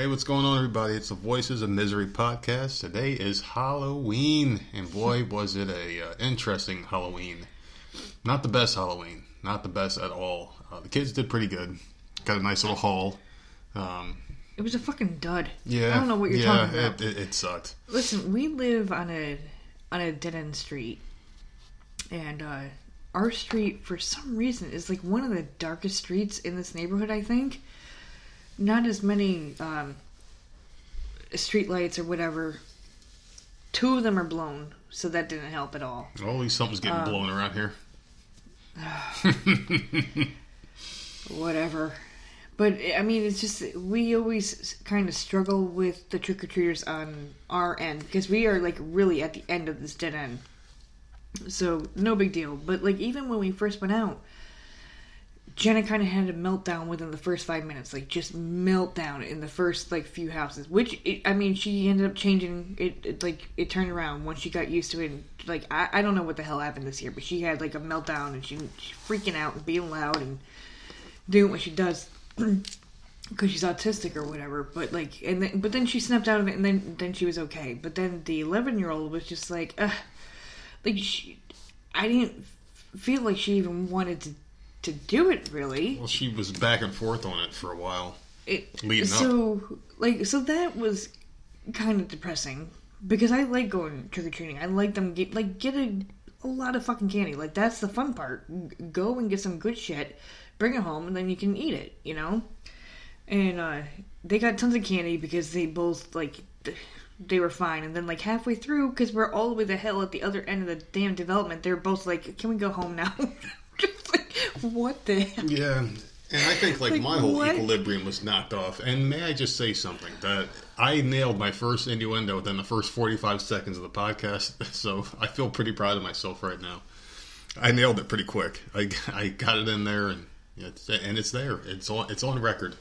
Hey, what's going on, everybody? It's the Voices of Misery podcast. Today is Halloween, and boy, was it a uh, interesting Halloween. Not the best Halloween, not the best at all. Uh, the kids did pretty good. Got a nice little haul. Um, It was a fucking dud. yeah, I don't know what you're yeah, talking about. It, it, it sucked. Listen, we live on a on a dead end street, and uh, our street, for some reason, is like one of the darkest streets in this neighborhood. I think not as many um, street lights or whatever. Two of them are blown, so that didn't help at all. Oh, least something's getting Uh, blown around here. whatever. But I mean, it's just we always kind of struggle with the trick or treaters on our end because we are like really at the end of this dead end. So no big deal. But like even when we first went out, Jenna kind of had a meltdown within the first five minutes, like just meltdown in the first like few houses. Which it, I mean, she ended up changing it, it. Like it turned around once she got used to it. And, like I, I don't know what the hell happened this year, but she had like a meltdown and she, she freaking out and being loud and doing what she does because she's autistic or whatever. But like, and then but then she snapped out of it, and then then she was okay. But then the eleven year old was just like, Ugh. like she, I didn't feel like she even wanted to to do it really. Well, she was back and forth on it for a while. It Leading up. so like so that was kind of depressing because I like going trick or treating. I like them get like get a, a lot of fucking candy. Like that's the fun part. Go and get some good shit, bring it home, and then you can eat it. You know. And uh, they got tons of candy because they both like they were fine. And then like halfway through, because we're all the way the hell at the other end of the damn development, they're both like, "Can we go home now?" Just like, what the hell? Yeah, and I think like, Like, my whole what? equilibrium was knocked off. And may I just say something that I nailed my first innuendo within the first forty-five seconds of the podcast, so I feel pretty proud of myself right now. I nailed it pretty quick. I, I got it in there, and it's and it's there. It's on it's on record.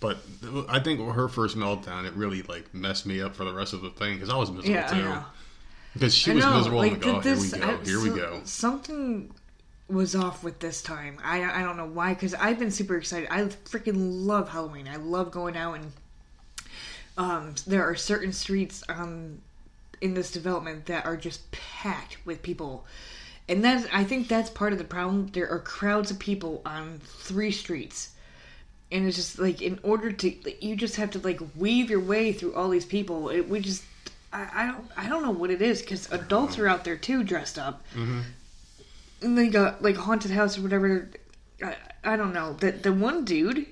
But I think her first meltdown, it really like messed me up for the rest of the thing because I was miserable Yeah, too. Because she I was know, miserable. like, and go, here we go, here we go. Something was off with this time. I I don't know why because I've been super excited. I freaking love Halloween. I love going out and um, there are certain streets um in this development that are just packed with people. And that's I think that's part of the problem. There are crowds of people on three streets. And it's just like in order to you just have to like weave your way through all these people. It, we just I, I don't I don't know what it is because adults are out there too dressed up, and they got like haunted house or whatever. I, I don't know that the one dude.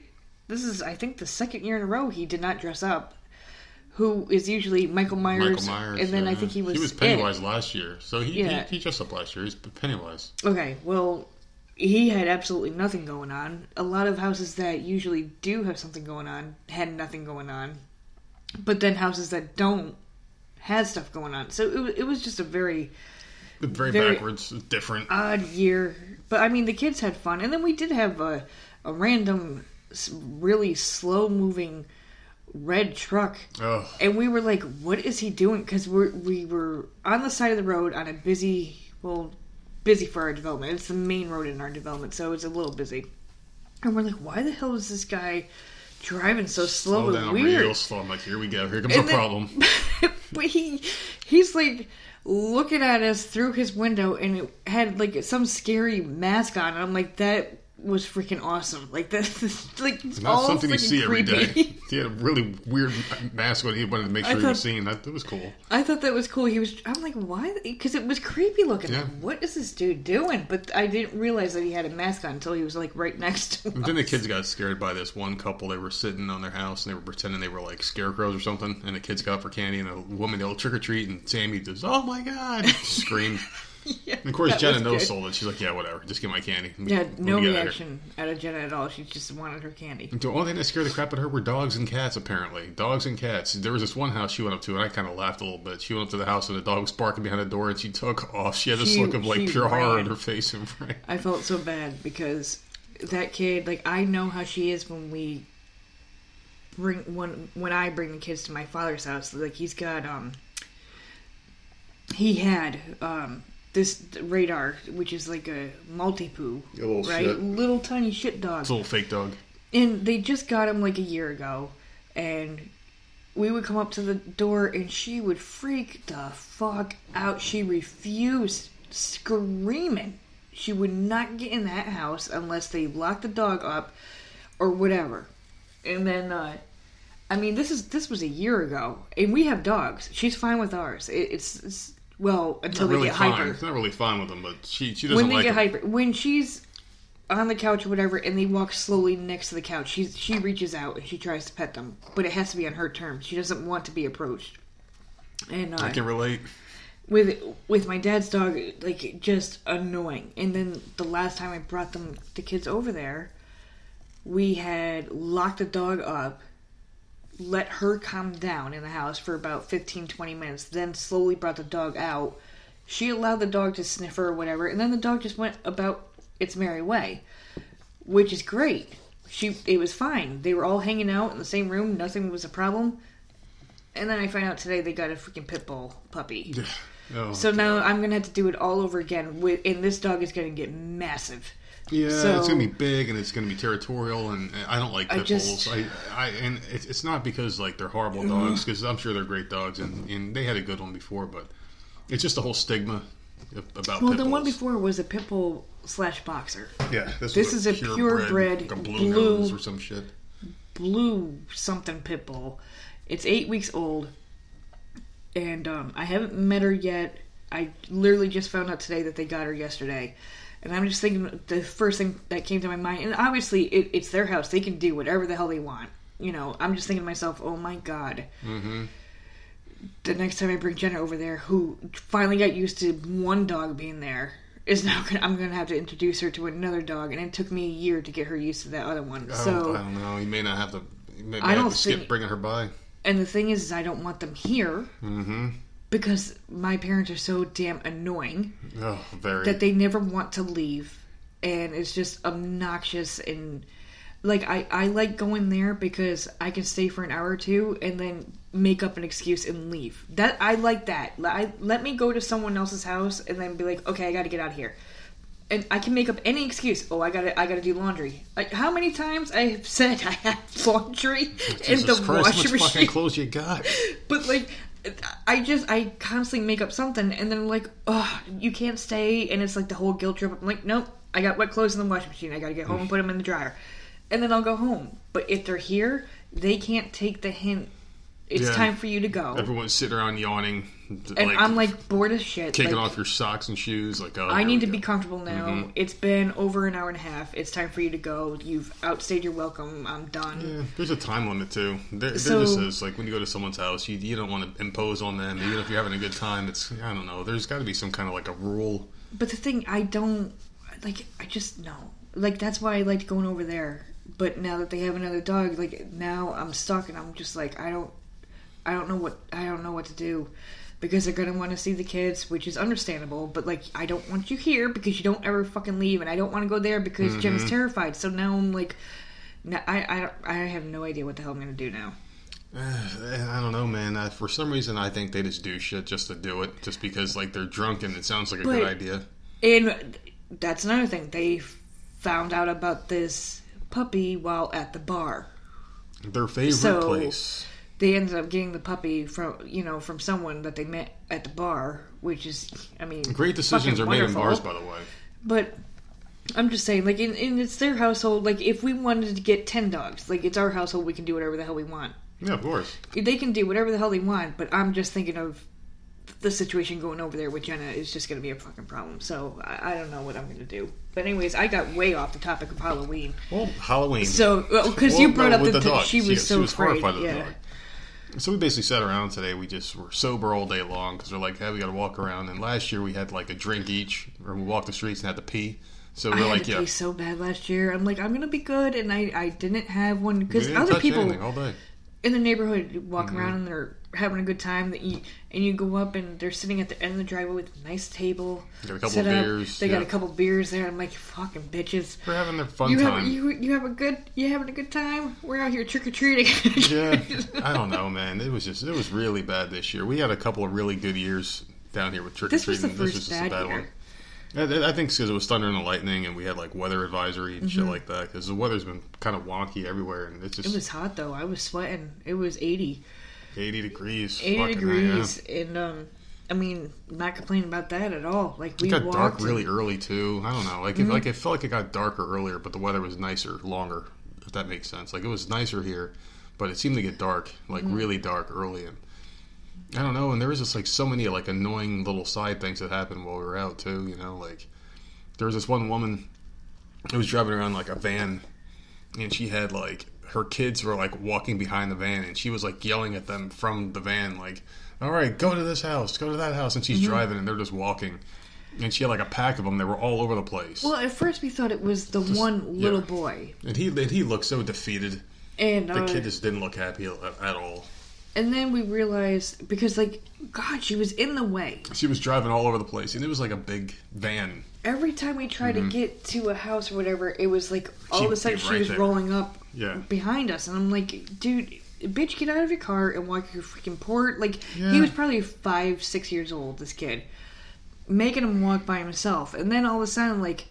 This is I think the second year in a row he did not dress up. Who is usually Michael Myers? Michael Myers, and then I think he was he was it. Pennywise last year, so he, Yeah. he he dressed up last year. He's Pennywise. Okay, well, he had absolutely nothing going on. A lot of houses that usually do have something going on had nothing going on. But then houses that don't had stuff going on. So it, it was just a very Very, Very- backwards, different. odd year. But I mean, the kids had fun. And then we did have a, a random, really slow moving red truck oh, and we were like, "What is he doing?" Because we we were on the side of the road on a busy, well, busy for our development. It's the main road in our development, so it's a little busy. And we're like, "Why the hell is this guy driving so slow, slow and down weird?" real slow. I'm like, here we go. Here comes And a then- problem. but he he's like looking at us through his window, and it had like some scary mask on. And I'm like, "That was freaking awesome!" Like this, like It's not all something you see every day. creepy. he had a really weird mask on. He wanted to make sure he was seen. That, that was cool. I thought that was cool. He was. I'm like, why? Because it was creepy looking. Yeah. Like, what is this dude doing? But I didn't realize that he had a mask on until he was like right next to And then the kids got scared by this one couple. They were sitting on their house and they were pretending they were like scarecrows or something. And the kids got for candy and the woman yelled trick or treat. And Sammy just, oh my god, screamed. Yeah, And of course, Jenna knows good. sold it. She's like, yeah, whatever. Just get my candy. Yeah, Let no me out of reaction out of Jenna at all. She just wanted her candy. The only thing that scared the crap out of her were dogs and cats, apparently. Dogs and cats. There was this one house she went up to, and I kind of laughed a little bit. She went up to the house, and the dog was barking behind the door, and she took off. She had this She- look of, like, pure horror on her face. And ran. I felt so bad because that kid, like, I know how she is when we bring when when I bring the kids to my father's house. Like, he's got um, he had um this radar, which is like a Maltipoo, little right? shit. Little tiny shit dog. It's a little fake dog. and they just got him like a year ago and we would come up to the door and she would freak the fuck out she refused screaming she would not get in that house unless they locked the dog up or whatever and then uh i mean this is this was a year ago and we have dogs she's fine with ours it, it's, it's well until Not they really get fine. hyper It's not really fine with them, but she, she doesn't when they like get them. hyper when she's on the couch or whatever and they walk slowly next to the couch she she reaches out and she tries to pet them but it has to be on her terms she doesn't want to be approached and uh, I can relate. with with my dad's dog like just annoying and then the last time i brought them the kids over there we had locked the dog up let her calm down in the house for about 15 20 minutes then slowly brought the dog out. She allowed the dog to sniff her or whatever and then the dog just went about its merry way which is great. She it was fine. They were all hanging out in the same room. Nothing was a problem. And then i find out today they got a freaking pit bull puppy. Oh, so now I'm gonna have to do it all over again. With and this dog is gonna get massive. Yeah, so- it's gonna be big and it's gonna be territorial, and I don't like I pit just- bulls. I, I, and it's, it's not because like they're horrible dogs, because I'm sure they're great dogs, and, and they had a good one before, but it's just the whole stigma about. Well, the one before was a pit bull slash boxer, Yeah, this, This is a purebred like a blue, blue- or some shit. blue something pit bull. It's eight weeks old, and um, I haven't met her yet. I literally just found out today that they got her yesterday. And I'm just thinking the first thing that came to my mind, and obviously it, it's their house; they can do whatever the hell they want. You know, I'm just thinking to myself, "Oh my god!" Mm-hmm. the next time I bring Jenna over there, who finally got used to one dog being there, is now gonna, I'm gonna have to introduce her to another dog, and it took me a year to get her used to that other one. I, So, I don't know. You may not have to. You may, I don't have to skip think- bringing her by. and the thing is, is I don't want them here Mm-hmm. Because my parents are so damn annoying Oh, very. that they never want to leave, and it's just obnoxious and. Like I, I like going there because I can stay for an hour or two and then make up an excuse and leave. That I like that. I, let me go to someone else's house and then be like, okay, I got to get out of here, and I can make up any excuse. Oh, I got to I got to do laundry. Like how many times I have said I have laundry oh, in Jesus the Christ, how washing machine, clothes you got? but like. I just I constantly make up something and then I'm like, oh, you can't stay, and it's like the whole guilt trip. I'm like, nope, I got wet clothes in the washing machine. I got to get home and put them in the dryer, and then I'll go home. But if they're here, they can't take the hint. It's Yeah. time for you to go, Everyone's sitting around yawning. And I'm like bored as shit. Taking like, off your socks and shoes. Like, oh, I need to be comfortable now. Mm-hmm. It's been over an hour and a half. It's time for you to go. You've outstayed your welcome. I'm done. Yeah, there's a time limit too. There, there So- just is. Like when you go to someone's house, you, you don't want to impose on them, even if you're having a good time. It's I don't know. There's got to be some kind of like a rule. But the thing, I don't like. I just no. Like that's why I liked going over there. But now that they have another dog, like now I'm stuck, and I'm just like I don't, I don't know what I don't know what to do. Because they're gonna want to see the kids, which is understandable. But like, I don't want you here because you don't ever fucking leave, and I don't want to go there because Jen's terrified. So now I'm like, I I I have no idea what the hell I'm gonna do now. I don't know, man. Uh, for some reason, I think they just do shit just to do it, just because like they're drunk and it sounds like a good idea. And that's another thing. They found out about this puppy while at the bar. Their favorite So- place. They ended up getting the puppy from you know from someone that they met at the bar, which is I mean Great decisions are made in bars, by the way. But I'm just saying, like in, in it's their household. Like if we wanted to get ten dogs, like it's our household, we can do whatever the hell we want. Yeah, of course. They can do whatever the hell they want. But I'm just thinking of the situation going over there with Jenna is just going to be a fucking problem. So I, I don't know what I'm going to do. But anyways, I got way off the topic of Halloween. Well, Halloween. So, because Well, you brought no, up the, the she She- was she so was afraid. horrified yeah. So we basically sat around today. We just were sober all day long because we're like, hey, we got to walk around. And last year we had like a drink each, or we walked the streets and had to pee. So I we're like, to yeah, so bad last year. I'm like, I'm gonna be good, and I, I didn't have one because other people all day. in the neighborhood walk Mm-hmm. around and they're having a good time. That you and you go up and they're sitting at the end of the driveway with a nice table. Got a couple set of up. beers, They got a couple beers there. I'm like, fucking bitches. We're having their fun You time. have you you have a good you having a good time. We're out here trick or treating. yeah, I don't know, man. It was just it was really bad this year. We had a couple of really good years down here with trick or treating. This was treating. the first bad year. I, I think because it was thunder and lightning, and we had like weather advisory and shit like that. Because the weather's been kind of wonky everywhere, and it's just Mm-hmm. It was hot though. I was sweating. It was 80, eighty degrees. 80 Fucking, degrees, and um, I mean, not complaining about that at all. Like we It got dark really and- early too. I don't know. Like, Mm-hmm. it, like it felt like it got darker earlier, but the weather was nicer, longer. If that makes sense. Like it was nicer here, but it seemed to get dark, like Mm-hmm. really dark early, and I don't know. And there was just like so many like annoying little side things that happened while we were out too. You know, like there was this one woman who was driving around like a van, and she had like her kids were like walking behind the van, and she was like yelling at them from the van, like, "All right, go to this house, go to that house," and she's Mm-hmm. driving, and they're just walking. And she had like a pack of them. They were all over the place. Well, at first we thought it was the one little yeah. boy, And he and he looked so defeated. and The uh, kid just didn't look happy at, at all. and then we realized because like God, she was in the way. She was driving all over the place, and it was like a big van. Every time we tried to get to a house or whatever, it was like all She'd of a sudden she right was there. rolling up Yeah. behind us, and I'm like, dude. Bitch, get out of your car and walk your freaking port. Like Yeah. he was probably five, six years old. This kid, making him walk by himself, and then all of a sudden, like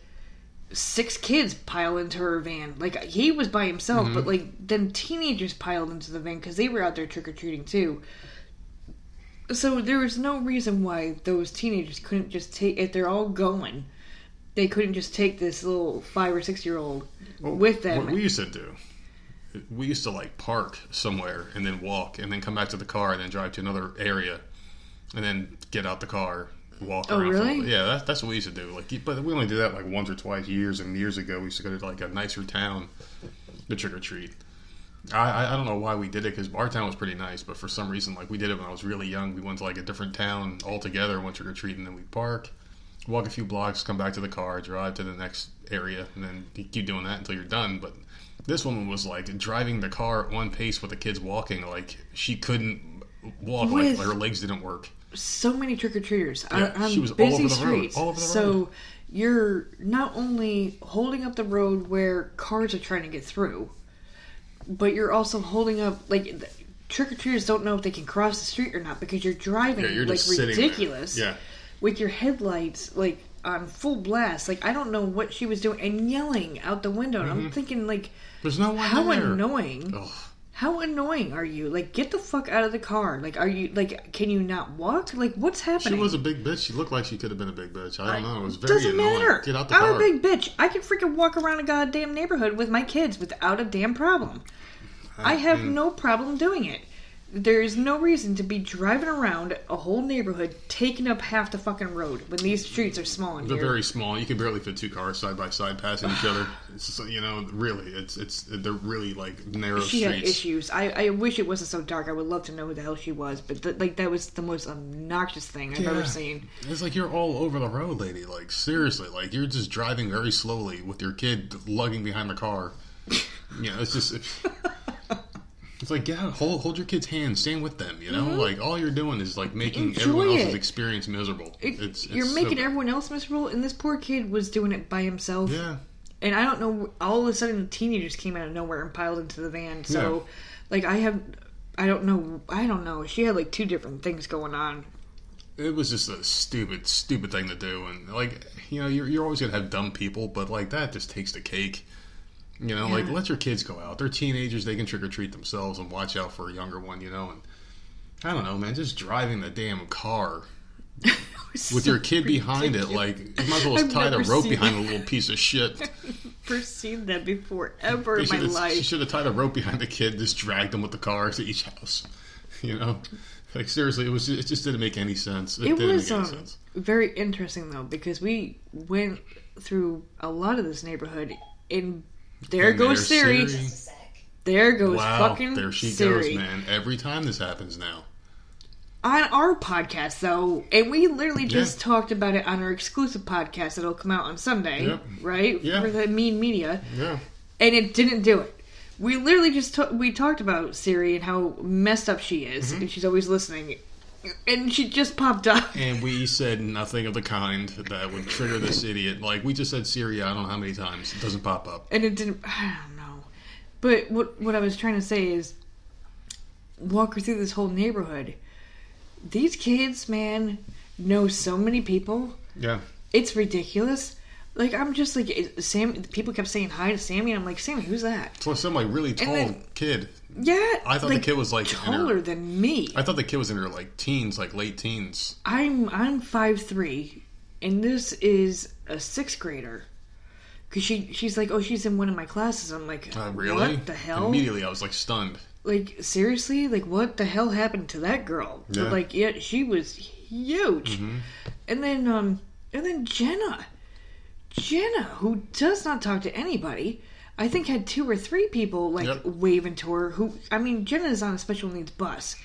six kids pile into her van. Like he was by himself, Mm-hmm. but like then teenagers piled into the van because they were out there trick or treating too. So there was no reason why those teenagers couldn't just take if they're all going, they couldn't just take this little five or six year old with them. What we used to do, we used to like park somewhere and then walk and then come back to the car and then drive to another area and then get out the car, walk Oh, around. really? yeah, that's, that's what we used to do. Like, but we only did that like once or twice years and years ago. We used to go to like a nicer town to trick or treat. I, I don't know why we did it because our town was pretty nice, but for some reason, like we did it when I was really young. We went to like a different town altogether, and went trick or treating, and then we park, walk a few blocks, come back to the car, drive to the next area, and then keep doing that until you're done. But this woman was like driving the car at one pace with the kids walking, like she couldn't walk, With- like her legs didn't work. so many trick or treaters Yeah, on, on she was all busy over the road, streets. all over the so road. you're not only holding up the road where cars are trying to get through, but you're also holding up like trick or treaters don't know if they can cross the street or not because you're driving Yeah, you're like just sitting there. ridiculous. Yeah. With your headlights like on full blast. Like I don't know what she was doing and yelling out the window. And I'm thinking like, There's no one how Mm-hmm. there. annoying. Ugh. How annoying are you? Like, get the fuck out of the car. Like, are you like? Can you not walk? Like, what's happening? She was a big bitch. She looked like she could have been a big bitch. I don't know. It was very Doesn't annoying. matter. Get out the I'm car. a big bitch. I can freaking walk around a goddamn neighborhood with my kids without a damn problem. I have mm. no problem doing it. There is no reason to be driving around a whole neighborhood taking up half the fucking road when these streets are small They're very small. You can barely fit two cars side by side passing each other. It's you know, really, it's it's they're really like narrow she had issues. I, I wish it wasn't so dark. I would love to know who the hell she was, but th- like that was the most obnoxious thing I've ever seen. It's like you're all over the road, lady. Like seriously, like you're just driving very slowly with your kid lugging behind the car. You know, it's just. It's like, yeah, hold, hold your kid's hand, stand with them. You know, like all you're doing is like making Mm-hmm. Enjoy everyone else's it. experience miserable. It- it's, you're so making bad. everyone else miserable, and this poor kid was doing it by himself. Yeah, And I don't know. All of a sudden, the teenagers came out of nowhere and piled into the van. So, Yeah. like, I have, I don't know. I don't know. She had like two different things going on. it was just a stupid, stupid thing to do, and like you know, you're you're always gonna have dumb people, but like that just takes the cake. You know, like let your kids go out. They're teenagers; they can trick or treat themselves and watch out for a younger one. You know, and I don't know, man. Just driving the damn car with your kid behind it, like you might as well tie a rope behind a little piece of shit. Never seen that before ever in my life. she should have tied a rope behind the kid, just dragged them with the car to each house. You know, like seriously, it was it just didn't make any sense. It, It was um, very interesting though because we went through a lot of this neighborhood. And there And goes Siri. Siri. Just a sec. There goes Wow, fucking there she Siri. goes, man. Every time this happens now. On our podcast, though, and we literally just Yeah. talked about it on our exclusive podcast that'll come out on Sunday, right? Yeah. For the Mean Media, Yeah. and it didn't do it. We literally just ta- we talked about Siri and how messed up she is, Mm-hmm. and she's always listening, and she just popped up. And we said nothing of the kind that would trigger this idiot. Like we just said Siri, I don't know how many times. It doesn't pop up. and it didn't. I don't know, but what what I was trying to say is, walk her through this whole neighborhood. These kids, man, know so many people. Yeah. It's ridiculous. Like I'm just like Sam. People kept saying hi to Sammy, and I'm like, Sammy, who's that? So some like really tall then- kid. Yeah, I thought the kid was, like, in her- taller than me. I thought the kid was in her like teens, like late teens. I'm I'm five three, and this is a sixth grader. Cause she she's like, oh, she's in one of my classes. I'm like, Uh, really? What the hell? Immediately, I was like stunned. Like seriously, like what the hell happened to that girl? Yeah. Like, yeah, she was huge. Mm-hmm. And then um, and then Jenna, Jenna, who does not talk to anybody. I think had two or three people like Yep. waving to her. Who I mean, Jenna is on a special needs bus,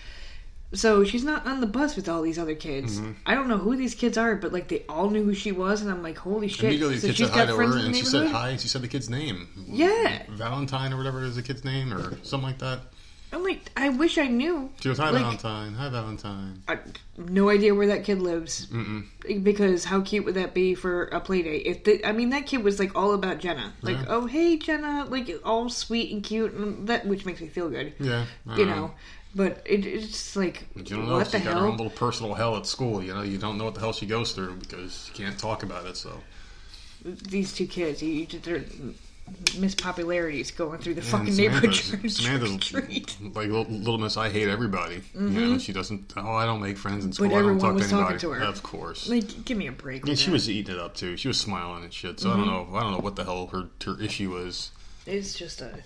so she's not on the bus with all these other kids. Mm-hmm. I don't know who these kids are, but like they all knew who she was, and I'm like, holy shit! Immediately, so she's said hi got to friends her, in the and she said hi, and She said the kid's name. Yeah. Valentine or whatever is the kid's name, or something like that. I'm like, I wish I knew. She goes, "Hi, Like, Valentine. Hi, Valentine." I, no idea where that kid lives. Mm-mm. Because how cute would that be for a play date? If the, I mean, that kid was like all about Jenna, like, Yeah. oh hey Jenna, like all sweet and cute, and that which makes me feel good, Yeah, you don't know. But it, it's like, You don't know. what She's the got her own little personal hell at school. You know, you don't know what the hell she goes through because she can't talk about it. So These two kids, you, you their mispopularities going through the fucking neighborhood. Samantha's, trying Samantha's trick treat. like little, little Miss. I hate everybody. You know, she doesn't. Oh, I don't make friends in school. I don't talk was to talking anybody. to her. Of course. Like, give me a break. She that. was eating it up too. She was smiling and shit. So I don't Mm-hmm. know. I don't know what the hell her her issue is. It's just a.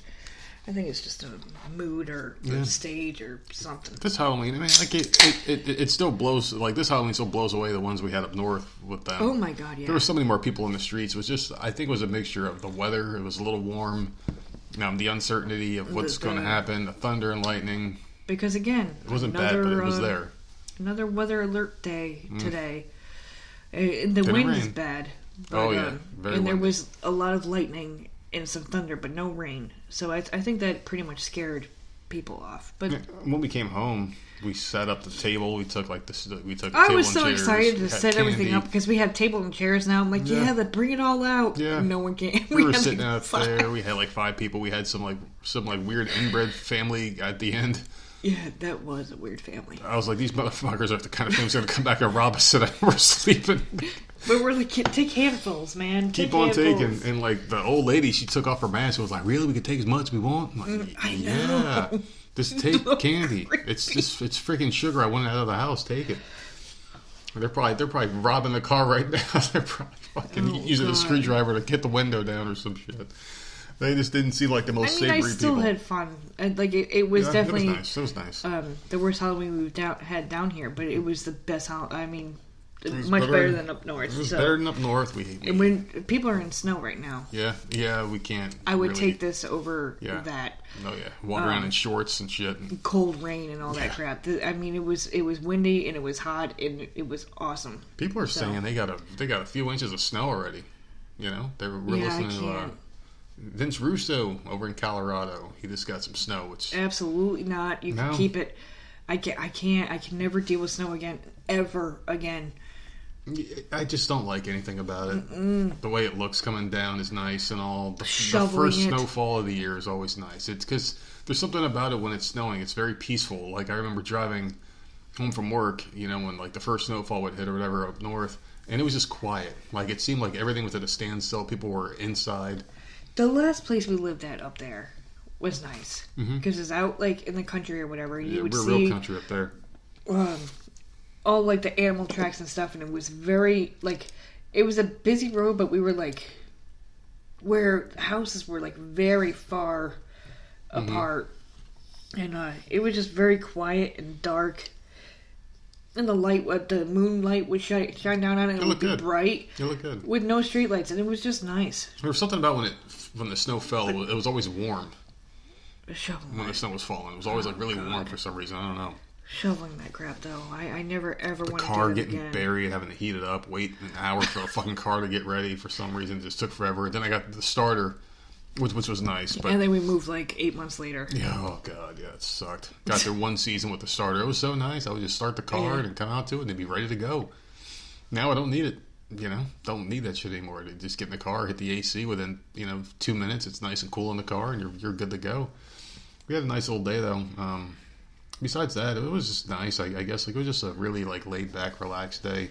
I think it's just a mood or a Yeah. stage or something. This Halloween, I mean, like it, it, it, it still blows. Like this Halloween still blows away the ones we had up north with them. Oh my god, yeah. There were so many more people in the streets. It was just, I think, it was a mixture of the weather. It was a little warm. Um, the uncertainty of what's going to happen, the thunder and lightning. because again, It wasn't another, bad, but it was uh, there. Another weather alert day today. Uh, the Didn't wind is bad. But, Oh, yeah. um, and there was a lot of lightning and some thunder, but no rain. So I, I think that pretty much scared people off. But When we came home, we set up the table. We took like this. We took. I table was so excited to set everything up because we had table and chairs now. I'm like, yeah, Yeah. let bring it all out. Yeah. no one came. We were had, sitting like, out five. there. We had like five people. We had some like some like weird inbred family at the end. Yeah, that was a weird family. I was like, these motherfuckers are the kind of things that are going to come back and rob us and we're sleeping. But we're like, take handfuls, man. Keep on handfuls. taking. And like the old lady, she took off her mask and was like, really? We could take as much as we want? I'm like, Mm, I yeah. know. Just take candy. It's just, it's freaking sugar. I want it out of the house. Take it. They're probably, they're probably robbing the car right now. they're probably fucking Oh, using a screwdriver to get the window down or some shit. They just didn't seem like the most I mean, I savory still people. had fun. And, like it, it was Yeah, definitely It was nice. It was nice. um, the worst Halloween we've down, had down here, but it was the best. I mean, much better- better than up north. it was so. better than up north. We, we and when people are in snow right now, yeah, yeah, we can't. I would really- take this over Yeah. that Oh yeah, walk around in shorts and shit. And, cold rain and all that crap. I mean, it was it was windy and it was hot and it was awesome. People are So- saying they got a they got a few inches of snow already. You know, they were, we're Yeah, I listening to uh. Vince Russo over in Colorado. He just got some snow, which Absolutely not. You can No. keep it. I can't. I can't. I can never deal with snow again, ever again. I just don't like anything about it. The way it looks coming down is nice and all. The, the first it. snowfall of the year is always nice. It's because there's something about it when it's snowing. It's very peaceful. Like I remember driving home from work, you know, when like the first snowfall would hit or whatever up north, and it was just quiet. Like it seemed like everything was at a standstill. People were inside. The last place we lived at up there was nice because it's out like in the country or whatever. You Mm-hmm. Yeah, would we're see real country up there. um, all like the animal tracks and stuff, and it was very like it was a busy road, but we were like where houses were like very far Mm-hmm. apart, and uh, it was just very quiet and dark. And the light, what the moonlight would shine, shine down on it, and it would looked be good. bright You look good. with no streetlights, and it was just nice. There was something about when it when the snow fell. It was, it was always warm. shoveling when the snow was falling. It was always like really oh, warm for some reason. I don't know. shoveling that crap though. I, I never ever The want car to do getting again. buried, having to heat it up, wait an hour for a fucking car to get ready for some reason. It just took forever. Then I got the starter, which which was nice, but and then we moved like eight months later. Yeah, oh god, yeah, it sucked. Got there one season with the starter. It was so nice. I would just start the car Yeah. and come out to it and be ready to go. Now I don't need it. You know, don't need that shit anymore. To just get in the car, hit the AC within you know two minutes. It's nice and cool in the car, and you're you're good to go. We had a nice little day though. Um, besides that, it was just nice. I, I guess like it was just a really like laid back, relaxed day.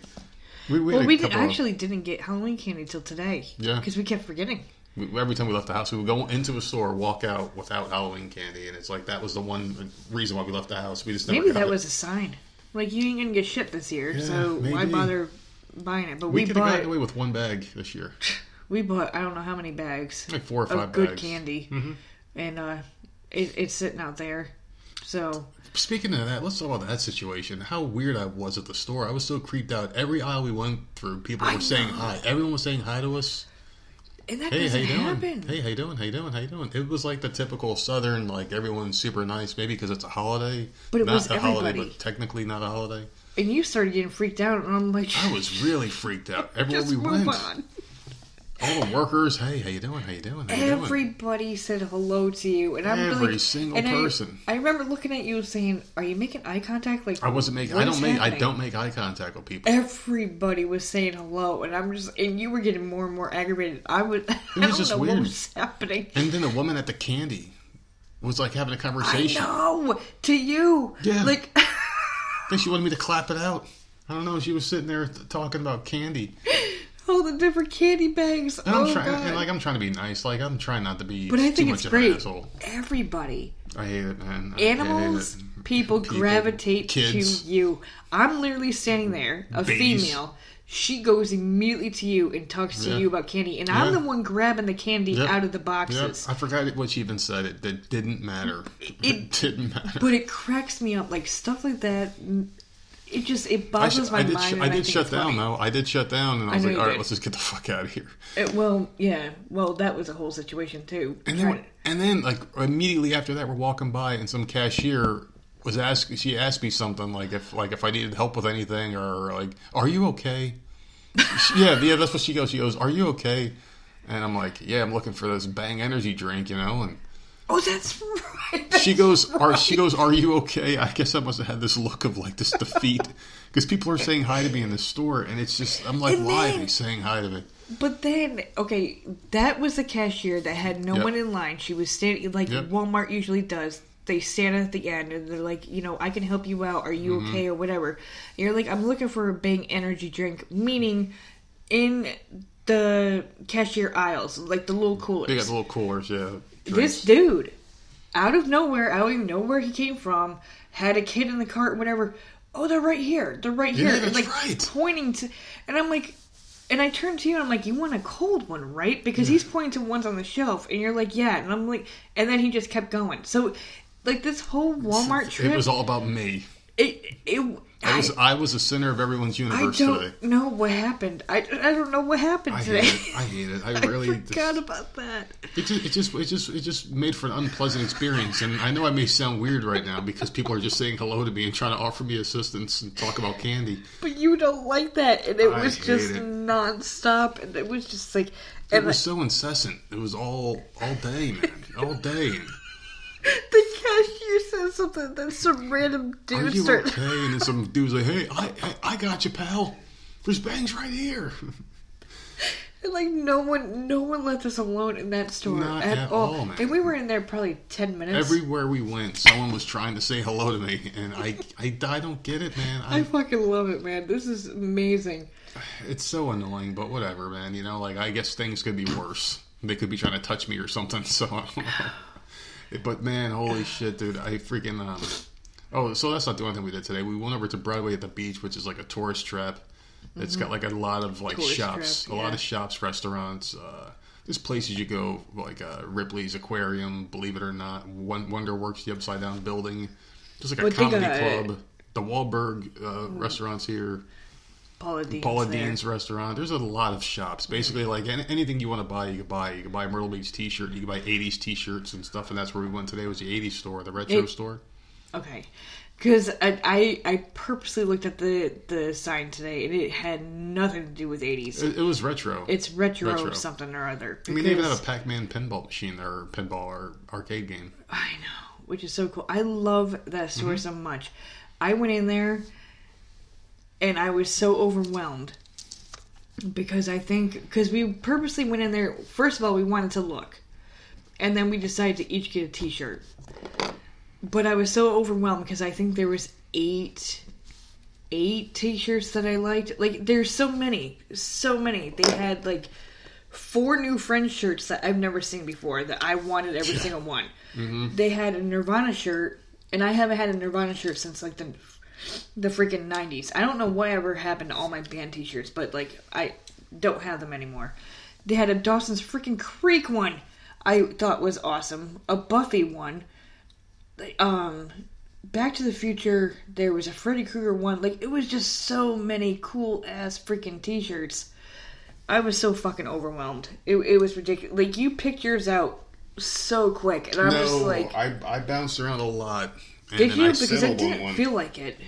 We, we Well, we did, couple of- actually didn't get Halloween candy till today. Yeah. because we kept forgetting. we, every time we left the house, we would go into a store, walk out without Halloween candy, and it's like that was the one reason why we left the house. We just never Maybe that it. was a sign. Like you ain't gonna get shit this year, Yeah, so why bother buying it? But We, we, could have bought gotten away with one bag this year, we bought I don't know how many bags like four or five of good bags. candy, Mhm. and uh, it, it's sitting out there. So Speaking of that, let's talk about that situation. How weird I was at the store. I was so creeped out. Every aisle we went through, people were saying hi. Everyone was saying hi to us. and that Hey, how you doing? happen. Hey, how you doing? How you doing? How you doing? It was like the typical Southern, like everyone's super nice. Maybe because it's a holiday, But it not was a holiday, but technically not a holiday. And you started getting freaked out, and I'm like, I was really freaked out. Everywhere we went, on. all the workers. Hey, how you doing? How you doing? How you doing? Everybody said hello to you, and I'm Every really, single and I- person. I, remember looking at you saying, "Are you making eye contact?" Like I wasn't making. I don't make. I don't make eye contact with people. Everybody was saying hello, and I'm just, and you were getting more and more aggravated. I would, I don't just know weird. what was happening. And then the woman at the candy was like having a conversation. know to you, Yeah. like I think she wanted me to clap it out. I don't know. She was sitting there th- talking about candy. all the different candy bags. And I'm oh trying, god! and like I'm trying to be nice. Like I'm trying not to be. but I think it's great. Everybody, I hate it, man. I hate animals, it. people, People, gravitate kids. to you. I'm literally standing there, a Babies. female. She goes immediately to you and talks to Yeah. you about candy, and I'm the one grabbing the candy Yep. out of the Yep. boxes. I forgot what she even said. It, didn't matter. It, It- didn't matter. But it cracks me up, like stuff like that. It just it I, boggles sh- my I did. mind. sh- I did think shut down funny. though. I did shut down, and I I was know like, "All right, did. let's just get the fuck out of here." It- well, yeah. Well, that was a whole situation too. And then, and then, like immediately after that, we're walking by, and some cashier was asked. She asked me something like if, like if I needed help with anything, or like, "Are you okay?" Yeah, yeah, that's what she goes. She goes, "Are you okay?" And I'm like, "Yeah, I'm looking for this Bang energy drink, you know." And oh, that's right. she goes, "Are she goes, Are you okay?" I guess I must have had this look of like this defeat because people are saying hi to me in the store, and it's just I'm like, And "Why are they saying hi to me?" But then, okay, that was the cashier that had no Yep. one in line. She was standing like Yep. Walmart usually does. They stand at the end and they're like, you know, I can help you out. Are you Mm-hmm. okay or whatever? And you're like, I'm looking for a Bang energy drink, meaning in the cashier aisles, like the little coolers. They got little coolers, yeah. this dude, out of nowhere, I don't even know where he came from, had a kid in the cart, whatever. Oh, they're right here. They're right Yeah, here. that's like right. pointing to, and I'm like, and I turned to you and I'm like, you want a cold one, right? Because he's pointing to ones on the shelf, and you're like, yeah. And I'm like, and then he just kept going. So, like this whole Walmart trip, It was all about me. it it. I was I, I was the center of everyone's I universe don't today. know what happened. I, I don't know what happened I today. hate it. I hate it. I really I forgot just, about that. it just it just it just it just made for an unpleasant experience. And I know I may sound weird right now because people are just saying hello to me and trying to offer me assistance and talk about candy. But you don't like that, and it I was just it. nonstop, and it was just like, It was so incessant. It was all all day, man, all day. The cashier says something, then some random dude Are you started. okay? And then some dude's like, "Hey, I, I I got you, pal. There's bangs right here." And like no one, no one left us alone in that store Not at, at all. all, man. And we were in there probably ten minutes. Everywhere we went, someone was trying to say hello to me, and I I, I don't get it, man. I I, fucking love it, man. This is amazing. it's so annoying, but whatever, man. You know, like I guess things could be worse. They could be trying to touch me or something. So I don't know. But man, holy shit, dude! I freaking um. Oh, so that's not the only thing we did today. We went over to Broadway at the beach, which is like a tourist trap. It's got like a lot of like Mm-hmm. Tourist shops, trap, a lot of shops, restaurants. Uh, there's places you go like uh, Ripley's Aquarium, believe it or not, Won- Wonderworks, the Upside Down Building, just like a But comedy club. The Wahlberg uh, restaurants here. Paula Deen's. Paula. Deen's restaurant. There's a lot of shops. Basically, like any, anything you want to buy, you can buy. You can buy a Myrtle Beach T-shirt. You can buy '80s T-shirts and stuff. And that's where we went today. Was the '80s store, the retro It- store. Okay. Because I, I I purposely looked at the the sign today and it had nothing to do with 80s. It, it was retro. It's retro, Retro. something or other. I mean, they even have a Pac-Man pinball machine there, or pinball or arcade game. I know, which is so cool. I love that store mm-hmm. so much. I went in there and I was so overwhelmed because I think because we purposely went in there. First of all, we wanted to look, and then we decided to each get a T-shirt. But I was so overwhelmed because I think there was eight eight T-shirts that I liked. Like, there's so many, so many. They had like four new Friends shirts that I've never seen before that I wanted every single one. Mm-hmm. They had a Nirvana shirt, and I haven't had a Nirvana shirt since like the the freaking nineties. I don't know whatever happened to all my band T-shirts, but like I don't have them anymore. They had a Dawson's freaking Creek one. I thought was awesome. A Buffy one. Um, Back to the Future. There was a Freddy Krueger one. Like it was just so many cool ass freaking T-shirts. I was so fucking overwhelmed. It, it was ridiculous. Like you picked yours out so quick, and I was no, like, I, I bounced around a lot. "Did you?" Because I settled on didn't one. feel like it.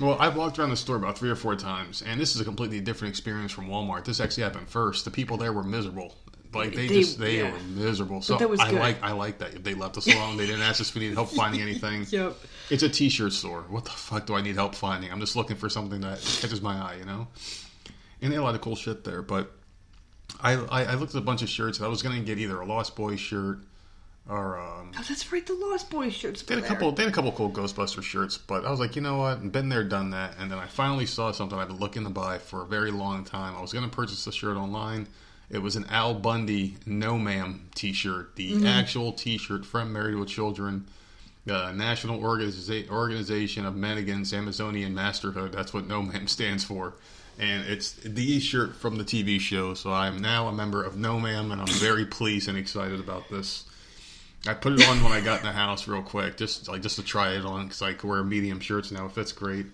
Well, I've walked around the store about three or four times, and this is a completely different experience from Walmart. This actually happened first. The people there were miserable. Like they, They- just they yeah. were miserable. So I like I like that they left us alone. They didn't ask us if we needed help finding anything. Yep. It's a T-shirt store. What the fuck do I need help finding? I'm just looking for something that catches my eye, you know. And they had a lot of cool shit there. But I I, I looked at a bunch of shirts. and I was going to get either a Lost Boys shirt or um, Oh, that's right. The Lost Boys shirts. they had a couple. They had a couple cool Ghostbuster shirts, but I was like, you know what? Been there, done that. And then I finally saw something I've been looking to buy for a very long time. I was going to purchase the shirt online. It was an Al Bundy No Ma'am T-shirt, the actual T-shirt from Married with Children, uh, National Organiza- Organization of Men Against Amazonian Masterhood. That's what No Ma'am stands for. And it's the shirt from the TV show. So I'm now a member of No Ma'am, and I'm very pleased and excited about this. I put it on when I got in the house real quick, just like just to try it on because I could wear medium shirts now. It fits great,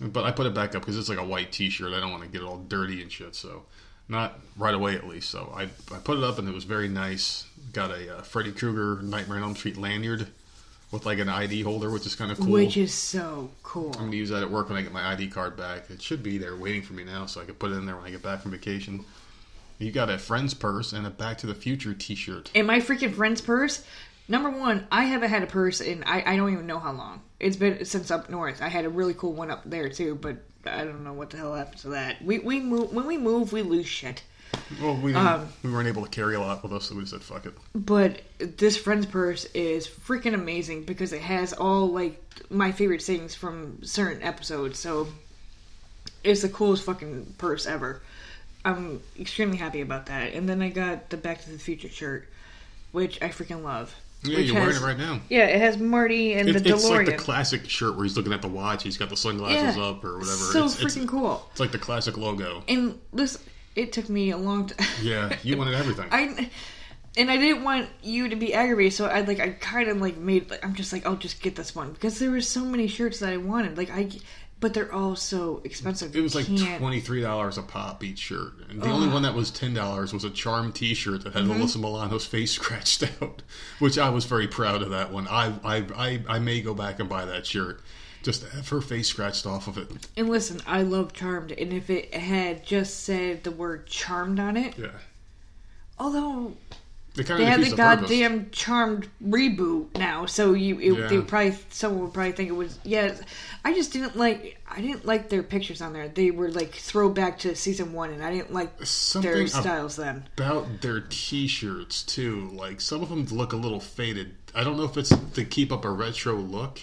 but I put it back up because it's like a white T-shirt. I don't want to get it all dirty and shit. So, not right away at least. So I I put it up and it was very nice. Got a uh, Freddy Krueger Nightmare on Elm Street lanyard with like an ID holder, which is kind of cool. Which is so cool. I'm gonna use that at work when I get my ID card back. It should be there waiting for me now, so I can put it in there when I get back from vacation. You got a friend's purse and a Back to the Future T-shirt. In my freaking friend's purse, number one, I haven't had a purse in I, I don't even know how long. It's been since up north. I had a really cool one up there too, but I don't know what the hell happened to that. We we move when we move, we lose shit. Well, we Um, we weren't able to carry a lot with us, so we said fuck it. But this friend's purse is freaking amazing because it has all like my favorite things from certain episodes. So it's the coolest fucking purse ever. I'm extremely happy about that. And then I got the Back to the Future shirt, which I freaking love. Yeah, you're wearing it right now. Yeah, it has Marty and It, the it's like the classic shirt where he's looking at the watch. He's got the sunglasses yeah, up or whatever. So it's, freaking it's, cool. it's like the classic logo. And this, it took me a long time. Yeah, you wanted everything. I and I didn't want you to be aggravated, so I like I kind of like made like I'm just like I'll just get this one because there were so many shirts that I wanted. Like I, but they're all so expensive. it was like twenty three dollars a pop each shirt, and the only one that was ten dollars was a Charm T-shirt that had Mm-hmm. Alyssa Milano's face scratched out, which I was very proud of that one. I I I, I may go back and buy that shirt just have her face scratched off of it. And listen, I love Charmed, and if it had just said the word Charmed on it, Yeah, although they kind they of had defeats the the purpose. goddamn Charmed reboot now, so you it, Yeah. they would probably someone would probably think it was yeah. I just didn't like I didn't like their pictures on there. They were like throwback to season one, and I didn't like Something their ab- styles then. about their t-shirts too. Like some of them look a little faded. I don't know if it's to keep up a retro look,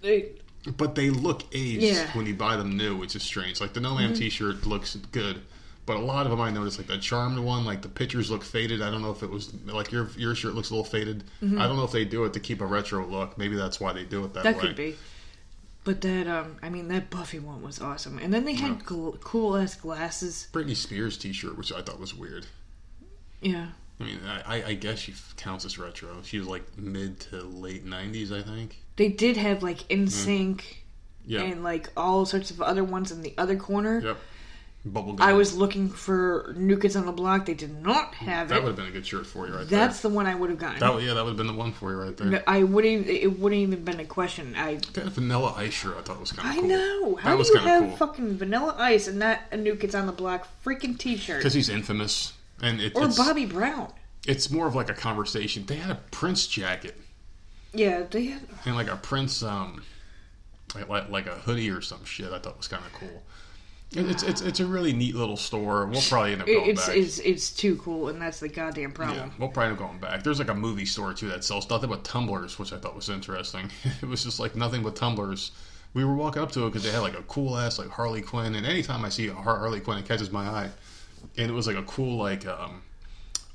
They- but they look aged Yeah. Mm-hmm. when you buy them new, which is strange. Like the No Ma'am t-shirt looks good, but a lot of them I noticed, like the Charmed one, like the pictures look faded. I don't know if it was like your your shirt looks a little faded. I don't know if they do it to keep a retro look. Maybe that's why they do it that, That way. That could be. But that, um, I mean, that Buffy one was awesome. And then they had gl- cool ass glasses. Britney Spears t-shirt, which I thought was weird. Yeah. I mean, I, I guess she counts as retro. She was like mid to late '90s, I think. They did have like NSYNC Yeah. and like all sorts of other ones in the other corner. Yep. Bubblegum. I was looking for New Kids on the Block. They did not have That it. That would have been a good shirt for you, right there. That's there. the one I would have gotten. That yeah, that would have been the one for you right there. No, I wouldn't. Even, it wouldn't even been a question. I. That vanilla ice shirt I thought was kind of I cool. know. How that do was you have cool. fucking Vanilla Ice and not a New Kids on the Block freaking T-shirt Because he's infamous, and it, or it's Bobby Brown? it's more of like a conversation. They had a Prince jacket Yeah, they had. and like a Prince um like like, like a hoodie or some shit. I thought was kind of cool. It- It's it's it's a really neat little store. We'll probably end up going It's back. it's it's too cool, and that's the goddamn yeah, problem. we'll probably end up going back. There's like a movie store too that sells nothing but tumblers, which I thought was interesting. it was just like nothing but tumblers. We were walking up to it because they had like a cool ass like Harley Quinn, and anytime I see a Harley Quinn, it catches my eye. And it was like a cool like um,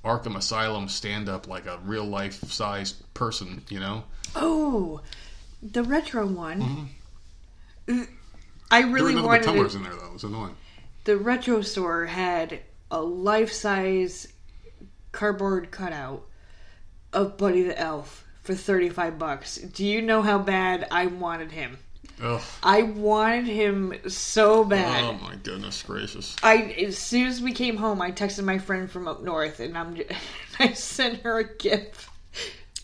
Arkham Asylum stand up, like a real life size person, you know. Oh, the retro one. I Mm-hmm. There were really wanted tumblers in there though. It was annoying. The retro store had a life-size cardboard cutout of Buddy the Elf for thirty-five bucks. Do you know how bad I wanted him? Ugh. I wanted him so bad. Oh my goodness gracious. I as soon as we came home, I texted my friend from up north, and I'm I sent her a gift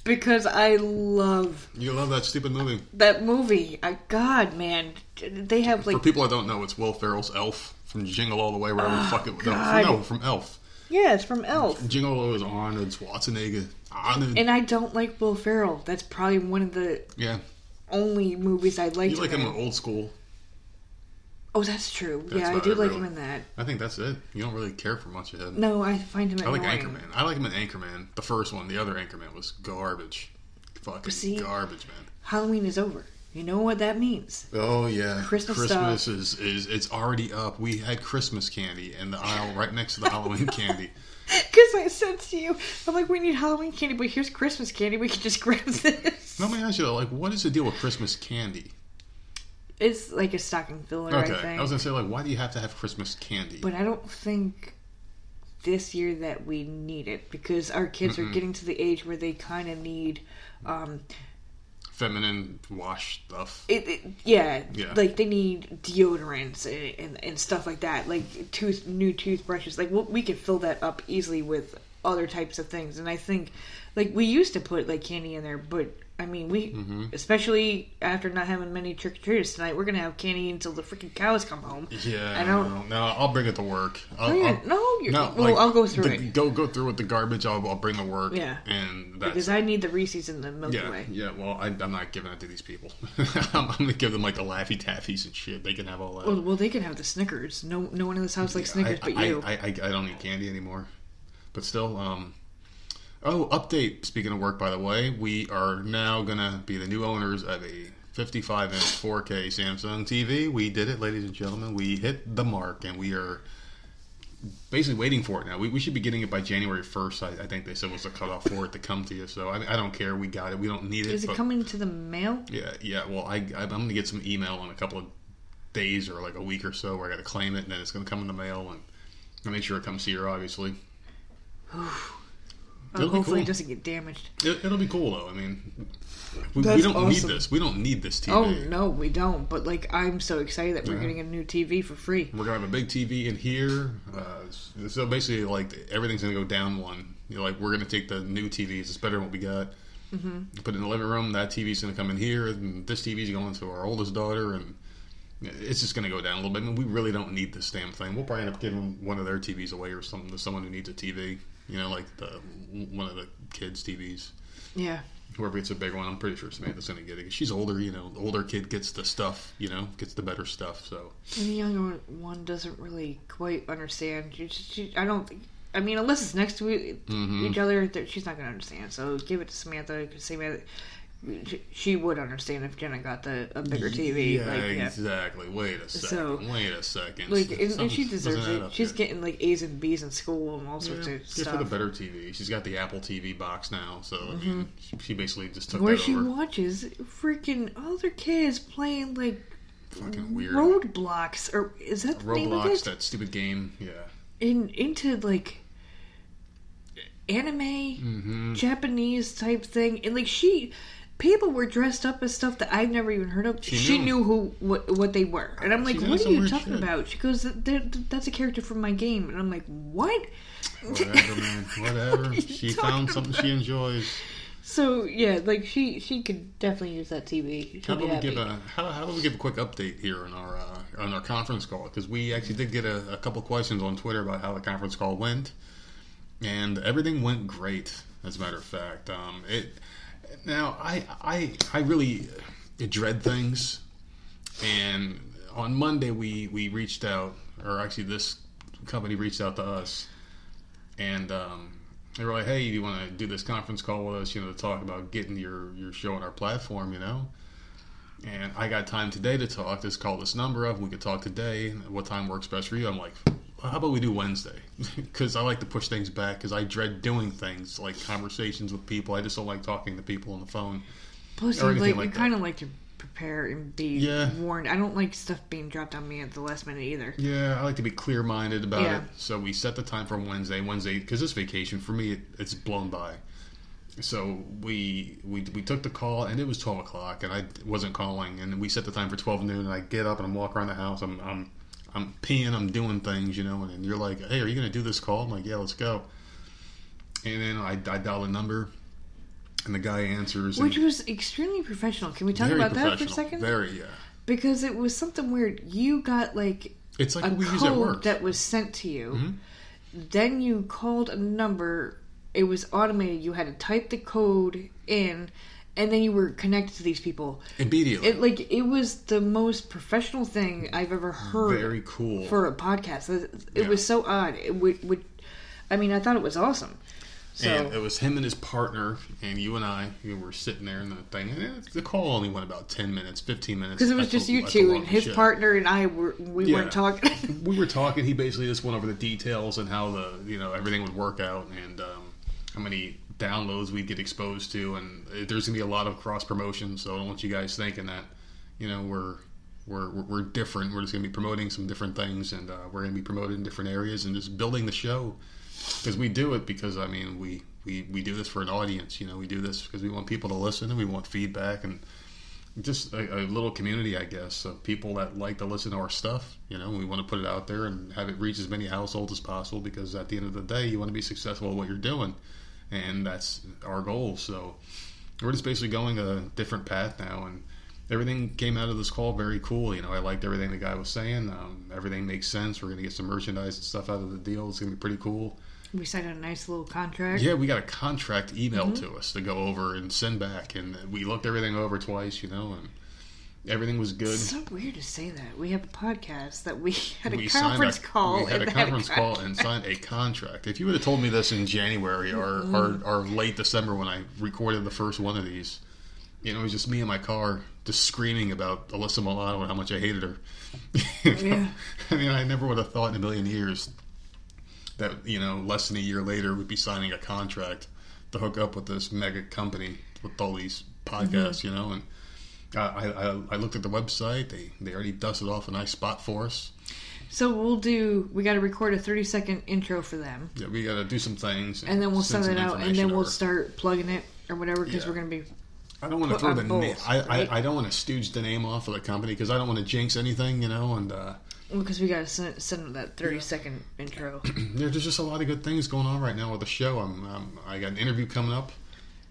because I love You love that stupid movie. that movie. I God, man, they have like For like people I don't know, it's Will Ferrell's Elf from Jingle All the Way, wherever the oh, fuck it no, Oh, no, from Elf. yeah, it's from Elf. Jingle All the Way was Arnold Schwarzenegger. Arnold. And I don't like Will Ferrell. That's probably one of the yeah. only movies I like. You like him in old school. Oh, that's true. That's yeah, I do like really. him in that. I think that's it. You don't really care for much of him. No, I find him I like annoying. Anchorman. I like him in Anchorman. The first one. The other Anchorman was garbage. Fucking See? garbage, man. Halloween is over. You know what that means? Oh yeah, Christmas Christmas is, is it's already up. We had Christmas candy in the aisle right next to the Halloween candy. Because I said to you, I'm like, we need Halloween candy, but here's Christmas candy. We can just grab this. Let me ask you, though, like, what is the deal with Christmas candy? It's like a stocking filler, Okay, I I, was gonna say, like, why do you have to have Christmas candy? But I don't think this year that we need it because our kids are getting to the age where they kind of need. Um, Feminine wash stuff. it, it, yeah, Yeah. like they need deodorants and, and, and stuff like that, like tooth new toothbrushes. Like we we could fill that up easily with other types of things. And I think, like we used to put like candy in there, but I mean we, Mm-hmm. especially after not having many trick or treaters tonight, we're gonna have candy until the freaking cows come home. Yeah, I don't. No, I'll bring it to work. I'll, Oh, yeah. I'll- No, you're, no, well, like, I'll go through the- it Go go through with the garbage. I'll, I'll bring the work. Yeah. and because I need the Reese's and the Milky yeah, Way. yeah. Well, I, I'm not giving that to these people. I'm, I'm gonna give them like the Laffy Taffies and shit. They can have all that. Well, well, they can have the Snickers. No, no one in this house likes Snickers I, but I, you. I, I, I don't eat candy anymore. But still, um, oh, update. Speaking of work, by the way, we are now gonna be the new owners of a 55 inch 4K Samsung TV. We did it, ladies and gentlemen. We hit the mark, and we are basically waiting for it now. We, we should be getting it by January 1st. I, I think they said it was the cutoff for it to come to you. So I, I don't care. We got it. We don't need it. Is it but- coming to the mail? yeah, yeah. Well, I, I I'm gonna get some email in a couple of days or like a week or so where I got to claim it, and then it's gonna come in the mail, and I'll make sure it comes here. Obviously, It'll be hopefully, cool. it doesn't get damaged. it, it'll be cool though. I mean, we, we don't need this. We don't need this TV. Oh no, we don't. But like, I'm so excited that we're getting a new TV for free. We're gonna have a big TV in here. Uh, so basically, like everything's gonna go down one. You know, like we're gonna take the new TVs. It's better than what we got. Mm-hmm. Put it in the living room. That TV's gonna come in here, and this TV's going to our oldest daughter, and it's just gonna go down a little bit. I mean, we really don't need this damn thing. We'll probably end up giving one of their TVs away or something to someone who needs a TV. You know, like the one of the kids' TVs. Yeah. Whoever gets a big one, I'm pretty sure Samantha's gonna get it. She's older, you know. The older kid gets the stuff, you know, gets the better stuff. So And the younger one doesn't really quite understand. She, she, I don't think. I mean, unless it's next to Mm-hmm. each other, she's not going to understand. So give it to Samantha. Samantha, she- she would understand if Jenna got the a bigger TV. Yeah, like, yeah. exactly. Wait a second. So- Wait a second. Like, and, and she deserves it. She's here. getting like A's and B's in school and all sorts yeah, of good stuff. for the better TV. She's got the Apple TV box now, so I mean, she, she basically just took Where that she over. watches freaking other kids playing like Fucking weird. Roblox or is that the name of it? that stupid game. Yeah. In into like anime Mm-hmm. Japanese type thing and like she people were dressed up as stuff that I've never even heard of. She, knew. knew. who what, what they were, and I'm like, She "What are you talking shit. about?" She goes, "That's a character from my game," and I'm like, "What?" Whatever, man. Whatever. you She found something she enjoys. So yeah, like she she could definitely use that TV. How She'll be about we give a how, how about we give a quick update here on our uh, on our conference call because we actually did get a, a couple questions on Twitter about how the conference call went, and everything went great. As a matter of fact, um, it now I I I really dread things, and on Monday we we reached out, or actually this company reached out to us, and um, they were like, "Hey, do you want to do this conference call with us? You know, to talk about getting your your show on our platform, you know." And I got time today to talk. Just call this number up. We could talk today. What time works best for you? I'm like, how about we do Wednesday? Because I like to push things back. Because I dread doing things like conversations with people. I just don't like talking to people on the phone. Plus, or you, like, like you kind of like to prepare and be Yeah. warned. I don't like stuff being dropped on me at the last minute either. Yeah, I like to be clear minded about Yeah. it. So we set the time for Wednesday. Wednesday, because this vacation for me, it, it's blown by. So we, we we took the call, and it was twelve o'clock, and I wasn't calling, and we set the time for twelve noon. And I get up and I'm walking around the house. I'm I'm I'm peeing. I'm doing things, you know. And, you're like, "Hey, are you going to do this call?" I'm like, "Yeah, let's go." And then I, I dial a number, and the guy answers. Which was extremely professional. Can we talk about that for a second? Very, yeah. Because it was something weird. You got like It's like a we use at code work. that was sent to you. Mhm. Then you called a number. It was automated. You had to type the code in, and then you were connected to these people. Immediately. It like it was the most professional thing I've ever heard very cool. for a podcast. It, it Yeah. was so odd. It would, would, I mean, I thought it was awesome. So And it was him and his partner, and you and I, we were sitting there in the thing. And the call only went about 10 minutes, 15 minutes. because it was just a- you two, and his shit. partner and I were we Yeah. weren't talking. we were talking. He basically just went over the details and how the you know everything would work out and um, how many downloads we'd get exposed to, and there's gonna be a lot of cross promotion. So I don't want you guys thinking that you know we're we're we're- we're different. We're just gonna be promoting some different things, and uh, we're gonna be promoted in different areas and just building the show because we do it because I mean we. We, we do this for an audience, you know. We do this because we want people to listen and we want feedback and just a, a little community, I guess, of people that like to listen to our stuff. You know, we want to put it out there and have it reach as many households as possible because at the end of the day, you want to be successful at what you're doing, and that's our goal. So we're just basically going a different path now, and everything came out of this call very cool. You know, I liked everything the guy was saying. Um, everything makes sense. We're gonna get some merchandise and stuff out of the deal. It's gonna be pretty cool. we signed a nice little contract. Yeah, we got a contract emailed to us to go over and send back, and we looked everything over twice, you know, and everything was good. It's so weird to say that. We have a podcast that we had a we conference a, call. We had a and conference call and signed a contract. If you would have told me this in January or, or, mm-hmm. or late December when I recorded the first one of these, you know, it was just me in my car just screaming about Alyssa Milano and how much I hated her. You know? Yeah. I mean, I never would have thought in a million years that, you know, less than a year later we'd be signing a contract to hook up with this mega company with all these podcasts, mm-hmm. you know, and I, I, I looked at the website. They they already dusted off a nice spot for us. So we'll do. We got to record a thirty second intro for them, Yeah, we got to do some things, and then we'll send it out, and then we'll over. start plugging it or whatever because Yeah. we're gonna be. I don't want to throw the name. both, I, right? I I don't want to stooge the name off of the company because I don't want to jinx anything, you know. And uh, Because we got to send, send that thirty second intro. there's just a lot of good things going on right now with the show. I'm, um, I got an interview coming up,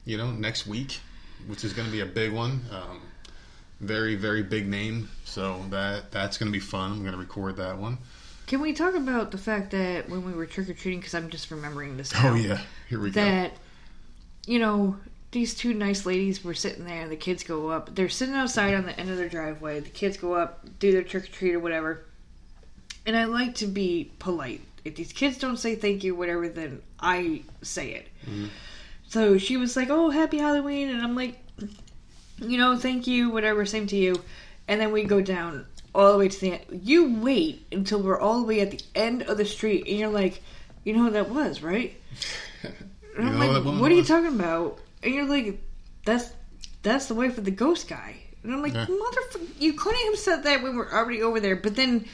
you know, next week, which is going to be a big one. Um, very very big name, so that that's going to be fun. I'm going to record that one. Can we talk about the fact that when we were trick or treating? Because I'm just remembering this. Oh, now, Oh yeah, here we go. that you know these two nice ladies were sitting there and the kids go up they're sitting outside on the end of their driveway the kids go up do their trick-or-treat or whatever and i like to be polite if these kids don't say thank you whatever then i say it mm-hmm. so she was like oh happy halloween and i'm like you know thank you whatever same to you and then we go down all the way to the end you wait until we're all the way at the end of the street and you're like you know who that was right and I'm like, what are you talking about? And you're like, that's that's the wife of the ghost guy. And I'm like, Yeah. motherfucker, you couldn't have said that when we're already over there. But then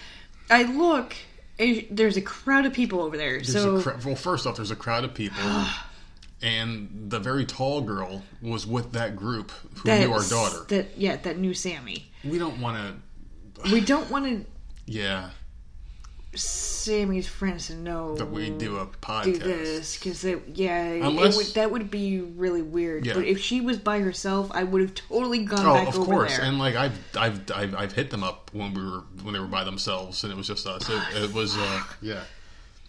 I look, and there's a crowd of people over there. There's so a cra- well, first off, there's a crowd of people. and the very tall girl was with that group who knew our daughter. That yeah, that knew Sammy. we don't want to. We don't want to Yeah, Sammy's friends to know that we do a do podcast. this because yeah, Unless- it would, that would be really weird. Yeah. But if she was by herself, I would have totally gone Oh, back of over course, there. and like I've, I've I've I've hit them up when we were when they were by themselves, and it was just us. It, it was uh, yeah.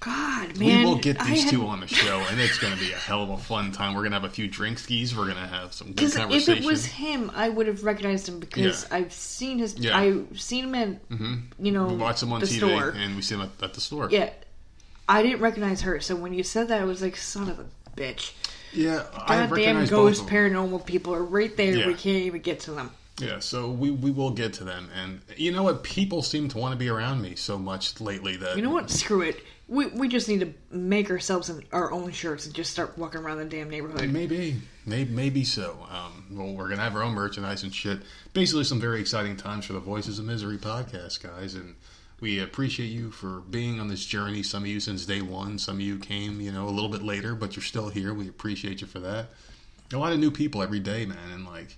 God, man, we will get these had- two on the show, and it's going to be a hell of a fun time. We're going to have a few drink skis. We're going to have some good Because if it was him, I would have recognized him because Yeah. I've seen his. Yeah. Mm-hmm. I've seen him at you know we watch them on TV, store. and we see them at, at the store. Yeah, I didn't recognize her. So when you said that, I was like, "Son of a bitch!" yeah. I Goddamn ghost both of them. paranormal people are right there. Yeah. We can't even get to them. Yeah, so we we will get to them, and you know what? People seem to want to be around me so much lately that You know what? Screw it. We we just need to make ourselves our own shirts and just start walking around the damn neighborhood. Maybe, maybe, maybe so. Um, well, we're gonna have our own merchandise and shit. Basically, some very exciting times for the Voices of Misery podcast, guys, and we appreciate you for being on this journey. Some of you since day one, some of you came, you know, a little bit later, but you're still here. We appreciate you for that. A lot of new people every day, man, and like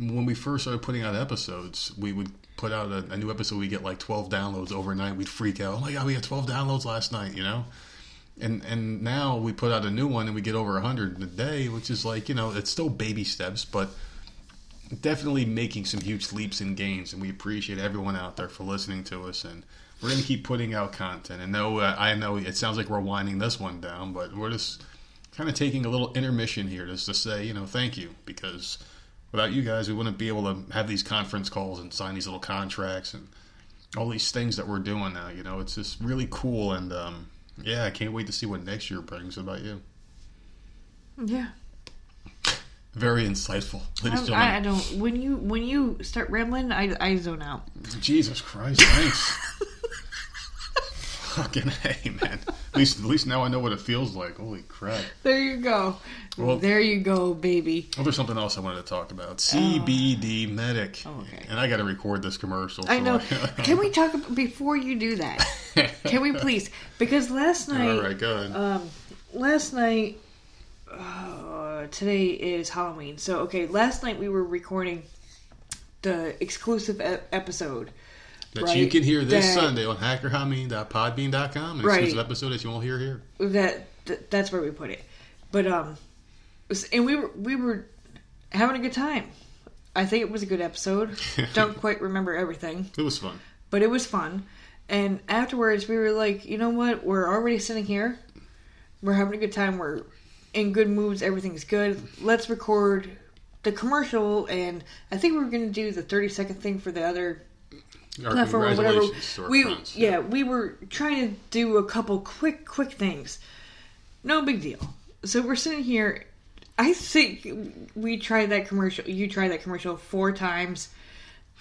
when we first started putting out episodes, we would put out a, a new episode. We get like 12 downloads overnight. We'd freak out. Oh my god, we had 12 downloads last night. You know and and now we put out a new one and we get over 100 in a day which is like you know it's still baby steps but definitely making some huge leaps and gains and we appreciate everyone out there for listening to us and we're to keep putting out content and no uh, i know it sounds like we're winding this one down but we're just kind of taking a little intermission here just to say you know thank you because without you guys we wouldn't be able to have these conference calls and sign these little contracts and all these things that we're doing now. You know, it's just really cool, and um, yeah, I can't wait to see what next year brings. What about you? Yeah, Very insightful, ladies and I, I don't. When you when you start rambling, I I zone out. Jesus Christ, thanks. Fucking hey, man. At least, at least now I know what it feels like. Holy crap! There you go. Well- there you go, baby. Well, there's something else I wanted to talk about. CBD Medic. Oh, okay. And I got to record this commercial. I so know. Can we talk before you do that? Can we please? Because last night, All right, go ahead. um, last night, uh, today is Halloween. So okay, last night we were recording the exclusive e- episode. That right, you can hear this that- Sunday on hackerhameen.podbean.com. An Right. exclusive episode that you won't hear here. That, that that's where we put it. But um, and we were we were having a good time. I think it was a good episode. Don't quite remember everything. It was fun. but it was fun. And afterwards, we were like, you know what? We're already sitting here. We're having a good time. We're in good moods. Everything's good. Let's record the commercial. And I think we were going to do the 30 second thing for the other Platform or whatever. congratulations to our We, friends. yeah, we were trying to do a couple quick, quick things. No big deal. So we're sitting here. I think we tried that commercial. You tried that commercial four times.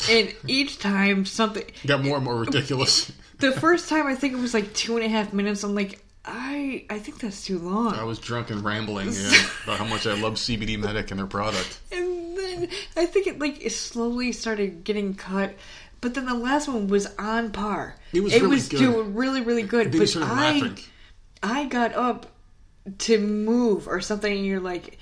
And each time something Got more and more ridiculous. the first time I think it was like two and a half minutes. I'm like, I I think that's too long. I was drunk and rambling yeah, about how much I love CBD Medic and their product. and then I think it like it slowly started getting cut. But then the last one was on par. It was really good. doing really really good. But I laughing. I got up to move or something, and you're like.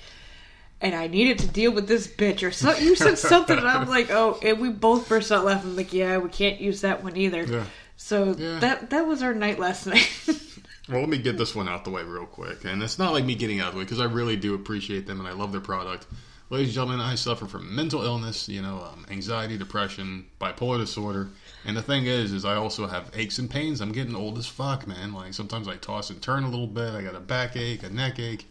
And I needed to deal with this bitch, or so you said something, and I'm like, oh, and we both burst out laughing. Like, yeah, we can't use that one either. Yeah. So Yeah. that that was our night last night. Well, let me get this one out the way real quick. And it's not like me getting out of the way because I really do appreciate them and I love their product. Ladies and gentlemen, I suffer from mental illness, you know, um, anxiety, depression, bipolar disorder. And the thing is, is I also have aches and pains. I'm getting old as fuck, man. Like sometimes I toss and turn a little bit. I got a backache, a neck ache.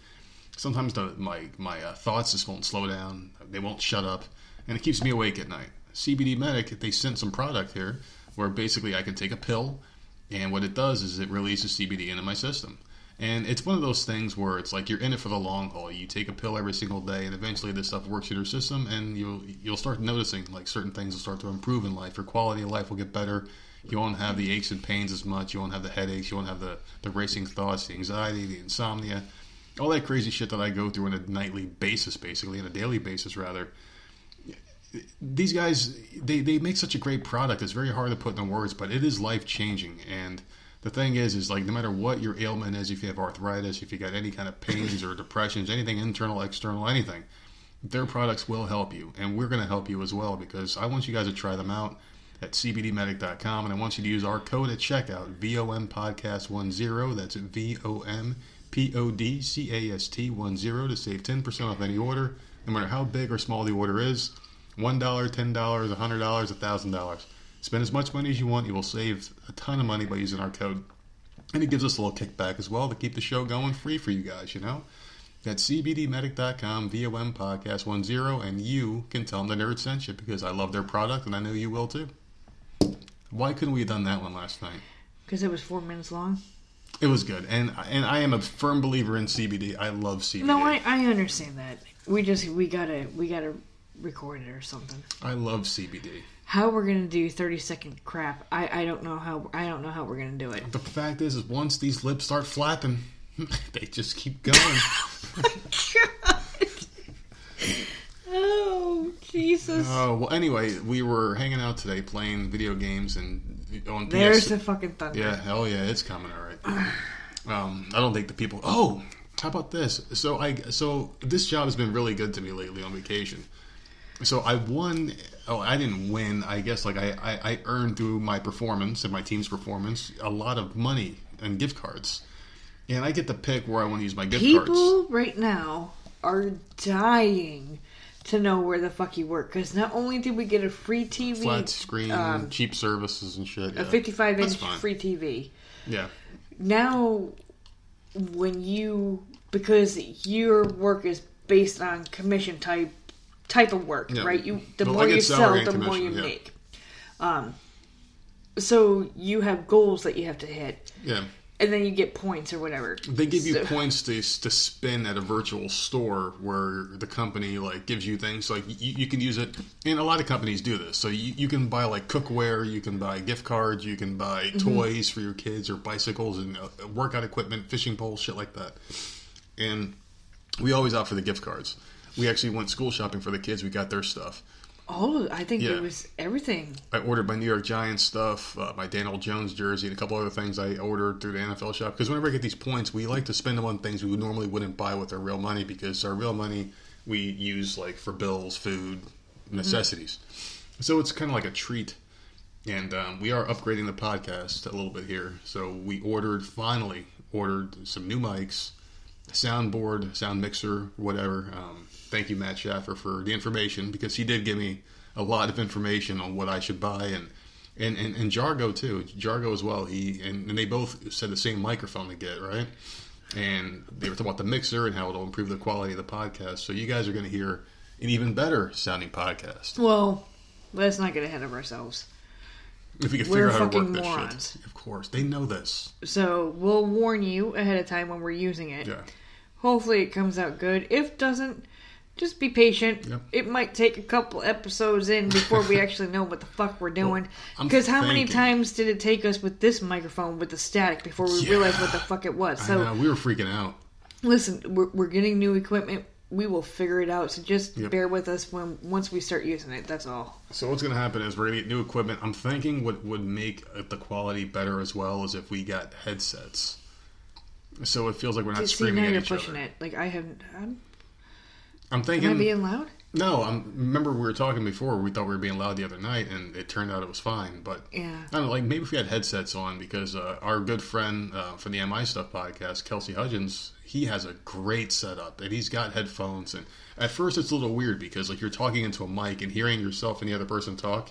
Sometimes the, my my uh, thoughts just won't slow down. They won't shut up, and it keeps me awake at night. CBD Medic, they sent some product here where basically I can take a pill, and what it does is it releases CBD into my system. And it's one of those things where it's like you're in it for the long haul. You take a pill every single day, and eventually this stuff works in your system, and you'll you'll start noticing like certain things will start to improve in life. Your quality of life will get better. You won't have the aches and pains as much. You won't have the headaches. You won't have the the racing thoughts, the anxiety, the insomnia, all that crazy shit that I go through on a nightly basis, basically, on a daily basis, rather these guys they, they make such a great product it's very hard to put into words but it is life changing and the thing is, is like no matter what your ailment is, if you have arthritis, if you got any kind of pains or depressions, anything internal, external, anything, their products will help you, and we're going to help you as well because I want you guys to try them out at cbdmedic.com, and I want you to use our code at checkout VOM Podcast 10. That's V O M P O D C A S T 10 to save 10% off any order, no matter how big or small the order is. $1, $10, $100, $1,000. Spend as much money as you want. You will save a ton of money by using our code. And it gives us a little kickback as well to keep the show going free for you guys, you know? That's cbdmedic.com, VOM Podcast 10, and you can tell them the nerd sent you because I love their product and I know you will too. Why couldn't we have done that one last night? Because it was four minutes long. It was good, and and I am a firm believer in CBD. I love CBD. No, I, I understand that. We just we gotta we gotta record it or something. I love CBD. How we're gonna do thirty second crap? I, I don't know how I don't know how we're gonna do it. The fact is, is once these lips start flapping, they just keep going. oh oh Jesus! Oh well. Anyway, we were hanging out today playing video games and on There's PS. the fucking thunder. Yeah, hell yeah, it's coming. All right. Um, I don't think the people. Oh, how about this? So I so this job has been really good to me lately on vacation. So I won. Oh, I didn't win. I guess like I, I, I earned through my performance and my team's performance a lot of money and gift cards, and I get to pick where I want to use my gift cards. People right now are dying to know where the fuck you work because not only did we get a free TV, Flat screen, um, cheap services and shit. a yeah. 55 inch free TV. Yeah. Now, when you because your work is based on commission type type of work, Yeah. right? You the I more you sell, the more you yeah. make. Um, so you have goals that you have to hit, Yeah. and then you get points or whatever. They give you So- points to to spin at a virtual store where the company like gives you things like you, you can use it. And a lot of companies do this. So you, you can buy like cookware, you can buy gift cards, you can buy Mm-hmm. toys for your kids or bicycles and uh, workout equipment, fishing poles, shit like that. And we always opt for the gift cards. We actually went school shopping for the kids. We got their stuff. Oh, I think Yeah. it was everything. I ordered my New York Giants stuff, uh, my Daniel Jones jersey, and a couple other things I ordered through the NFL shop. Because whenever I get these points, we like to spend them on things we normally wouldn't buy with our real money because our real money we use like for bills, food, necessities. So it's kind of like a treat. And um, we are upgrading the podcast a little bit here. So we ordered, finally, ordered some new mics, soundboard, sound mixer, whatever. Um, thank you, Matt Schaffer, for the information because he did give me a lot of information on what I should buy and and, and, and Jargo too. Jargo as well. He and, and they both said the same microphone to get right, and they were talking about the mixer and how it'll improve the quality of the podcast. So you guys are going to hear an even better sounding podcast Well, let's not get ahead of ourselves. if we can We're figure out how to work this morons. shit. Of course, they know this. So we'll warn you ahead of time when we're using it. Yeah. Hopefully it comes out good. If doesn't, just be patient. Yep. It might take a couple episodes in before we actually know what the fuck we're doing. Because how many times did it take us with this microphone with the static before we Yeah. realized what the fuck it was? I So know we were freaking out. listen, we're, we're getting new equipment. We will figure it out. So just Yep. bear with us when once we start using it. That's all. So what's going to happen is we're going to get new equipment. I'm thinking what would make the quality better as well is if we got headsets. So it feels like we're not See, screaming now at each pushing other. it. Like I haven't. I'm, I'm am thinking I being loud? no. I'm remember we were talking before. We thought we were being loud the other night, and it turned out it was fine. But Yeah. I don't know. Like maybe if we had headsets on, because uh, our good friend uh, from the MI Stuff podcast, Kelsey Hudgens, he has a great setup, and he's got headphones. And at first, it's a little weird because like you're talking into a mic and hearing yourself and the other person talk.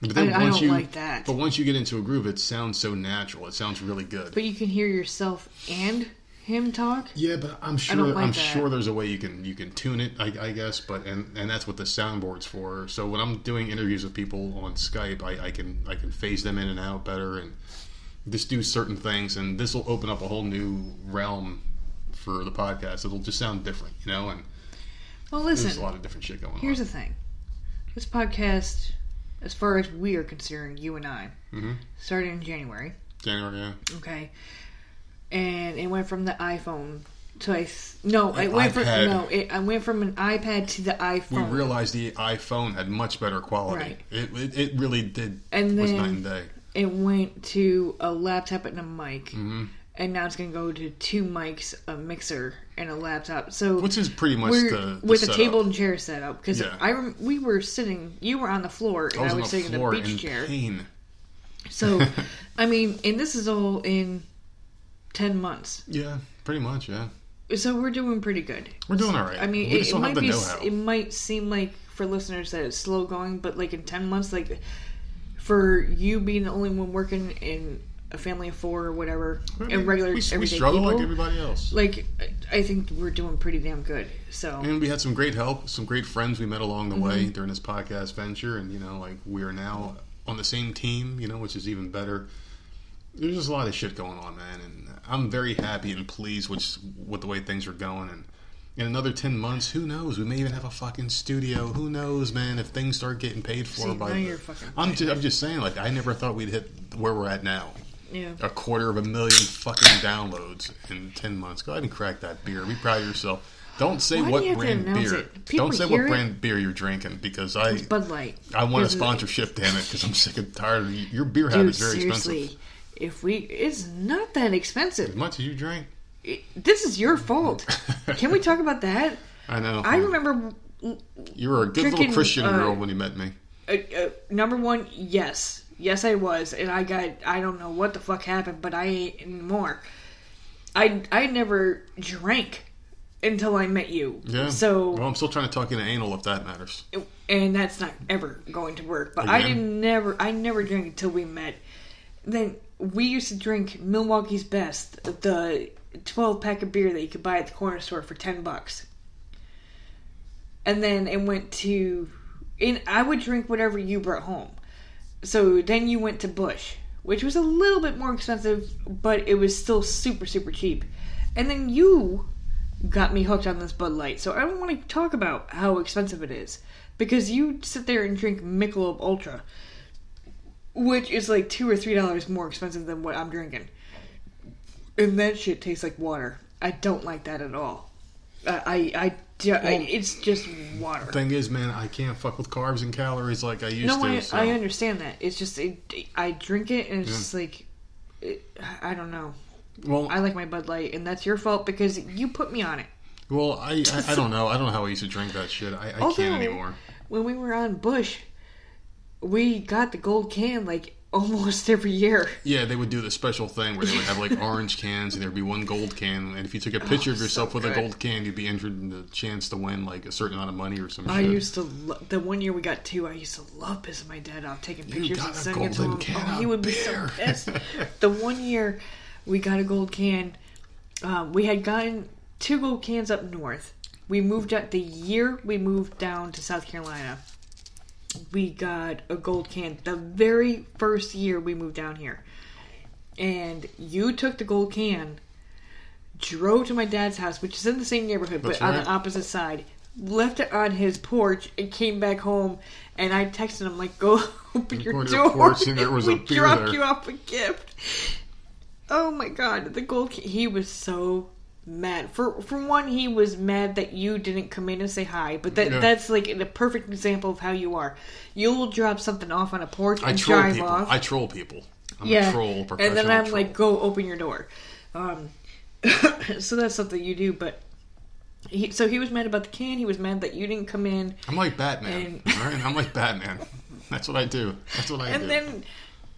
But I- I don't you, like that. But once you get into a groove, it sounds so natural. It sounds really good. But you can hear yourself and him talk. Yeah, but I'm sure like I'm that. sure there's a way you can you can tune it, I, I guess. But and and that's what the soundboard's for. So when I'm doing interviews with people on Skype, I, I can I can phase them in and out better and just do certain things. And this will open up a whole new realm for the podcast. It'll just sound different, you know. And Well, there's listen. a lot of different shit going Here's on. Here's the thing. This podcast, as far as we are concerned, you and I, mm-hmm. started in January. January, yeah. Okay, and it went from the iPhone to I th- no, An it went from no, it, I went from an iPad to the iPhone. We realized the iPhone had much better quality. Right. It, it it really did And was then- night and day. it went to a laptop and a mic, Mm-hmm. and now it's going to go to two mics, a mixer, and a laptop. So Which is pretty much the, the with a table and chair setup because Yeah. I rem- we were sitting, you were on the floor, and I was, I on was the sitting in a beach chair. pain. So, I mean, and this is all in ten months. Yeah, pretty much. Yeah, So we're doing pretty good. we're doing all right. I mean, it, it might be. know-how. It might seem like for listeners that it's slow going, but like in ten months, like for you being the only one working in a family of four or whatever, I mean, and regular we, we struggle people, like everybody else. like I think we're doing pretty damn good. So and we had some great help, some great friends we met along the Mm-hmm. way during this podcast venture, and you know, like we are now on the same team, you know, which is even better. There's just a lot of shit going on, man, and I'm very happy and pleased with with the way things are going. And in another ten months, who knows? We may even have a fucking studio. Who knows, man? If things start getting paid for See, by, now I'm just, I'm just saying, like I never thought we'd hit where we're at now. yeah. A quarter of a million fucking downloads in ten months. Go ahead and crack that beer. Be proud of yourself. Don't say Why what to brand beer. Don't say what it. brand beer you're drinking because I Bud Light. I want a sponsorship. Damn it, because I'm sick and tired of you. your beer Dude, habit's very seriously, expensive. If we, it's not that expensive. As much as you drink, It- this is your fault. Can we talk about that? I know. I remember you were a good drinking, little Christian uh, girl when you met me. uh, uh, number one, yes, yes, I was, and I got I don't know what the fuck happened, but I ain't anymore. I I never drank until I met you. Yeah. So well, I'm still trying to talk into anal if that matters. and that's not ever going to work. But I didn't never I never drank until we met. Then we used to drink Milwaukee's Best, the twelve pack of beer that you could buy at the corner store for ten bucks. And then it went to and I would drink whatever you brought home. So then you went to Busch, which was a little bit more expensive, but it was still super, super cheap. And then you got me hooked on this Bud Light. So I don't want to talk about how expensive it is because you sit there and drink Michelob Ultra, which is like two or three dollars more expensive than what I'm drinking, and that shit tastes like water. I don't like that at all. Uh, I, I, ju- I- it's just water. Thing is, man, I can't fuck with carbs and calories like I used No, to. I, so. I understand that. It's just it, I drink it and it's just like it, I don't know. well, I like my Bud Light, and that's your fault because you put me on it. well, I, I, I don't know. I don't know how I used to drink that shit. I, I Although- can't anymore. When we were on Busch, we got the gold can like almost every year. Yeah, they would do the special thing where they would have like orange cans and there'd be one gold can, and if you took a picture of Oh, so yourself with a gold can, you'd be entered in the chance to win like a certain amount of money or some I shit. used to lo- the one year we got two. I used to love pissing my dad off, taking pictures and sending it to golden him. can oh, he of would be so pissed. the one year we got a gold can, um, we had gotten two gold cans up north. We moved out the year we moved down to South Carolina. We got a gold can the very first year we moved down here, and you took the gold can, drove to my dad's house, which is in the same neighborhood That's but on the opposite side. Left it on his porch and came back home. And I texted him like, "Go open your door." your porch and there was we a beer dropped there. you off a gift. Oh my god, the gold. Can- he was so mad. For for one, he was mad that you didn't come in and say hi. But that Yeah. that's like a perfect example of how you are. You'll drop something off on a porch I and troll drive people. off. I troll people. I'm yeah, a troll, and then I'm troll. like, "Go open your door." Um, so that's something you do, but. He, so he was mad about the can. He was mad that you didn't come in. I'm like Batman. and- all right, I'm like Batman. That's what I do. That's what I do. And then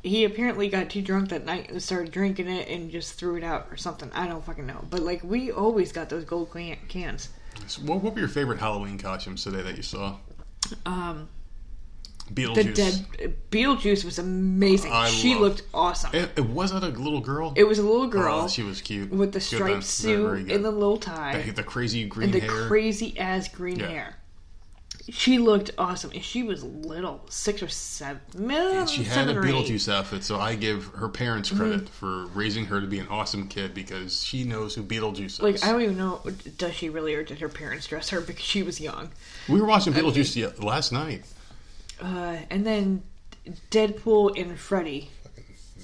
he apparently got too drunk that night and started drinking it and just threw it out or something. I don't fucking know. But like we always got those gold can- cans. So what, what were your favorite Halloween costumes today that you saw? Um, Beetlejuice. the dead Beetlejuice was amazing. I she love- looked awesome. It, It, wasn't a little girl. It was a little girl Oh, she was cute with the striped suit Very and the little tie the, the crazy green and the hair. crazy ass green Yeah. hair. She looked awesome, and she was little, six or seven. And she had a eight. Mm-hmm. Beetlejuice outfit, so I give her parents credit for raising her to be an awesome kid because she knows who Beetlejuice is. Like I don't even know, does she really, or did her parents dress her because she was young? we were watching Beetlejuice the- last night. Uh, and then Deadpool and Freddy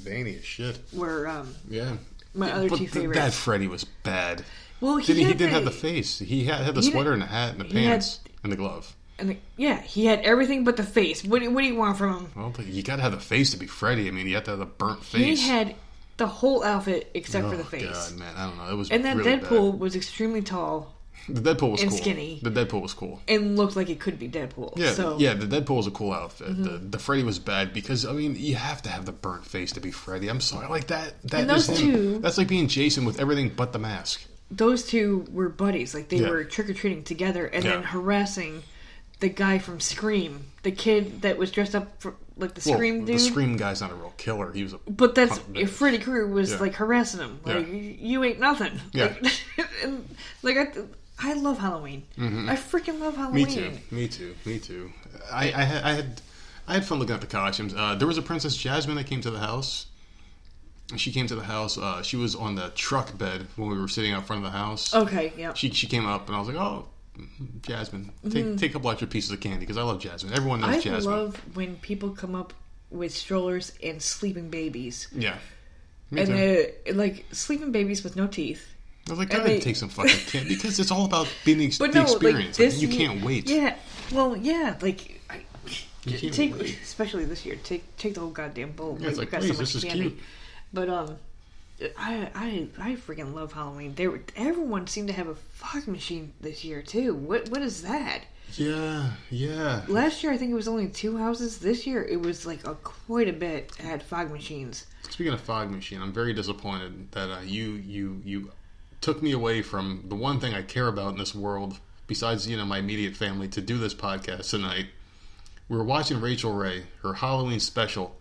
Danny as shit. were um, Yeah. my other but two favorites. that Freddy was bad. well, he, Did he, didn't have the face. He had, had the he sweater and the hat and the he had- pants and the glove. And yeah, he had everything but the face. What, do- what do you want from him? Well, you got to have the face to be Freddy. I mean, you have to have the burnt face. He had the whole outfit except for the Oh, face. God, man, I don't know. It was And then really Deadpool was extremely tall The Deadpool was and cool. skinny. The Deadpool was cool. and looked like it could be Deadpool. Yeah, so Mm-hmm. yeah. The Deadpool was a cool outfit. The, the Freddy was bad because I mean you have to have the burnt face to be Freddy. I'm sorry, like that. That And those two- That's like being Jason with everything but the mask. those two were buddies. Like they Yeah. were trick or treating together, and then harassing the guy from Scream, the kid that was dressed up for like the Well, dude. the. Scream guy's not a real killer. He was a But that's if. Freddy Krueger was Yeah. like harassing him, like Yeah. you ain't nothing. Yeah. Like, and, like I, I love Halloween. I freaking love Mm-hmm. Me too. Me too. Me too. I, I, had, I had I had fun looking at the costumes. Uh, there was a Princess Jasmine that came to the house. She came to the house. Uh, she was on the truck bed when we were sitting out front of the house. Okay, yeah. She she came up and I was like, oh, Jasmine, take take a couple extra pieces of candy because I love Jasmine. Everyone knows. I Jasmine. love when people come up with strollers and sleeping babies, yeah. Me and like sleeping babies with no teeth. I was like, I gotta they- take some fucking candy because it's all about being the, ex- But no, like experience. Like, this, you can't wait. Yeah, well, yeah, like I, take, wait. especially this year, take take the whole goddamn bowl. Yeah, like, got please, so much this is candy. cute. But um, I I I freaking love Halloween. There, everyone seemed to have a fog machine this year too. What what is that? Yeah, yeah. Last year I think it was only two houses. This year it was like a quite a bit had fog machines. Speaking of fog machine, I'm very disappointed that uh, you you you took me away from the one thing I care about in this world, besides you know my immediate family, to do this podcast tonight. We were watching Rachael Ray her Halloween special,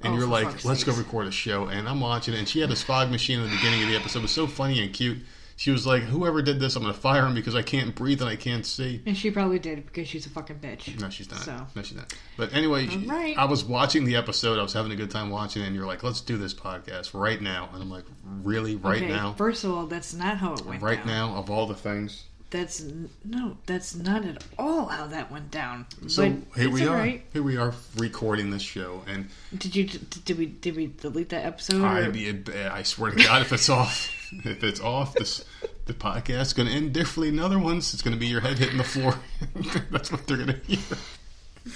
and Oh, you're like, "Let's go record a show." And I'm watching it, and she had this fog machine at the beginning of the episode. It was so funny and cute. She was like, "Whoever did this, I'm going to fire him because I can't breathe and I can't see." And she probably did because she's a fucking bitch. No, she's not. So. No, she's not. But anyway, she- right. I was watching the episode. I was having a good time watching it, and you're like, "Let's do this podcast right now." And I'm like, "Really, right okay, now? First of all, that's not how it went. right down. now? Of all the things?" That's no, that's not at all how that went down. So but here we are. alright. Here we are recording this show, and Did you did, did we did we delete that episode? I, or- I swear to God, if it's off, if it's off, this the podcast's going to end differently than other ones. It's going to be your head hitting the floor. That's what they're going to hear.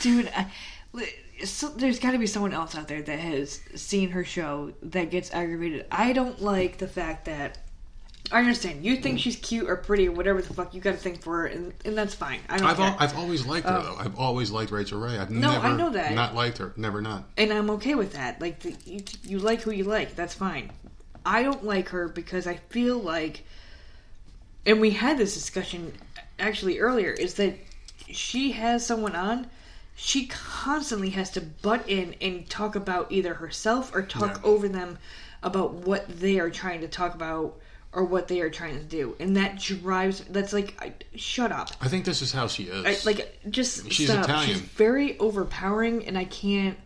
dude. I, so, there's got to be someone else out there that has seen her show that gets aggravated. I don't like the fact that. I understand you think she's cute or pretty or whatever the fuck you got to think for her, and, and that's fine. I don't I've al- I've always liked her um, though. I've always liked Rachael Ray. I've. No, never I know that. not liked her. Never not. and I'm okay with that. Like the, you, you like who you like, that's fine. I don't like her because I feel like, and we had this discussion actually earlier, is that she has someone on. She constantly has to butt in and talk about either herself or talk Yeah. over them about what they are trying to talk about or what they are trying to do, and that drives. That's like, I, shut up. I think this is how she is. I, like just She's stop. Italian. She's very overpowering, and I can't.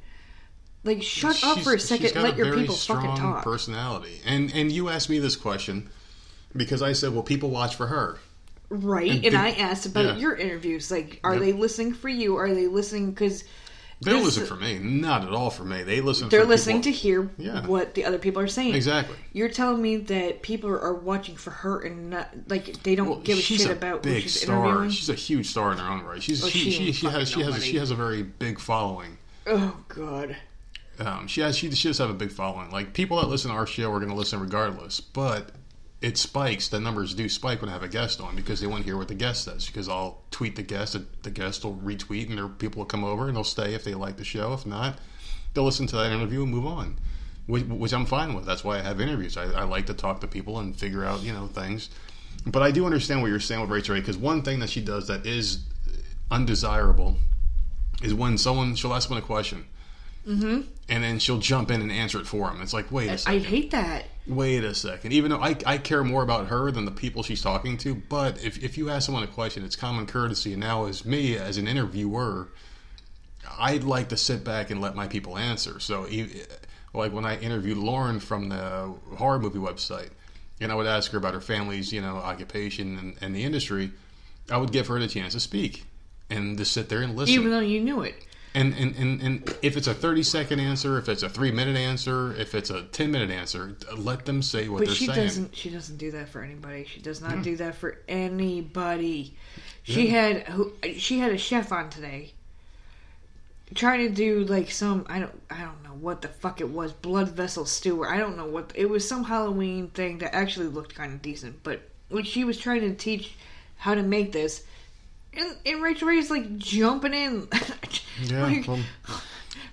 Like, shut up for a she's second. Let a your people fucking talk. Personality, and and you asked me this question because I said, well, people watch for her. right? and And, I asked about yeah. your interviews. Like, are Yep. they listening for you? Are they listening because They don't listen for me, not at all for me. They listen. they're listening people. to hear Yeah. what the other people are saying? Exactly. You're telling me that people are watching for her and not like they don't Well, give a shit a about big she's star. interviewing. She's a huge star in her own right. She's Oh, she she she, has she has a, she has a very big following. oh god. Um, she has she, she does have a big following. Like people that listen to our show are going to listen regardless, but it spikes. The numbers do spike when I have a guest on because they want to hear what the guest says. Because I'll tweet the guest, the guest will retweet, and their people will come over and they'll stay if they like the show. If not, they'll listen to that interview and move on, which, which I'm fine with. That's why I have interviews. I, I like to talk to people and figure out you know things. But I do understand what you're saying with Rachael Ray because one thing that she does that is undesirable is when someone she'll ask one a question. Mm-hmm. And then she'll jump in and answer it for him. It's like, wait a I second. I hate that. Wait a second. Even though I, I care more about her than the people she's talking to, but if, if you ask someone a question, it's common courtesy. And now, as me, as an interviewer, I'd like to sit back and let my people answer. So, like when I interviewed Lauren from the horror movie website, and I would ask her about her family's, you know, occupation and, and the industry, I would give her the chance to speak and to sit there and listen. Even though you knew it. And, and, and, and if it's a 30 second answer, if it's a three minute answer, if it's a 10 minute answer, let them say what But they're she saying. doesn't. She doesn't do that for anybody. She does not do that for anybody. She Yeah. had who she had a chef on today, trying to do like some I don't I don't know what the fuck it was blood vessel stew or I don't know what it was some Halloween thing that actually looked kind of decent. But when she was trying to teach how to make this, and, and Rachael Ray's like jumping in. Yeah, Like, well,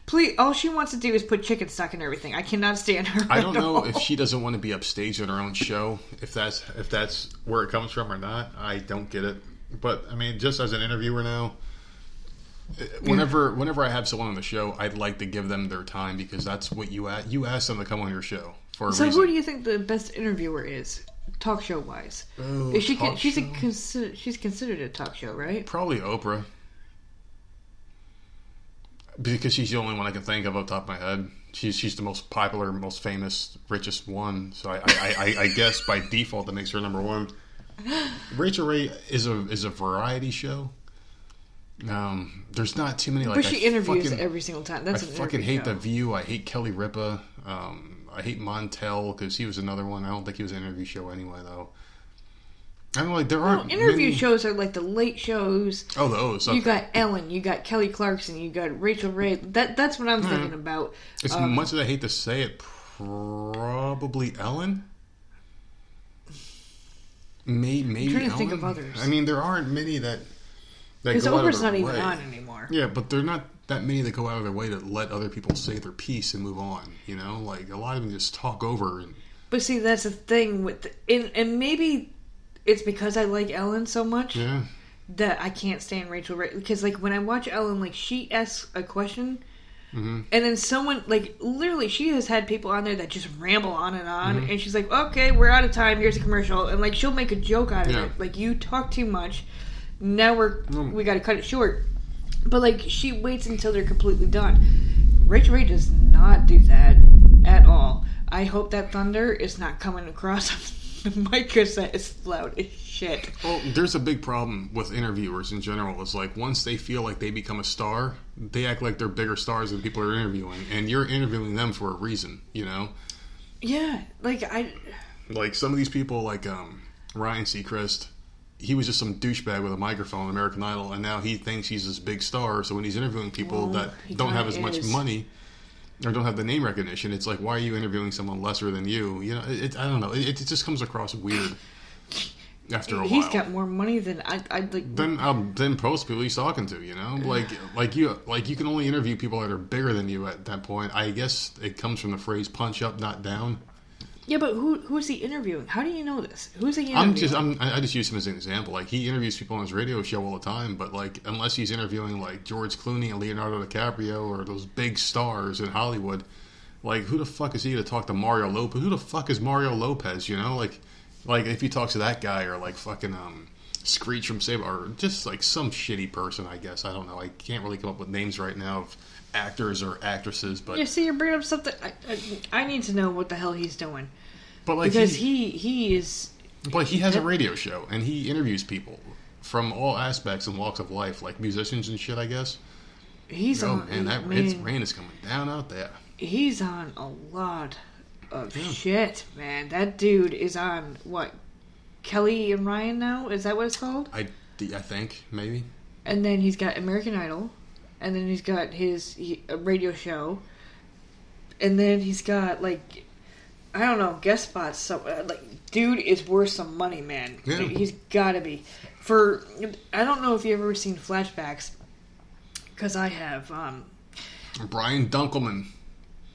please, all she wants to do is put chicken stock in everything. I cannot stand her. I don't know all. if she doesn't want to be upstage on her own show. If that's if that's where it comes from or not, I don't get it. But I mean, just as an interviewer now, eh, whenever whenever I have someone on the show, I'd like to give them their time because that's what you ask. You ask them to come on your show for a So reason. who do you think the best interviewer is, talk show wise? Oh, is she? talk She's a consider, she's considered a talk show, right? Probably Oprah. Because she's the only one I can think of off the top of my head. She's she's the most popular, most famous, richest one. So I I, I, I guess by default that makes her number one. Rachael Ray is a is a variety show. Um, there's not too many like. but she I interviews fucking- every single time. I That's an fucking hate show. The View. I hate Kelly Ripa. Um, I hate Montel because he was another one. I don't think he was an interview show anyway though. I don't like there aren't interview many- shows are like the late shows. Oh, those. You got Ellen, you got Kelly Clarkson, you got Rachael Ray. That that's what I'm thinking about. As Um, much as I hate to say it, probably Ellen. Maybe, maybe trying to think of others. I mean, there aren't many that Because Oprah's not even way. on anymore. Yeah, but they're not that many that go out of their way to let other people say their piece and move on. You know, like a lot of them just talk over and But see, that's the thing with, and, and maybe it's because I like Ellen so much yeah. that I can't stand Rachael Ray. Because like when I watch Ellen, like she asks a question, Mm-hmm. and then someone like literally she has had people on there that just ramble on and on, Mm-hmm. and she's like, "Okay, we're out of time. Here's a commercial," and like she'll make a joke out of Yeah. it. Like you talk too much. Now we're Mm. we got to cut it short. But like she waits until they're completely done. Rachael Ray does not do that at all. I hope that thunder is not coming across the mic because that is loud as shit. Well, there's a big problem with interviewers in general. Is like once they feel like they become a star, they act like they're bigger stars than people are interviewing, and you're interviewing them for a reason. You know, Yeah, like I. like some of these people, like um, Ryan Seacrest, he was just some douchebag with a microphone on American Idol, and now he thinks he's this big star. So when he's interviewing people that don't have as kinda much money or don't have the name recognition, it's like, why are you interviewing someone lesser than you? You know, it, it, I don't know. It, it just comes across weird after a He's while. got more money than I. I like. then um, then post people he's talking to, you know, like like you like you can only interview people that are bigger than you at that point. I guess it comes from the phrase "punch up, not down." Yeah, but who who's he interviewing? How do you know this? Who's he interviewing? I'm just I'm, I I just use him as an example. Like he interviews people on his radio show all the time, but like unless he's interviewing like George Clooney and Leonardo DiCaprio or those big stars in Hollywood, like who the fuck is he to talk to Mario Lopez? Who the fuck is Mario Lopez? You know, like like if he talks to that guy or like fucking um Screech from Save or just like some shitty person. I guess I don't know. I can't really come up with names right now of actors or actresses, but Yeah, see, you're bringing up something. I, I, I need to know what the hell he's doing but like because he, he he is. But he has a radio show and he interviews people from all aspects and walks of life, like musicians and shit. I guess. He's Oh on. man, that man, it's, rain is coming down out there. He's on a lot of shit, man. That dude is on what? Kelly and Ryan now? Is that what it's called? I, I think maybe. And then he's got American Idol, and then he's got his he, a radio show, and then he's got like I don't know guest spots. So uh, like, dude is worth some money, man. Yeah. He's got to be. For I don't know if you have ever seen flashbacks, because I have. Um, Brian Dunkleman.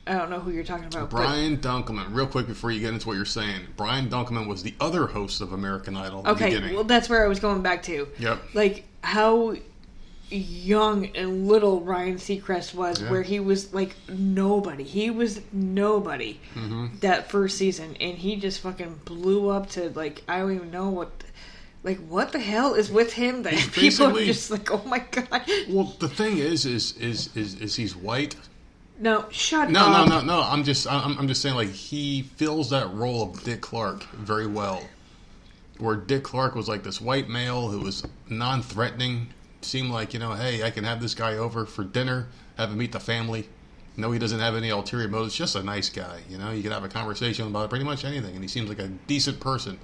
I don't know who you're talking about. but- Brian Dunkleman. Real quick before you get into what you're saying, Brian Dunkleman was the other host of American Idol. At the Okay, beginning. well, that's where I was going back to. Yep. Like how young and little Ryan Seacrest was, Yeah. where he was like nobody. He was nobody Mm-hmm. that first season, and he just fucking blew up to like I don't even know what. Like what the hell is with him that He's people are just like, oh my god! Well, the thing is, is is is is he's white. No, shut up. No, no, no, no. I'm just, I'm, I'm just saying, like he fills that role of Dick Clark very well. Where Dick Clark was like this white male who was non-threatening, seemed like you know, hey, I can have this guy over for dinner, have him meet the family. No, he doesn't have any ulterior motives. Just a nice guy, you know. You can have a conversation about pretty much anything, and he seems like a decent person.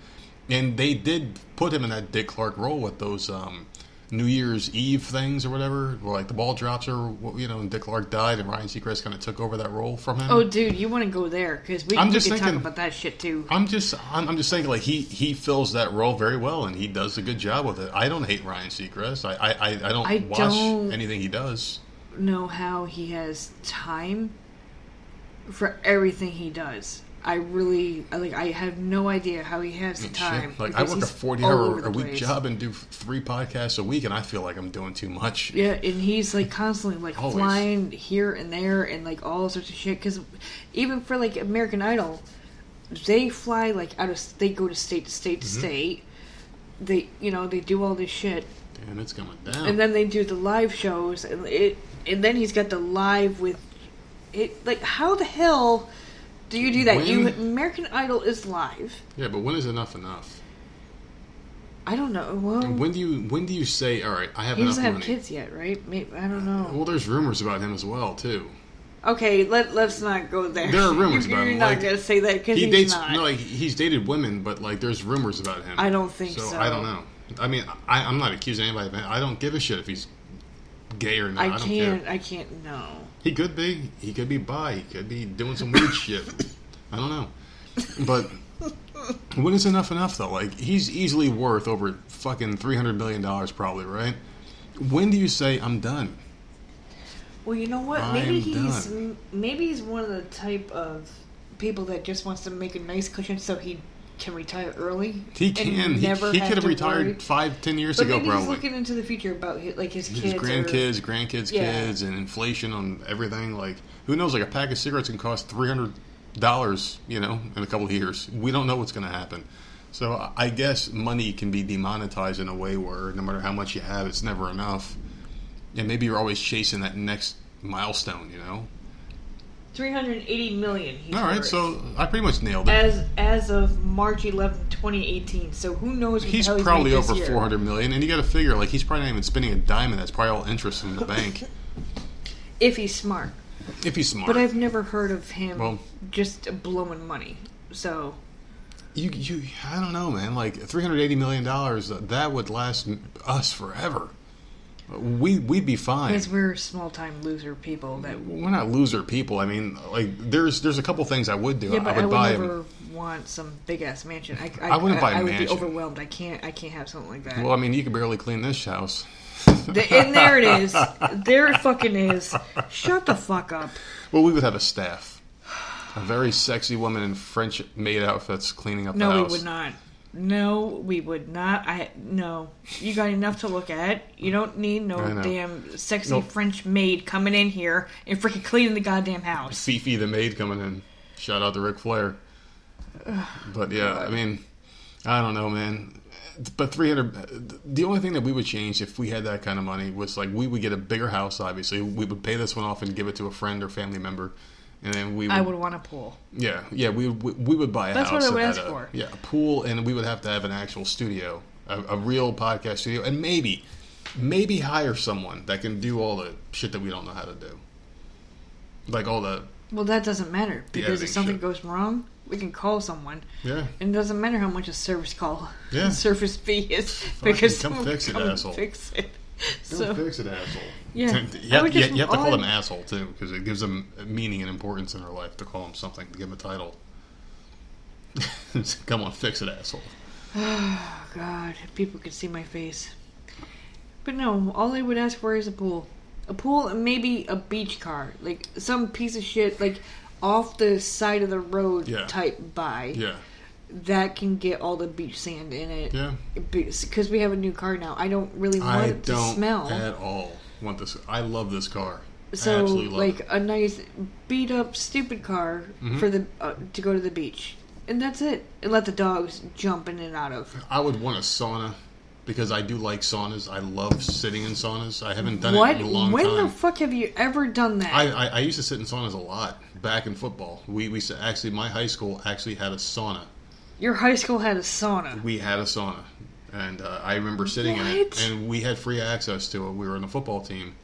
And they did put him in that Dick Clark role with those um, New Year's Eve things or whatever, where like the ball drops or you know, and Dick Clark died and Ryan Seacrest kind of took over that role from him. Oh, dude, you want to go there because we, I'm we just can thinking- talk about that shit too. I'm just I'm, I'm just saying like he he fills that role very well and he does a good job with it. I don't hate Ryan Seacrest. I I, I, I don't I watch don't- anything he does. Know how he has time for everything he does. I really like. I have no idea how he has the Shit. time. Like I work a forty-hour a week place. job and do three podcasts a week and I feel like I'm doing too much. Yeah, and he's like constantly like flying here and there and like all sorts of shit. Because even for like American Idol, they fly like out of they go to state to state to Mm-hmm. state. They you know they do all this shit, And it's coming down. and then they do the live shows, and it and then he's got the live with it. Like how the hell do you do that? You American Idol is live. yeah, but when is enough enough? I don't know. Well, And when do you when do you say all right? I have he enough He doesn't have money. kids yet, right? Maybe I don't know. Well, there's rumors about him as well too. Okay, let let's not go there. There are rumors You're, about you're him, not like, gonna say that because He he's dates not. no, like he's dated women, but like there's rumors about him. I don't think so. I don't know. I mean, I, I'm not accusing anybody. Of. I don't give a shit if he's gay or not. I, I don't can't. care. I can't. No. He could be. He could be bi. He could be doing some weird shit. I don't know. But when is enough enough though? Like he's easily worth over fucking three hundred million dollars, probably, right? When do you say I'm done? Well, you know what? I'm Maybe he's done. maybe he's one of the type of people that just wants to make a nice cushion so he can retire early. He can. He, he could have retired worry. five, ten years But ago, maybe he's looking into the future about his, like his his kids. or- grandkids, grandkids, Yeah. kids, and inflation on everything. Like, who knows? Like, a pack of cigarettes can cost three hundred dollars, you know, in a couple of years. We don't know what's going to happen. So, I- I guess money can be demonetized in a way where no matter how much you have, it's never enough. And maybe you're always chasing that next milestone, you know. Three hundred eighty million. He's All right, worth. so I pretty much nailed it. as as of March 11, 2018. So who knows? What He's the hell probably this over year. four hundred million, and you got to figure like he's probably not even spending a dime, and that's probably all interest in the bank if he's smart. if he's smart. But I've never heard of him Well- just blowing money. So You, you, I don't know, man. Like three hundred eighty million dollars, that would last us forever. We we'd be fine. because we're small time loser people that. We're not loser people. I mean, like there's there's a couple things I would do. Yeah, but I I would would, buy. never want some big ass mansion. I, I, I wouldn't buy a I would be overwhelmed. I can't. I can't have something like that. well, I mean, you can barely clean this house. The- and there it is. There it fucking is. Shut the fuck up. Well, we would have a staff, a very sexy woman in French maid outfits cleaning up No, the we house. would not. No, we would not. I no. You got enough to look at. You don't need no damn sexy Nope. French maid coming in here and freaking cleaning the goddamn house. Fifi the maid coming in. Shout out to Ric Flair. But yeah, I mean, I don't know, man. But three hundred. The only thing that we would change if we had that kind of money was like we would get a bigger house. Obviously, we would pay this one off and give it to a friend or family member, and then we would. I would want a pool. Yeah, yeah, we we, we would buy a That's house. what I would ask a, for. Yeah, a pool, and we would have to have an actual studio, a, a real podcast studio, and maybe, maybe hire someone that can do all the shit that we don't know how to do, like all the Well, that doesn't matter because if something shit. goes wrong, we can call someone, yeah. and it doesn't matter how much a service call, Yeah. service fee is because come someone fix it, come asshole. Fix it. Don't So fix it, asshole. Yeah. you, have, you- have to call them asshole too, because it gives them meaning and importance in their life to call them something, to give them a title. Come on, fix it, asshole. Oh God, if people could see my face. But no, all I would ask for is a pool, a pool, and maybe a beach car, like some piece of shit, like off the side of the road Yeah. type buy Yeah, that can get all the beach sand in it. yeah. because we have a new car now. I don't really want I it to don't smell. at all want this. I love this car. I so absolutely love like it. a nice beat up stupid car Mm-hmm. for the uh, to go to the beach, and that's it. And let the dogs jump in and out of. I would want a sauna because I do like saunas. I love sitting in saunas. I haven't done What? it in a long when time. When the fuck have you ever done that? I, I, I used to sit in saunas a lot back in football. We we actually my high school actually had a sauna. Your high school had a sauna. We had a sauna, and uh, I remember sitting in What? it, and we had free access to it. We were in the football team.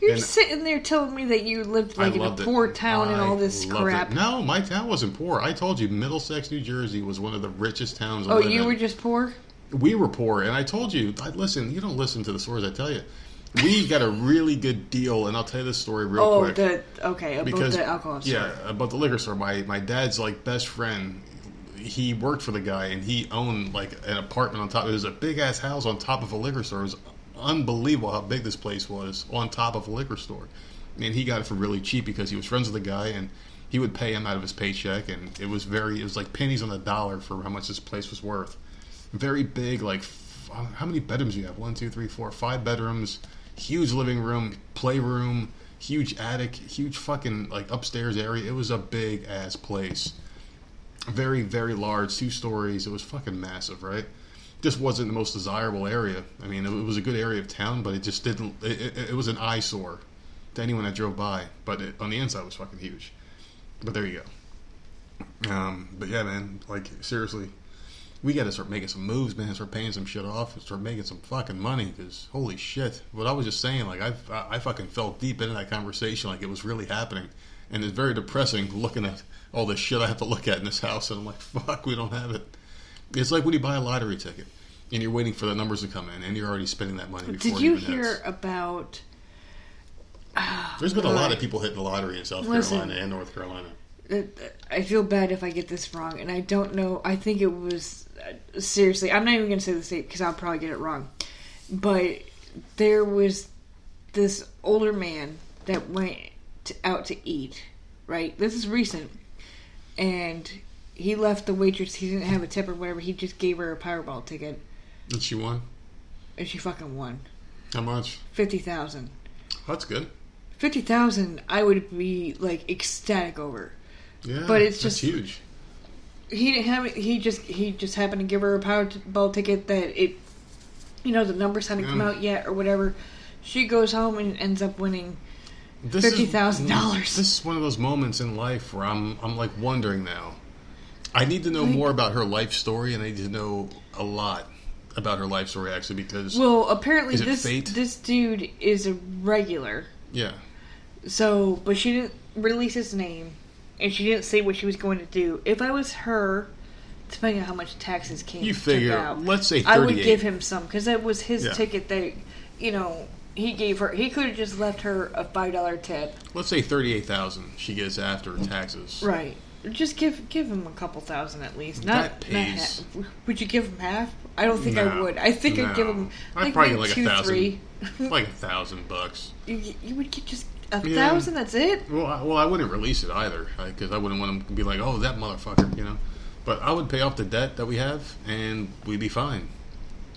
You're and- sitting there telling me that you lived like I in a loved it. poor town and I all this loved crap. It. No, my town wasn't poor. I told you, Middlesex, New Jersey, was one of the richest towns. I oh, lived you in. were just poor. we were poor, and I told you, I listen. You don't listen to the stories I tell you. We got a really good deal, and I'll tell you this story real Oh, quick. the okay about the alcohol store. yeah, about the liquor store. My my dad's like best friend. He worked for the guy, and he owned like an apartment on top. It was a big ass house on top of a liquor store. It was unbelievable how big this place was on top of a liquor store. And he got it for really cheap because he was friends with the guy, and he would pay him out of his paycheck. And it was very, it was like pennies on the dollar for how much this place was worth. Very big, like f- how many bedrooms do you have? One, two, three, four, five bedrooms. Huge living room, playroom, huge attic, huge fucking like upstairs area. It was a big ass place. Very, very large, two stories. It was fucking massive, right? Just wasn't the most desirable area. I mean, it was a good area of town, but it just didn't. It, it, it was an eyesore to anyone that drove by. But on the inside, was fucking huge. But there you go. Um, but yeah, man, like seriously, we got to start making some moves, man. Start paying some shit off and start making some fucking money. Because holy shit, what I was just saying, like I, I fucking felt deep into that conversation, like it was really happening, and it's very depressing looking at all this shit I have to look at in this house, and I'm like, fuck, we don't have it. It's like when you buy a lottery ticket and you're waiting for the numbers to come in, and you're already spending that money. Before Did you hear hits. about? There's been a lot of people hitting the lottery in South Listen. Carolina and North Carolina. I feel bad if I get this wrong, and I don't know. I think it was uh, seriously. I'm not even going to say the state because I'll probably get it wrong. But there was this older man that went to, out to eat. Right, this is recent, and he left the waitress. He didn't have a tip or whatever. He just gave her a Powerball ticket, And she won. and she fucking won How much? fifty thousand. That's good. Fifty thousand, I would be like ecstatic over. Yeah, But it's that's just- huge. he didn't have he just he just happened to give her a Powerball ticket that it you know the numbers hadn't come out yet or whatever. She goes home and ends up winning. This $50,000. This is one of those moments in life where I'm I'm like wondering now. I need to know Like- more about her life story, and I need to know a lot about her life story actually because Well, apparently Is this fate? this dude is a regular. yeah, So, but she didn't release his name, and she didn't say what she was going to do. If I was her, depending on how much taxes came, you figure. out, Let's say I would give him some because that was his Yeah. ticket. That you know he gave her. He could have just left her a five dollar tip. Let's say thirty-eight thousand. She gets after taxes. Right. Just give give him a couple thousand at least. Not, That pays. half. Would you give him half? I don't think I would. I think I'd give him No. I'd like probably like a two, thousand. three. Like a thousand bucks. you, you would get just a Yeah. thousand. That's it. Well, I, well, I wouldn't release it either because I wouldn't want them to be like, "Oh, that motherfucker," you know. But I would pay off the debt that we have, and we'd be fine.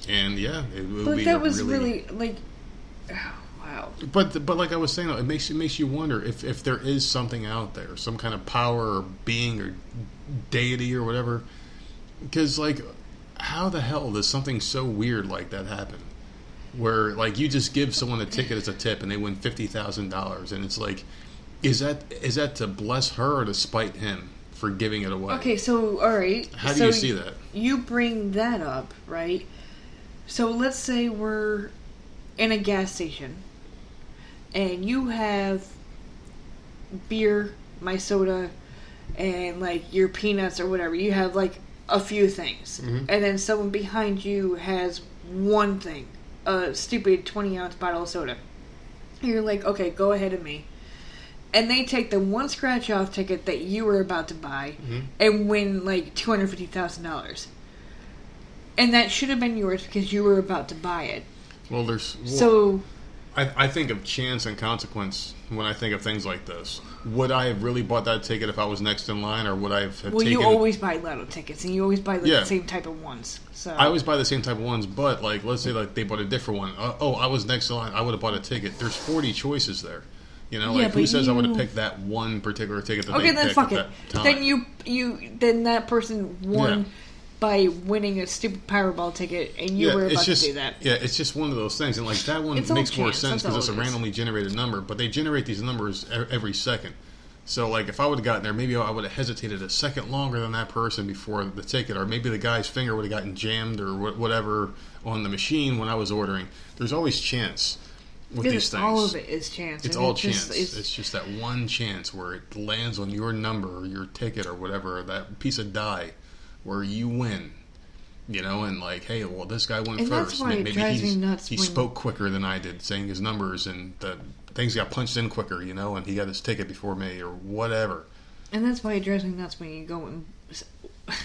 And yeah, it would But be that a was really, really like, wow. But but like I was saying, it makes it makes you wonder if if there is something out there, some kind of power or being or deity or whatever. Because like, how the hell does something so weird like that happen? Where like you just give someone a ticket as a tip and they win fifty thousand dollars, and it's like, is that is that to bless her or to spite him for giving it away? Okay, so all right. How do so you see that? You bring that up, right? So let's say we're in a gas station, and you have beer, my soda, and like your peanuts or whatever. You have like a few things, Mhm. and then someone behind you has one thing, a stupid twenty ounce bottle of soda. You're like, okay, go ahead of me. And they take the one scratch off ticket that you were about to buy Mhm. and win like two hundred fifty thousand dollars. And that should have been yours because you were about to buy it. Well, there's well, So I, I think of chance and consequence when I think of things like this. Would I have really bought that ticket if I was next in line, or would I have, have well, taken? you always buy lotto tickets, and you always buy like, Yeah. the same type of ones. So I always buy the same type of ones, but like let's say like they bought a different one. Uh, oh, I was next in line. I would have bought a ticket. There's 40 choices there. You know, Yeah, like who says I would have picked that one particular ticket that okay, they then fuck it. time? Then you you then that person won Yeah. By winning a stupid Powerball ticket, and you yeah, were about just to do that. yeah, it's just one of those things, and like that one It's makes more chance, sense because it's a all randomly generated number. But they generate these numbers every second. So like if I would have gotten there, maybe I would have hesitated a second longer than that person before the ticket, or maybe the guy's finger would have gotten jammed or wha- whatever on the machine when I was ordering. There's always chance with these things. all of it is chance. It's and all it just- chance. it's- It's, just that one chance where it lands on your number or your ticket or whatever, that piece of die where you win. You know, and like, hey, well, this guy went And that's first. why May- it Maybe drives he's- me nuts he when- spoke quicker than I did, saying his numbers, and the things got punched in quicker. You know, and he got his ticket before me, or whatever. And that's why it drives me nuts when you go and.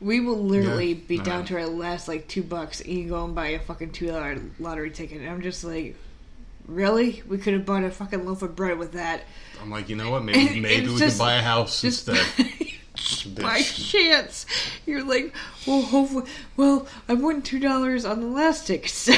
We will literally Yeah, be down to our last like two bucks, and you go and buy a fucking two dollar lottery ticket. And I'm just like, really? We could have bought a fucking loaf of bread with that. I'm like, you know what? Maybe maybe we just- could buy a house Just instead. by chance, you're like, well, hopefully, well, I won two dollars on the last so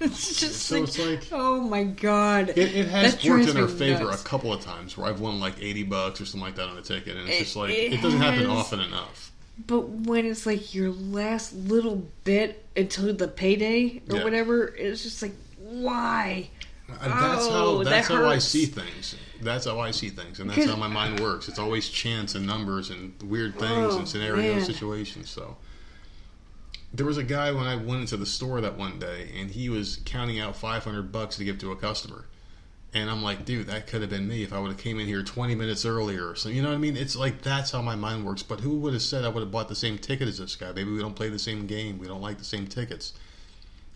it's just So like, it's like- oh my god, It, it has That worked in our favor nuts. a couple of times where I've won like eighty bucks or something like that on a ticket, and it's It- just like it it, doesn't happen often enough. But when it's like your last little bit until the payday or Yeah. whatever, it's just like, why? That's Oh, how that that's how I see things. That's how I see things, and that's how my mind works. It's always chance and numbers and weird things Oh, and scenarios, man. situations. So there was a guy when I went into the store that one day, and he was counting out five hundred bucks to give to a customer. And I'm like, dude, that could have been me if I would have came in here 20 minutes earlier. So you know what I mean? It's like that's how my mind works. But who would have said I would have bought the same ticket as this guy? Maybe we don't play the same game. We don't like the same tickets.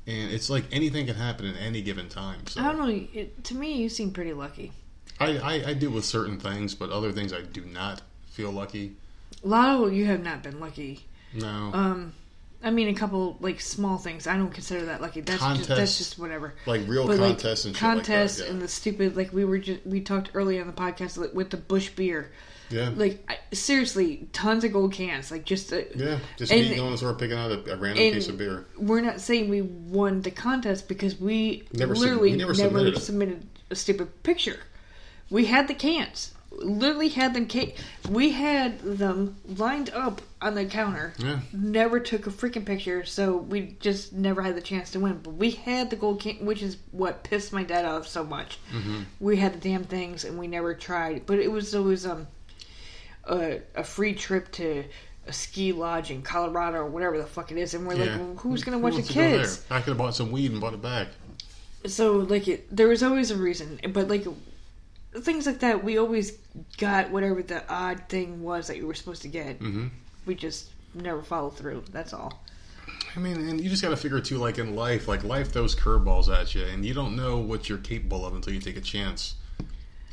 And it's like anything can happen at any given time. So I don't know. It, to me, you seem pretty lucky. I, I, I do with certain things, but other things I do not feel lucky. Lotto, you have not been lucky. No. Um, I mean, a couple like small things. I don't consider that lucky. That's just, that's just whatever. like real But like contests and shit contests like that. and the stupid like we were just we talked earlier on the podcast like, with the Busch beer. Yeah. Like I, seriously, tons of gold cans. Like just uh, yeah. Just and- me going to the store picking out a, a random and piece of beer. we're not saying we won the contest because we Never sub- literally we never never, submitted submitted a stupid picture. We had the cans. Literally had them. Ca- we had them lined up on the counter. Yeah. Never took a freaking picture, so we just never had the chance to win. But we had the gold can, which is what pissed my dad off so much. Mm-hmm. We had the damn things, and we never tried. But it was always um a, a free trip to a ski lodge in Colorado or whatever the fuck it is, and we're Yeah. like, well, who's gonna Who watch the to go kids? there? I could have bought some weed and bought it back. So like, it, there was always a reason, but like things like that, we always got whatever the odd thing was that you were supposed to get. hmm We just never followed through. That's all. I mean, and you just got to figure too, like in life, like life throws curveballs at you, and you don't know what you're capable of until you take a chance.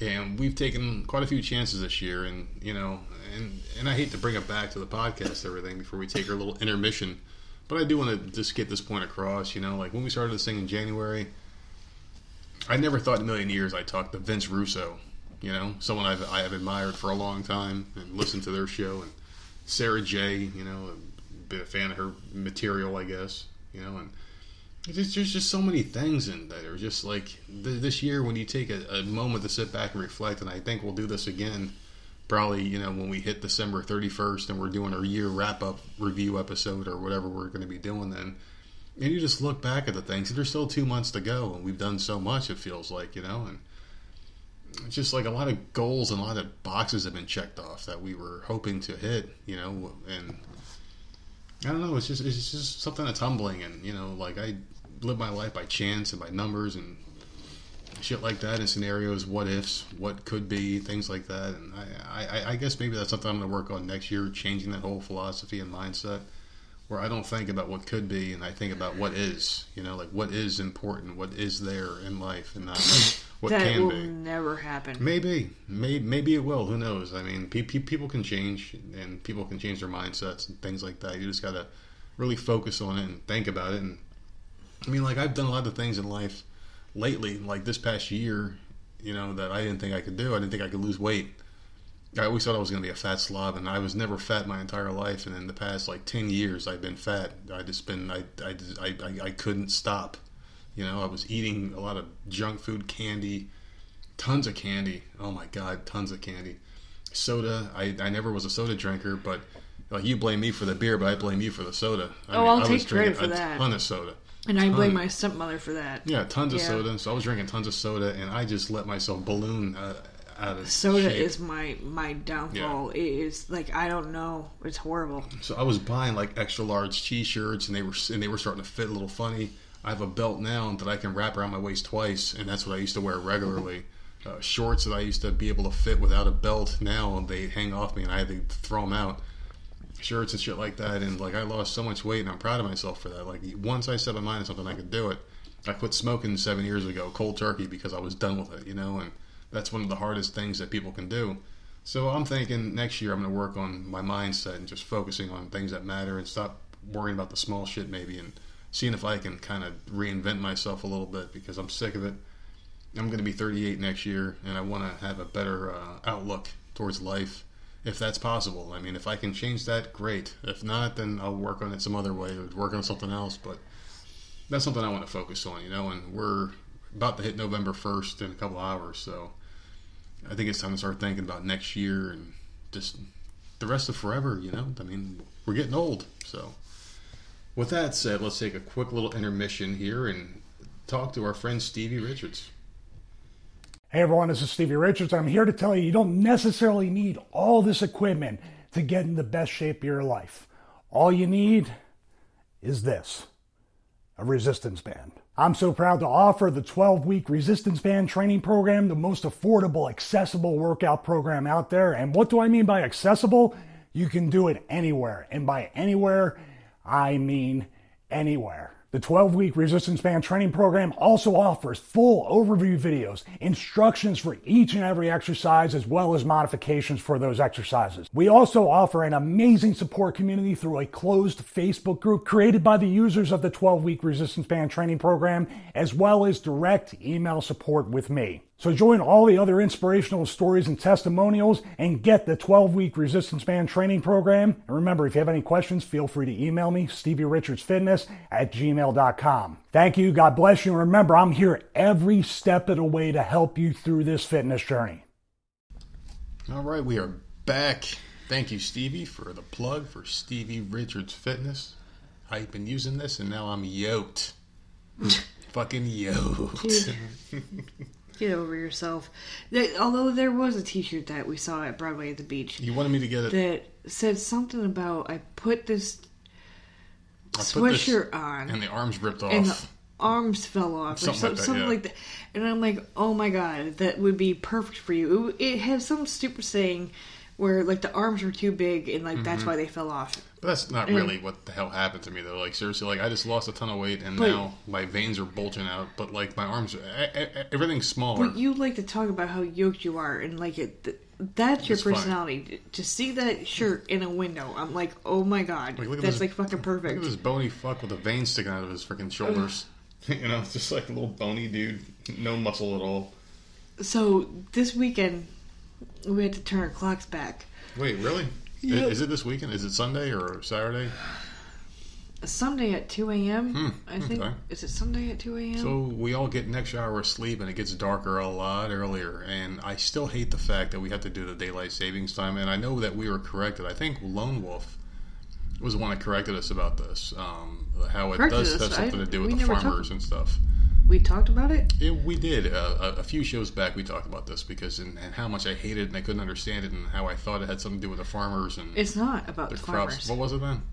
And we've taken quite a few chances this year, and you know, and and I hate to bring it back to the podcast, everything before we take our little intermission, but I do want to just get this point across. You know, like when we started this thing in January, I never thought in a million years I'd talk to Vince Russo. You know, someone I've I have admired for a long time and listened to their show, and Sarah J. You know, been a fan of her material, I guess. You know, and there's just, just so many things in that are just like th- this year when you take a, a moment to sit back and reflect, and I think we'll do this again. Probably, you know, when we hit December 31st and we're doing our year wrap up review episode or whatever we're going to be doing then. And you just look back at the things. There's still two months to go, and we've done so much. It feels like, you know, and it's just like a lot of goals and a lot of boxes have been checked off that we were hoping to hit, you know, and I don't know. It's just it's just something that's humbling, and you know, like I live my life by chance and by numbers and shit like that, and scenarios, what ifs, what could be, things like that. And I, I, I guess maybe that's something I'm going to work on next year, changing that whole philosophy and mindset, where I don't think about what could be, and I think about what is. You know, like what is important, what is there in life, and not what that can will be. never happen. Maybe, maybe, maybe it will. Who knows? I mean, pe- pe- people can change, and people can change their mindsets and things like that. You just got to really focus on it and think about it. And I mean, like I've done a lot of things in life lately, like this past year, you know, that I didn't think I could do. I didn't think I could lose weight. I always thought I was going to be a fat slob, and I was never fat my entire life. And in the past like ten years, I've been fat. I just been, I, I, just- I, I, I couldn't stop. You know, I was eating a lot of junk food, candy, tons of candy. Oh my god, tons of candy. Soda. I, I never was a soda drinker, but like you blame me for the beer, but I blame you for the soda. I Oh, I'll I was take credit drinking for a that. ton of soda. And I blame my stepmother for that. Yeah, tons of Yeah. soda. So I was drinking tons of soda, and I just let myself balloon uh, out of Soda shape. is my my downfall. It is like I don't know. It's horrible. So I was buying like extra large T-shirts, and they were and they were starting to fit a little funny. I have a belt now that I can wrap around my waist twice, and that's what I used to wear regularly. Uh, shorts that I used to be able to fit without a belt now they hang off me, and I had to throw them out. Shirts and shit like that. And like I lost so much weight, and I'm proud of myself for that. Like once I set my mind on something, I could do it. I quit smoking seven years ago, cold turkey, because I was done with it. You know, and that's one of the hardest things that people can do. So I'm thinking next year I'm going to work on my mindset and just focusing on things that matter and stop worrying about the small shit maybe and seeing if I can kind of reinvent myself a little bit because I'm sick of it. I'm going to be 38 next year and I want to have a better uh, outlook towards life if that's possible. I mean, if I can change that, great. If not, then I'll work on it some other way or work on something else. But that's something I want to focus on, you know. And we're about to hit November 1st in a couple hours, so I think it's time to start thinking about next year and just the rest of forever, you know. I mean, we're getting old, so. With that said, let's take a quick little intermission here and talk to our friend Stevie Richards. Hey everyone, this is Stevie Richards. I'm here to tell you you don't necessarily need all this equipment to get in the best shape of your life. All you need is this a resistance band. I'm so proud to offer the 12 week resistance band training program, the most affordable, accessible workout program out there. And what do I mean by accessible? You can do it anywhere. And by anywhere, I mean anywhere. The 12 week resistance band training program also offers full overview videos, instructions for each and every exercise, as well as modifications for those exercises. We also offer an amazing support community through a closed Facebook group created by the users of the 12 week resistance band training program, as well as direct email support with me. So join all the other inspirational stories and testimonials and get the 12 week resistance band training program. And remember, if you have any questions, feel free to email me, StevieRichardsFitness at gmail.com. Thank you. God bless you. And remember, I'm here every step of the way to help you through this fitness journey. All right, we are back. Thank you, Stevie, for the plug for Stevie Richards Fitness. I've been using this and now I'm yoked. Fucking yoked. Get over yourself. Although there was a T-shirt that we saw at Broadway at the beach You wanted me to get it. that said something about I put this I put this- sweatshirt on and the arms ripped off. and the arms fell off or Something like that, something yeah. like that. And I'm like, oh my god, that would be perfect for you. It, it had some stupid saying where like the arms were too big and like Mm-hmm. that's why they fell off. But that's not really what the hell happened to me though. Like seriously, like I just lost a ton of weight and But- now my veins are bulging out. But like my arms, e- e- e- everything's smaller. But you like to talk about how yoked you are and like it. th- That's your It's fine. personality. To see that shirt in a window, I'm like, oh my god, Like, look that's this- like fucking Look perfect. at this bony fuck with a vein sticking out of his freaking shoulders. you know, it's just like a little bony dude, no muscle at all. So this weekend, we had to turn our clocks back. Wait, really? Yep. Is it this weekend? Is it Sunday or Saturday? Sunday at 2 a.m. I think. okay. Is it Sunday at 2 a.m.? So we all get an extra hour of sleep and it gets darker a lot earlier. And I still hate the fact that we have to do the daylight savings time. And I know that we were corrected. I think Lone Wolf was the one that corrected us about this. Um, how it Corrected does us? have something I- to do with the farmers talked- and stuff. We talked about it. Yeah, we did. Uh, a, a few shows back, we talked about this because and, and how much I hated it and I couldn't understand it and how I thought it had something to do with the farmers and It's not about the the, crops. farmers. What was it then?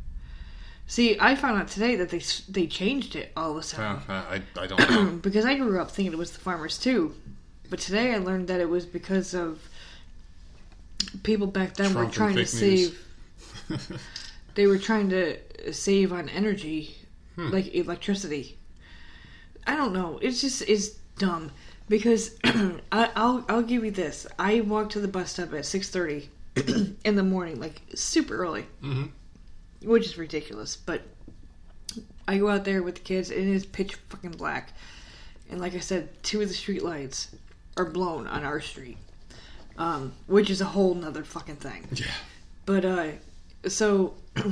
See, I found out today that they they changed it all of a Uh, sudden I, I don't know. because I grew up thinking it was the farmers too, but today I learned that it was because of people back then Trump were trying to save. they were trying to save on energy, Hmm. like electricity. I don't know. It's just it's dumb because I, I'll I'll give you this. I walked to the bus stop at six thirty in the morning, like super early, Mhm. which is ridiculous. But I go out there with the kids, and it is pitch fucking black. And like I said, two of the street lights are blown on our street, um, which is a whole nother fucking thing. yeah. But uh, so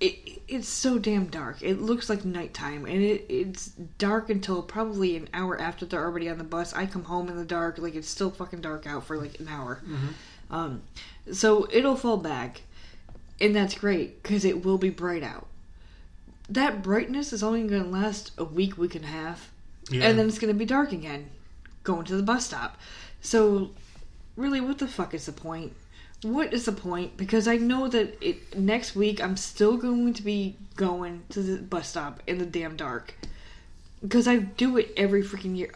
it it's so damn dark. It looks like nighttime, and it it's dark until probably an hour after they're already on the bus. I come home in the dark, like it's still fucking dark out for like an hour. Um, so it'll fall back, and that's great because it will be bright out. That brightness is only going to last a week, week and a half, Yeah. and then it's going to be dark again. Going to the bus stop. So, really, what the fuck is the point? What is the point? Because I know that it next week I'm still going to be going to the bus stop in the damn dark. Because I do it every freaking year.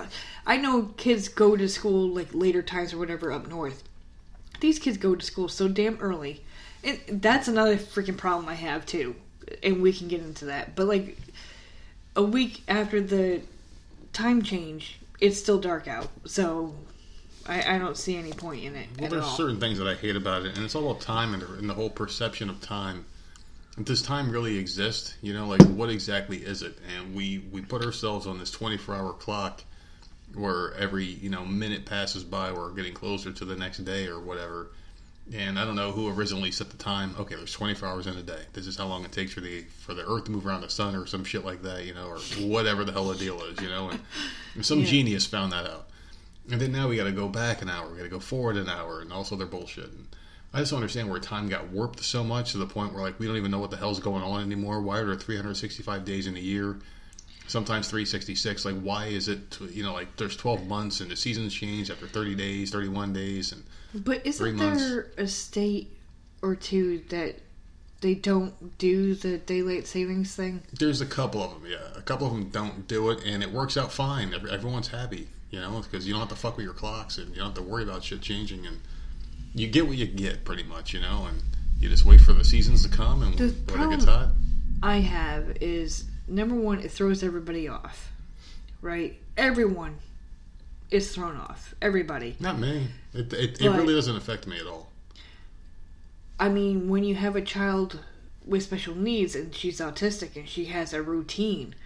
I know kids go to school like later times or whatever up north. These kids go to school so damn early, And that's another freaking problem I have too, and we can get into that. But like a week after the time change, it's still dark out, so I, I don't see any point in it Well, there's all. certain things that I hate about it, and it's all about time and, and the whole perception of time. Does time really exist? You know, like what exactly is it? And we we put ourselves on this 24 hour clock where every you know minute passes by, we're getting closer to the next day or whatever. And I don't know who originally set the time. Okay, there's 24 hours in a day. This is how long it takes for the for the Earth to move around the sun or some shit like that, you know, or whatever the hell the deal is, you know. And some Yeah. genius found that out. And then now we got to go back an hour. We got to go forward an hour, and also they're bullshit. And I just don't understand where time got warped so much to the point where like we don't even know what the hell's going on anymore. Why are there 365 days in a year? Sometimes 366. Like why is it? You know, like there's 12 months and the seasons change after 30 days, 31 days, and But isn't there a state or two that they don't do the daylight savings thing? there's a couple of them. Yeah, a couple of them don't do it, and it works out fine. Everyone's happy, you know, because you don't have to fuck with your clocks and you don't have to worry about shit changing, and you get what you get pretty much, you know, and you just wait for the seasons to come, and The when it gets hot. I have is number one, it throws everybody off, right? Everyone is thrown off. Everybody. Not me. It, it, it really doesn't affect me at all. I mean, when you have a child with special needs and she's autistic and she has a routine,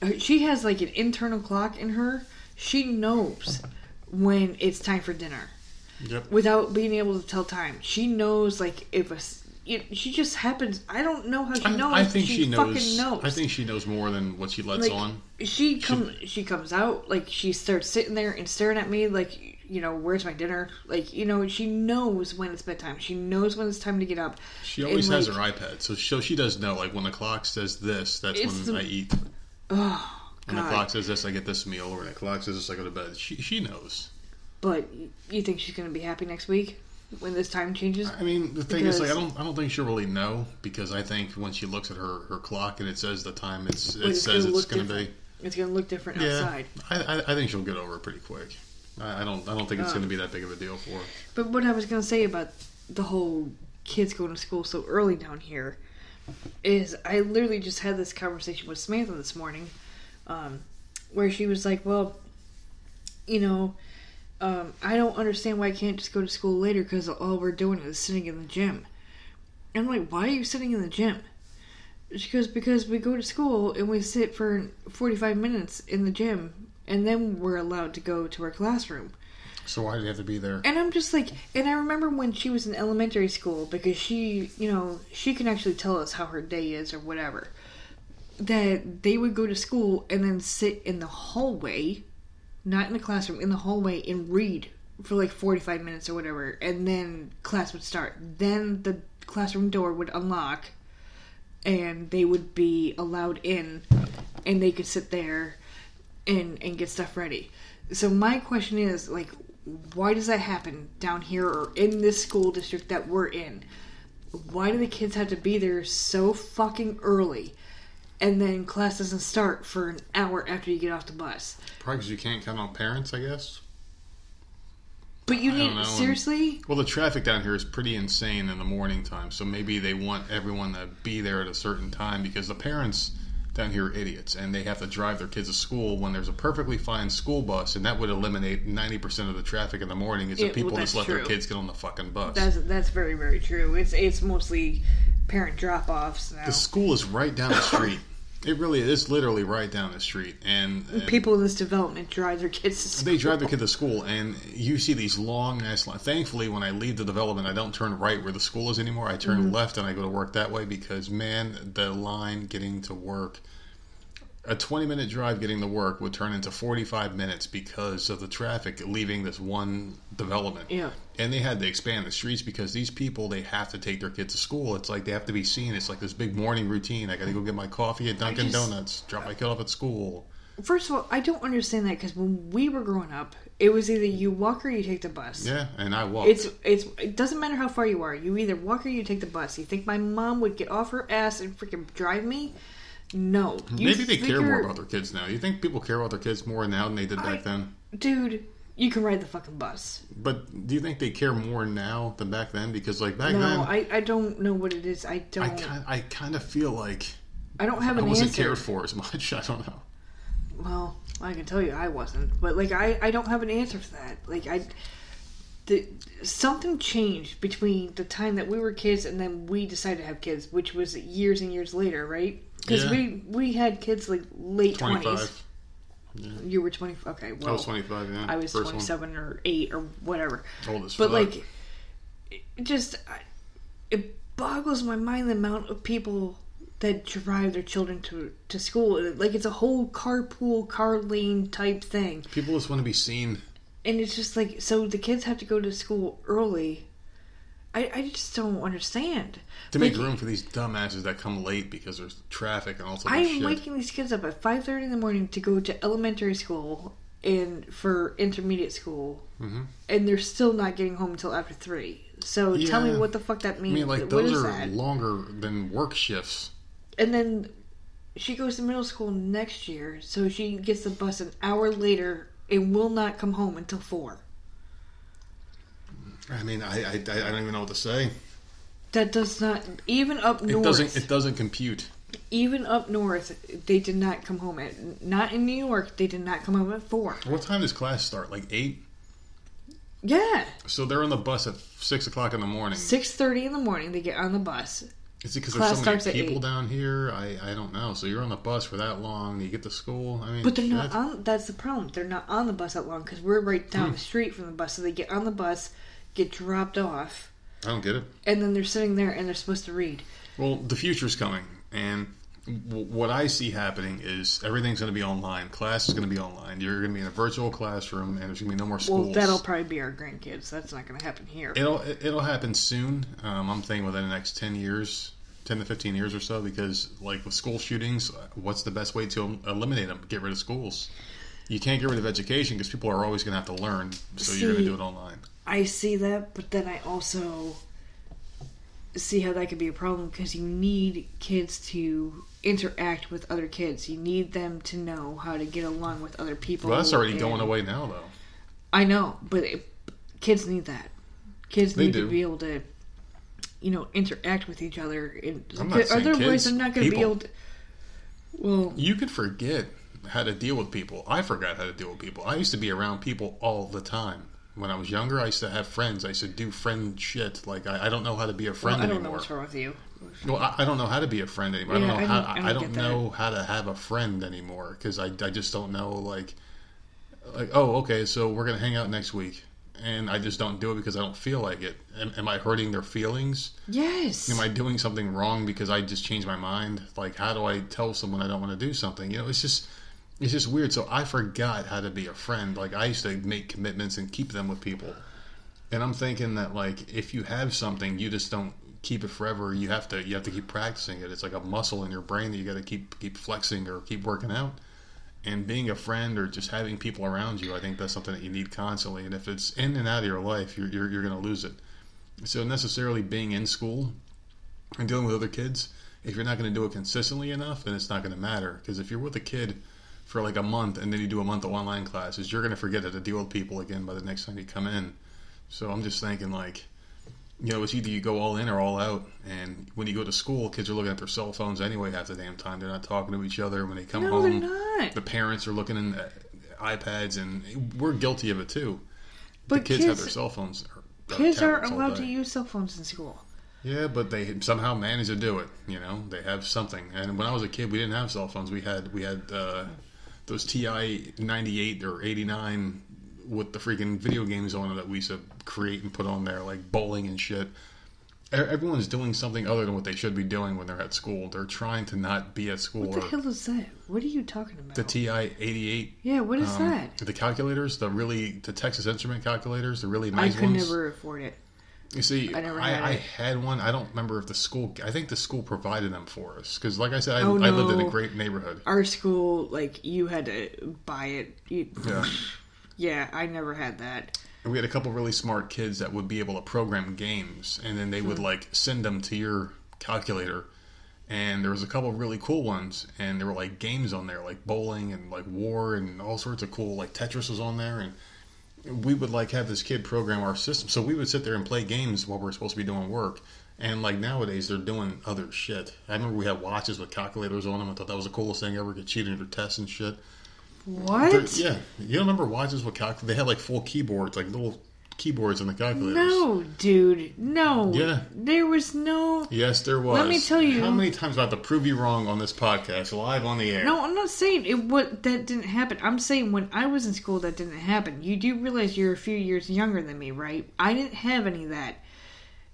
uh, she has like an internal clock in her. She knows when it's time for dinner Yep. without being able to tell time. She knows like if a it, she just happens. I don't know how she knows. I think she, she, knows, Fucking knows. I think she knows more than what she lets like on. she comes she comes out like she starts sitting there and staring at me like you know where's my dinner like you know she knows when it's bedtime she knows when it's time to get up She always And, has like, her iPad, so so she does know. Like when the clock says this, that's when the- I eat. oh When the clock says this, I get this meal. Or when the clock says this, I go to bed. She she knows. but you think she's gonna be happy next week when this time changes I mean, the thing is, like, I don't, I don't think she'll really know because I think when she looks at her, her clock and it says the time, it's, it it's says gonna it's going to be. it's gonna look different Yeah, outside I, I, I think she'll get over it pretty quick. I, I don't, I don't think it's going to be that big of a deal for her. But what I was gonna say about the whole kids going to school so early down here is I literally just had this conversation with Samantha this morning, um, where she was like, "Well, you know, um, I don't understand why I can't just go to school later because all we're doing is sitting in the gym." And I'm like, "Why are you sitting in the gym?" She goes, "Because we go to school and we sit for 45 minutes in the gym, and then we're allowed to go to our classroom." So why do you have to be there? And I'm just like, and I remember when she was in elementary school because she, you know, she can actually tell us how her day is or whatever. That they would go to school and then sit in the hallway, not in the classroom, in the hallway and read for like 45 minutes or whatever. And then class would start. Then the classroom door would unlock and they would be allowed in and they could sit there and and get stuff ready. So my question is like why does that happen down here or in this school district that we're in? Why do the kids have to be there so fucking early? And then class doesn't start for an hour after you get off the bus. Probably because you can't count on parents, I guess. But you I need don't and- seriously? Well, the traffic down here is pretty insane in the morning time, so maybe they want everyone to be there at a certain time because the parents down here are idiots and they have to drive their kids to school when there's a perfectly fine school bus, and that would eliminate 90% of the traffic in the morning is Yeah, if people well, just let their kids get on the fucking bus. That's that's very very true. It's it's mostly parent drop offs the school is right down the street. It really is literally right down the street, and, and People in this development drive their kids to school. they drive their kid to school, and you see these long ass lines. Thankfully, when I leave the development, I don't turn right where the school is anymore. I turn mm-hmm. left and I go to work that way because man, the line getting to work. A 20 minute drive getting to work would turn into 45 minutes because of the traffic leaving this one development. Yeah. And they had to expand the streets because these people, they have to take their kids to school. It's like they have to be seen. It's like this big morning routine. I got to go get my coffee at Dunkin' just- Donuts, drop my kid off at school. First of all, I don't understand that because when we were growing up, it was either you walk or you take the bus. Yeah, and I walk. It's it's it doesn't matter how far you are. You either walk or you take the bus. You think my mom would get off her ass and freaking drive me? No. You Maybe they care more about their kids now. You think people care about their kids more now than they did back I- then? Dude, you can ride the fucking bus. But do you think they care more now than back then? Because like back No, then, I, I don't know what it is. I don't. I I, kind I kind of feel like I don't have an I wasn't answer. cared for as much. I don't know. Well, I can tell you I wasn't, but like I, I don't have an answer for that. Like I, the something changed between the time that we were kids and then we decided to have kids, which was years and years later, right? Because Yeah. we we had kids like late twenties. five. You were twenty. Okay, well, I was twenty five. Yeah, I was twenty seven or eight or whatever. Old as But fuck. like, it just it boggles my mind the amount of people that drive their children to to school. Like it's a whole carpool, car lane type thing, people just want to be seen. and it's just like so the kids have to go to school early. I, I just don't understand. To make room for these dumbasses that come late because there's traffic and all sorts of I'm waking these kids up at five thirty in the morning to go to elementary school and for intermediate school, Mm-hmm. and they're still not getting home until after three. So tell me what the fuck that I means. mean, like what those are that? longer than work shifts. And then she goes to middle school next year, so she gets the bus an hour later and will not come home until four. I mean, I, I, I don't even know what to say. That does not even up north. It doesn't it doesn't compute. even up north, they did not come home at not in New York. They did not come home at four. What time does class start? Like eight. Yeah, So they're on the bus at six o'clock in the morning. six thirty in the morning. They get on the bus. Is it because Class there's so many people down here? I, I don't know. So you're on the bus for that long. You get to school. I mean, But they're not shit. on. That's the problem. They're not on the bus that long because we're right down Hmm. the street from the bus. So they get on the bus, get dropped off, I don't get it. and then they're sitting there and they're supposed to read. Well, the future's coming, and w- what I see happening is everything's going to be online. Class is going to be online. You're going to be in a virtual classroom, and there's going to be no more schools. Well, that'll probably be our grandkids. That's not going to happen here. It'll it- it'll happen soon. Um, I'm thinking within the next ten years, ten to fifteen years or so, because like with school shootings, what's the best way to eliminate them? Get rid of schools. You can't get rid of education because people are always going to have to learn. So you're going to do it online. I see that, but then I also see how that could be a problem because you need kids to interact with other kids. You need them to know how to get along with other people. Well, that's already and- going away now, though. I know, but it, kids need that. Kids They need do. to be able to, you know, interact with each other. And I'm not otherwise, kids, they're not going to be able to. Well, You could forget how to deal with people. I forgot how to deal with people. I used to be around people all the time. When I was younger, I used to have friends. I used to do friend shit. Like I, I don't know how to be a friend I don't know anymore. what's wrong with you. Well, I, I don't know how to be a friend anymore. I don't know I how. don't- I, don't don't know how to have a friend anymore because I, I just don't know. Like, like oh, okay, so we're gonna hang out next week, and I just don't do it because I don't feel like it. Am, am I hurting their feelings? Yes. Am I doing something wrong because I just changed my mind? Like, how do I tell someone I don't want to do something? You know, it's just. It's just weird. So I forgot how to be a friend. Like I used to make commitments and keep them with people. And I'm thinking that like if you have something, you just don't keep it forever. You have to you have to keep practicing it. It's like a muscle in your brain that you got to keep keep flexing or keep working out. And being a friend or just having people around you, I think that's something that you need constantly. And if it's in and out of your life, you're you're, you're going to lose it. So necessarily being in school and dealing with other kids, if you're not going to do it consistently enough, then it's not going to matter. Because if you're with a kid for like a month and then you do a month of online classes, you're going to forget how to deal with people again by the next time you come in. So I'm just thinking like, you know, it's either you go all in or all out. And when you go to school, kids are looking at their cell phones anyway half the damn time. They're not talking to each other. When they come No, home, they're not. the parents are looking in uh, iPads, and we're guilty of it too. But the kids, have their cell phones. Or, or Kids are allowed to use cell phones in school. Yeah, but they somehow manage to do it. You know, they have something. And when I was a kid, we didn't have cell phones. We had we had uh, those TI ninety eight or eighty nine with the freaking video games on it that we used to create and put on there, like bowling and shit. Everyone's doing something other than what they should be doing when they're at school. They're trying to not be at school. What the hell is that? What are you talking about? the TI eighty eight. yeah, what is um, that? The calculators, the really the Texas Instrument calculators, the really nice ones. I could ones. never afford it. You see, I I, never I, had had one. I don't remember if the school. I think the school provided them for us because, like I said, I, Oh, I lived in a great neighborhood. Our school, like, you had to buy it. You, Yeah, yeah, I never had that. and we had a couple really smart kids that would be able to program games, and then they Hmm. would like send them to your calculator. And there was a couple really cool ones, and there were like games on there, like bowling and like war and all sorts of cool. Like Tetris was on there, and we would like have this kid program our system. So we would sit there and play games while we're supposed to be doing work. And like nowadays, they're doing other shit. I remember we had watches with calculators on them. I thought that was the coolest thing ever. Get cheated their tests and shit. What? They're- yeah, you don't remember watches with calculators? They had like full keyboards, like little keyboards in the calculators. No, dude. No. Yeah. There was no. Yes, there was. Let me tell you- How many times I have to prove you wrong on this podcast, live on the air? No, I'm not saying it. What that didn't happen. I'm saying when I was in school, that didn't happen. You do realize you're a few years younger than me, right? I didn't have any of that.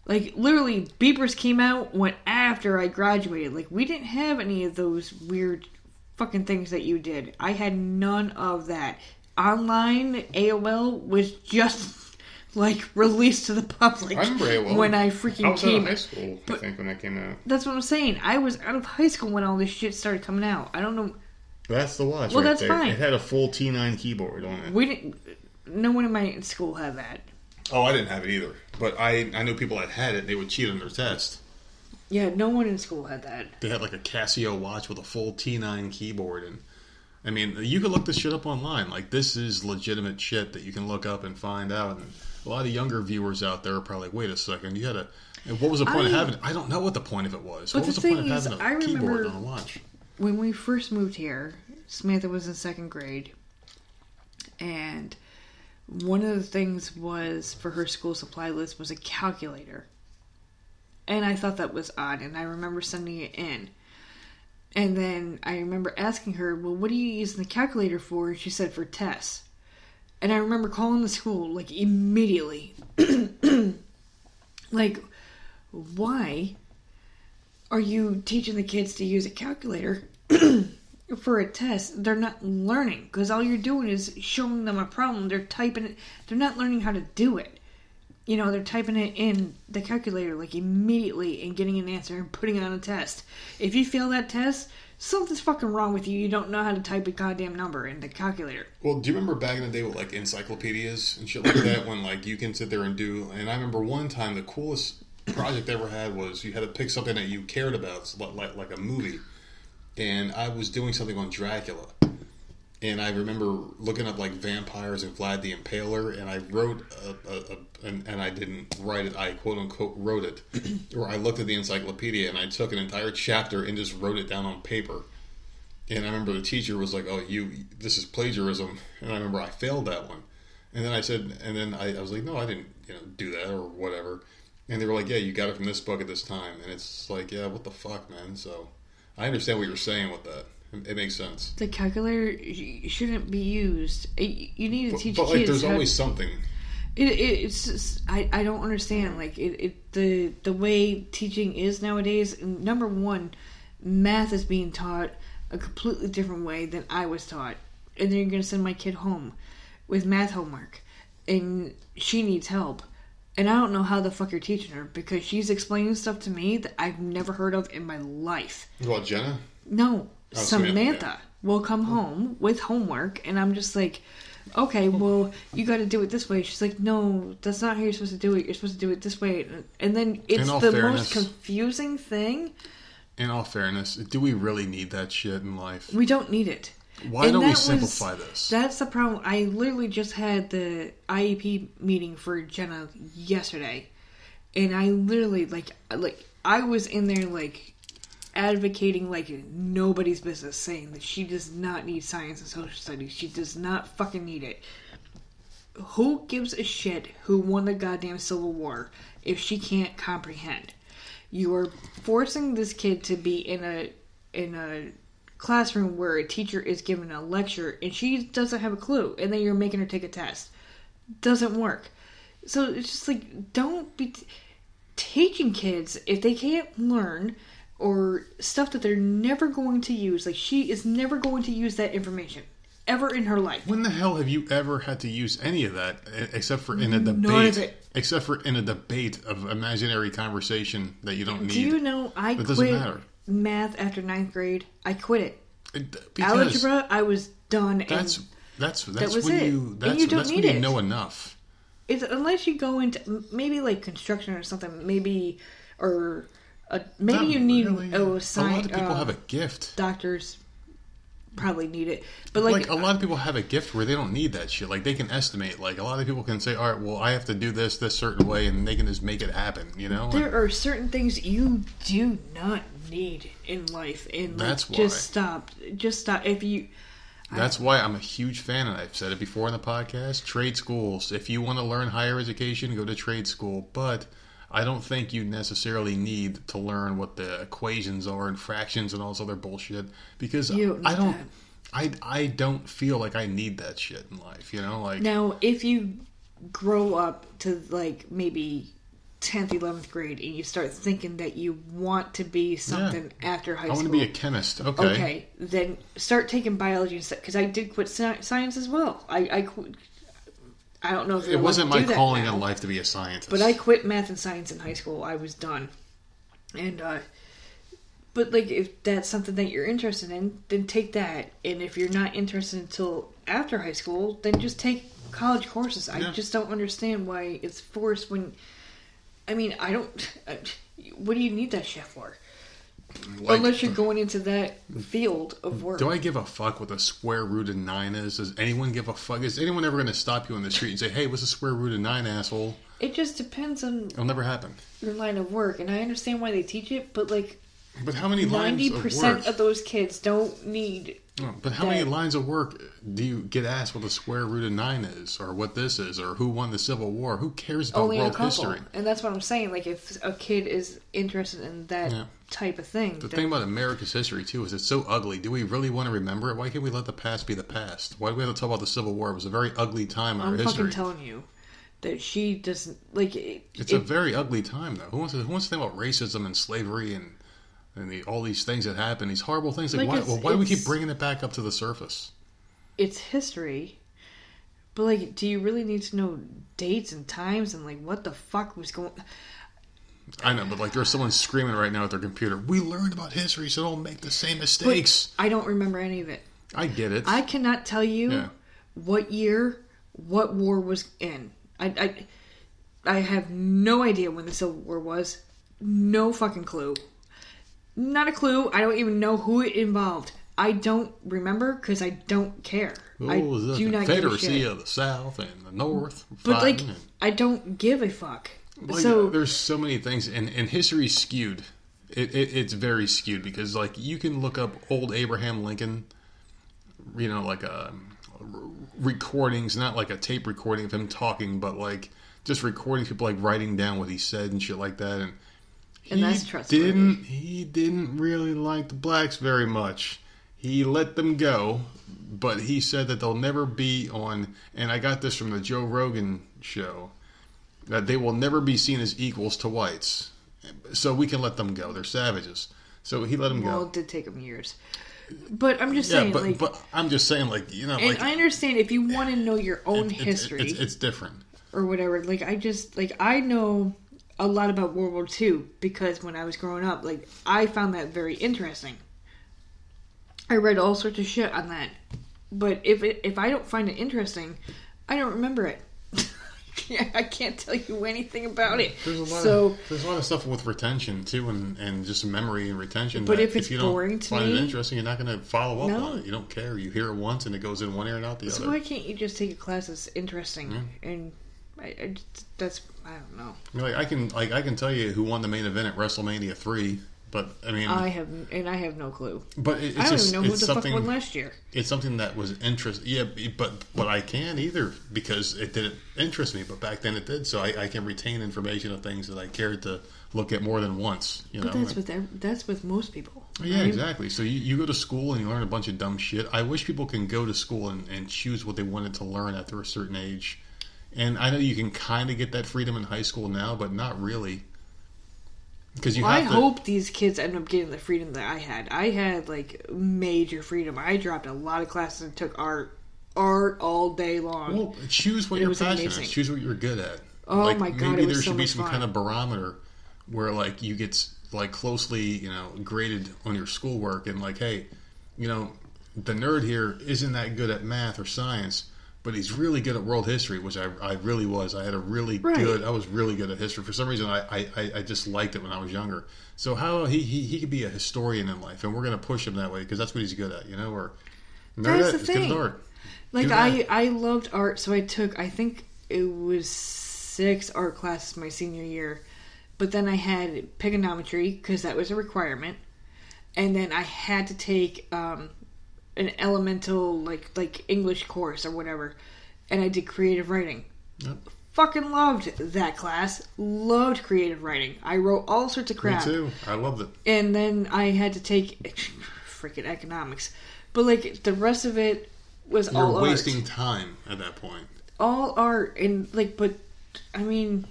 Like literally, beepers came out went after I graduated. Like we didn't have any of those weird fucking things that you did. I had none of that. Online AOL was just like released to the public. I remember AOL. when I freaking I was came. out of high school, I think, when that came out. That's what I'm saying. I was out of high school when all this shit started coming out. I don't know. That's the watch. Well, right that's there. fine. It had a full T9 keyboard on it. We didn't. No one in my school had that. Oh, I didn't have it either. But I I knew people that had it. And They would cheat on their test. Yeah, no one in school had that. They had like a Casio watch with a full T9 keyboard, and I mean, you could look this shit up online. Like this is legitimate shit that you can look up and find out. And a lot of younger viewers out there are probably like, wait a second, you had a. and What was the point of I- having? I don't know what the point of it was. But What was the the, point of thing is, having a I keyboard remember- on a watch? When we first moved here, Samantha was in second grade, and one of the things was for her school supply list was a calculator. And I thought that was odd, and I remember sending it in. And then I remember asking her, Well, what are you using the calculator for? And she said, For tests. And I remember calling the school, like, immediately. like, why are you teaching the kids to use a calculator for a test? They're not learning because all you're doing is showing them a problem. They're typing it, they're not learning how to do it. You know, they're typing it in the calculator like immediately and getting an answer and putting it on a test. If you fail that test, something's fucking wrong with you. You don't know how to type a goddamn number in the calculator. Well, do you remember back in the day with like encyclopedias and shit like that when like you can sit there and do? And I remember one time the coolest project I ever had was you had to pick something that you cared about, like, like like a movie. And I was doing something on Dracula, and I remember looking up like vampires and Vlad the Impaler, and I wrote a, a, a and, and I didn't write it. I quote unquote wrote it, or I looked at the encyclopedia and I took an entire chapter and just wrote it down on paper. And I remember the teacher was like, "Oh, you this is plagiarism," and I remember I failed that one. And then I said, and then I, I was like, "No, I didn't, you know, do that or whatever." And they were like, "Yeah, you got it from this book at this time." And it's like, "Yeah, what the fuck, man?" So I understand what you're saying with that. It, makes sense. The calculator shouldn't be used. It, you need to But, teach but kids like, there's always something. It, it, it's just, I, I don't understand like it, it the the way teaching is nowadays. Number one, math is being taught a completely different way than I was taught, and then you're gonna send my kid home with math homework, and she needs help, and I don't know how the fuck you're teaching her because she's explaining stuff to me that I've never heard of in my life. Well, Jenna, No, Oh, Samantha, Samantha yeah. will come oh. home with homework, and I'm just like, okay, well, you got to do it this way. She's like, no, that's not how you're supposed to do it. You're supposed to do it this way. And then it's the fairness- most confusing thing. in all fairness, do we really need that shit in life? We don't need it. Why And don't we that was- simplify this? That's the problem. I literally just had the IEP meeting for Jenna yesterday, and I literally like like I was in there like advocating like nobody's business, saying that she does not need science and social studies. She does not fucking need it. Who gives a shit who won the goddamn Civil War if she can't comprehend? You are forcing this kid to be in a in a classroom where a teacher is giving a lecture and she doesn't have a clue, and then you're making her take a test. Doesn't work. So it's just like don't be t- teaching kids if they can't learn or stuff that they're never going to use. Like she is never going to use that information ever in her life. When the hell have you ever had to use any of that except for in a debate? It. Except for in a debate of imaginary conversation that you don't need. Do you know I It doesn't quit matter. math after ninth grade? I quit it. It- Algebra, I was done. That's and that's that's was when it. you And that's you don't that's need when you it. know enough. it's unless you go into maybe like construction or something, maybe or uh, maybe Not you need really. oh a science. lot of people uh, have a gift. doctors. probably need it. But like, like a lot of people have a gift where they don't need that shit. Like they can estimate. Like a lot of people can say, "All right, well, I have to do this this certain way," and they can just make it happen. You know, Like, there are certain things you do not need in life, and like, That's why. just stop. Just stop. If you that's why I'm a huge fan, and I've said it before in the podcast. Trade schools. If you want to learn higher education, go to trade school. But I don't think you necessarily need to learn what the equations are and fractions and all this other bullshit because You don't I don't. that. I, I don't feel like I need that shit in life, you know. Like Now, if you grow up to like maybe 10th, 11th grade and you start thinking that you want to be something after high school I want to be a chemist. Okay. okay, then start taking biology and stuff because I did quit science as well. I I, quit, I don't know if It wasn't my calling now, in life to be a scientist. but I quit math and science in high school. I was done, and uh, but like if that's something that you're interested in, then take that. And if you're not interested until after high school, then just take college courses. I just don't understand why it's forced when. I mean, I don't. What do you need that shit for? Like, Unless you're uh, going into that field of work. Do I give a fuck what the square root of nine is? Does anyone give a fuck? Is anyone ever going to stop you in the street and say, "Hey, what's the square root of nine, asshole"? It just depends on It'll never happen. your line of work, and I understand why they teach it, but like But how many lines ninety of work? percent of those kids don't need. Oh, but how many lines of work do you get asked what the square root of nine is, or what this is, or who won the Civil War? Who cares about oh, Only a world couple, history? and that's what I'm saying. Like, if a kid is interested in that Yeah. type of thing, The then thing about America's history too is it's so ugly. Do we really want to remember it? Why can't we let the past be the past? Why do we have to talk about the Civil War? It was a very ugly time in I'm our fucking telling you that she doesn't like. It, It's it- a very ugly time, though. Who wants to, who wants to think about racism and slavery and and the, all these things that happen, these horrible things? Like, Like, why, well, why do we keep bringing it back up to the surface? it's history, but like, do you really need to know dates and times and like what the fuck was going? I know, but like, there's someone screaming right now at their computer. We learned about history, so don't make the same But mistakes. I don't remember any of it. I get it. I cannot tell you Yeah. what year, what war was in. I, I, I have no idea when the Civil War was. No fucking clue. Not a clue. I don't even know who it involved. I don't remember because I don't care. I Oh, the do not a Confederacy of the South and the North. But like, and- I don't give a fuck. Like, so there's so many things, and, and history's skewed. It, it, it's very skewed because like you can look up old Abraham Lincoln, you know, like uh recordings, not like a tape recording of him talking, but like just recording people like writing down what he said and shit like that. And And he that's trustworthy. Didn't he didn't really like the blacks very much. He let them go, but he said that they'll never be on. And I got this from the Joe Rogan show that they will never be seen as equals to whites. So we can let them go. They're savages. So he let them well, go. Well, it did take them years. But I'm just Yeah, saying, but like, but I'm just saying, like you know, and like I understand if you want to know your own it- history. it's, it's different. or whatever. Like I just like I know a lot about World War II because when I was growing up, like I found that very interesting. I read all sorts of shit on that, but if it, if I don't find it interesting, I don't remember it. I can't tell you anything about it. There's a lot so of there's a lot of stuff with retention too, and, and just memory and retention. But if it's you don't boring to find me- it interesting, you're not going to follow up No. on it. You don't care. You hear it once, and it goes in one ear and out the so other. So why can't you just take a class that's interesting and I, I that's I don't know. I like I can like I can tell you who won the main event at WrestleMania three, but I mean, I have and I have no clue. but it, it's I don't just even know who the fuck won last year. it's something that was interest. Yeah, but but I can't either because it didn't interest me. But back then it did, so I, I can retain information of things that I cared to look at more than once. You know, that's And- with that's with most people. Yeah, right? exactly. So you, you go to school and you learn a bunch of dumb shit. I wish people can go to school and, and choose what they wanted to learn after a certain age. And I know you can kind of get that freedom in high school now, but not really. Because you Well, I to. hope these kids end up getting the freedom that I had. I had like major freedom. I dropped a lot of classes and took art, art all day long. Well, choose what It you're passionate. amazing. Choose what you're good at. Oh my God, Maybe there so should be some fun. kind of barometer where like you get like closely, you know, graded on your schoolwork and like, hey, you know, the nerd here isn't that good at math or science, but he's really good at world history, which I, I really was. I had a really Right. good. I was really good at history. For some reason, I, I, I- just liked it when I was younger. So how he, he he could be a historian in life, and we're going to push him that way because that's what he's good at, you know. Or Nerd That's it. the thing. art. Like. I, I loved art, so I took I think it was six art classes my senior year, but then I had trigonometry because that was a requirement, and then I had to take um, an elemental like like English course or whatever, and I did creative writing. Yep. Fucking loved that class. Loved creative writing. I wrote all sorts of crap. Me too. I loved it. and then I had to take freaking economics. But like the rest of it was You're all wasting art. time at that point. all art, and like, but I mean,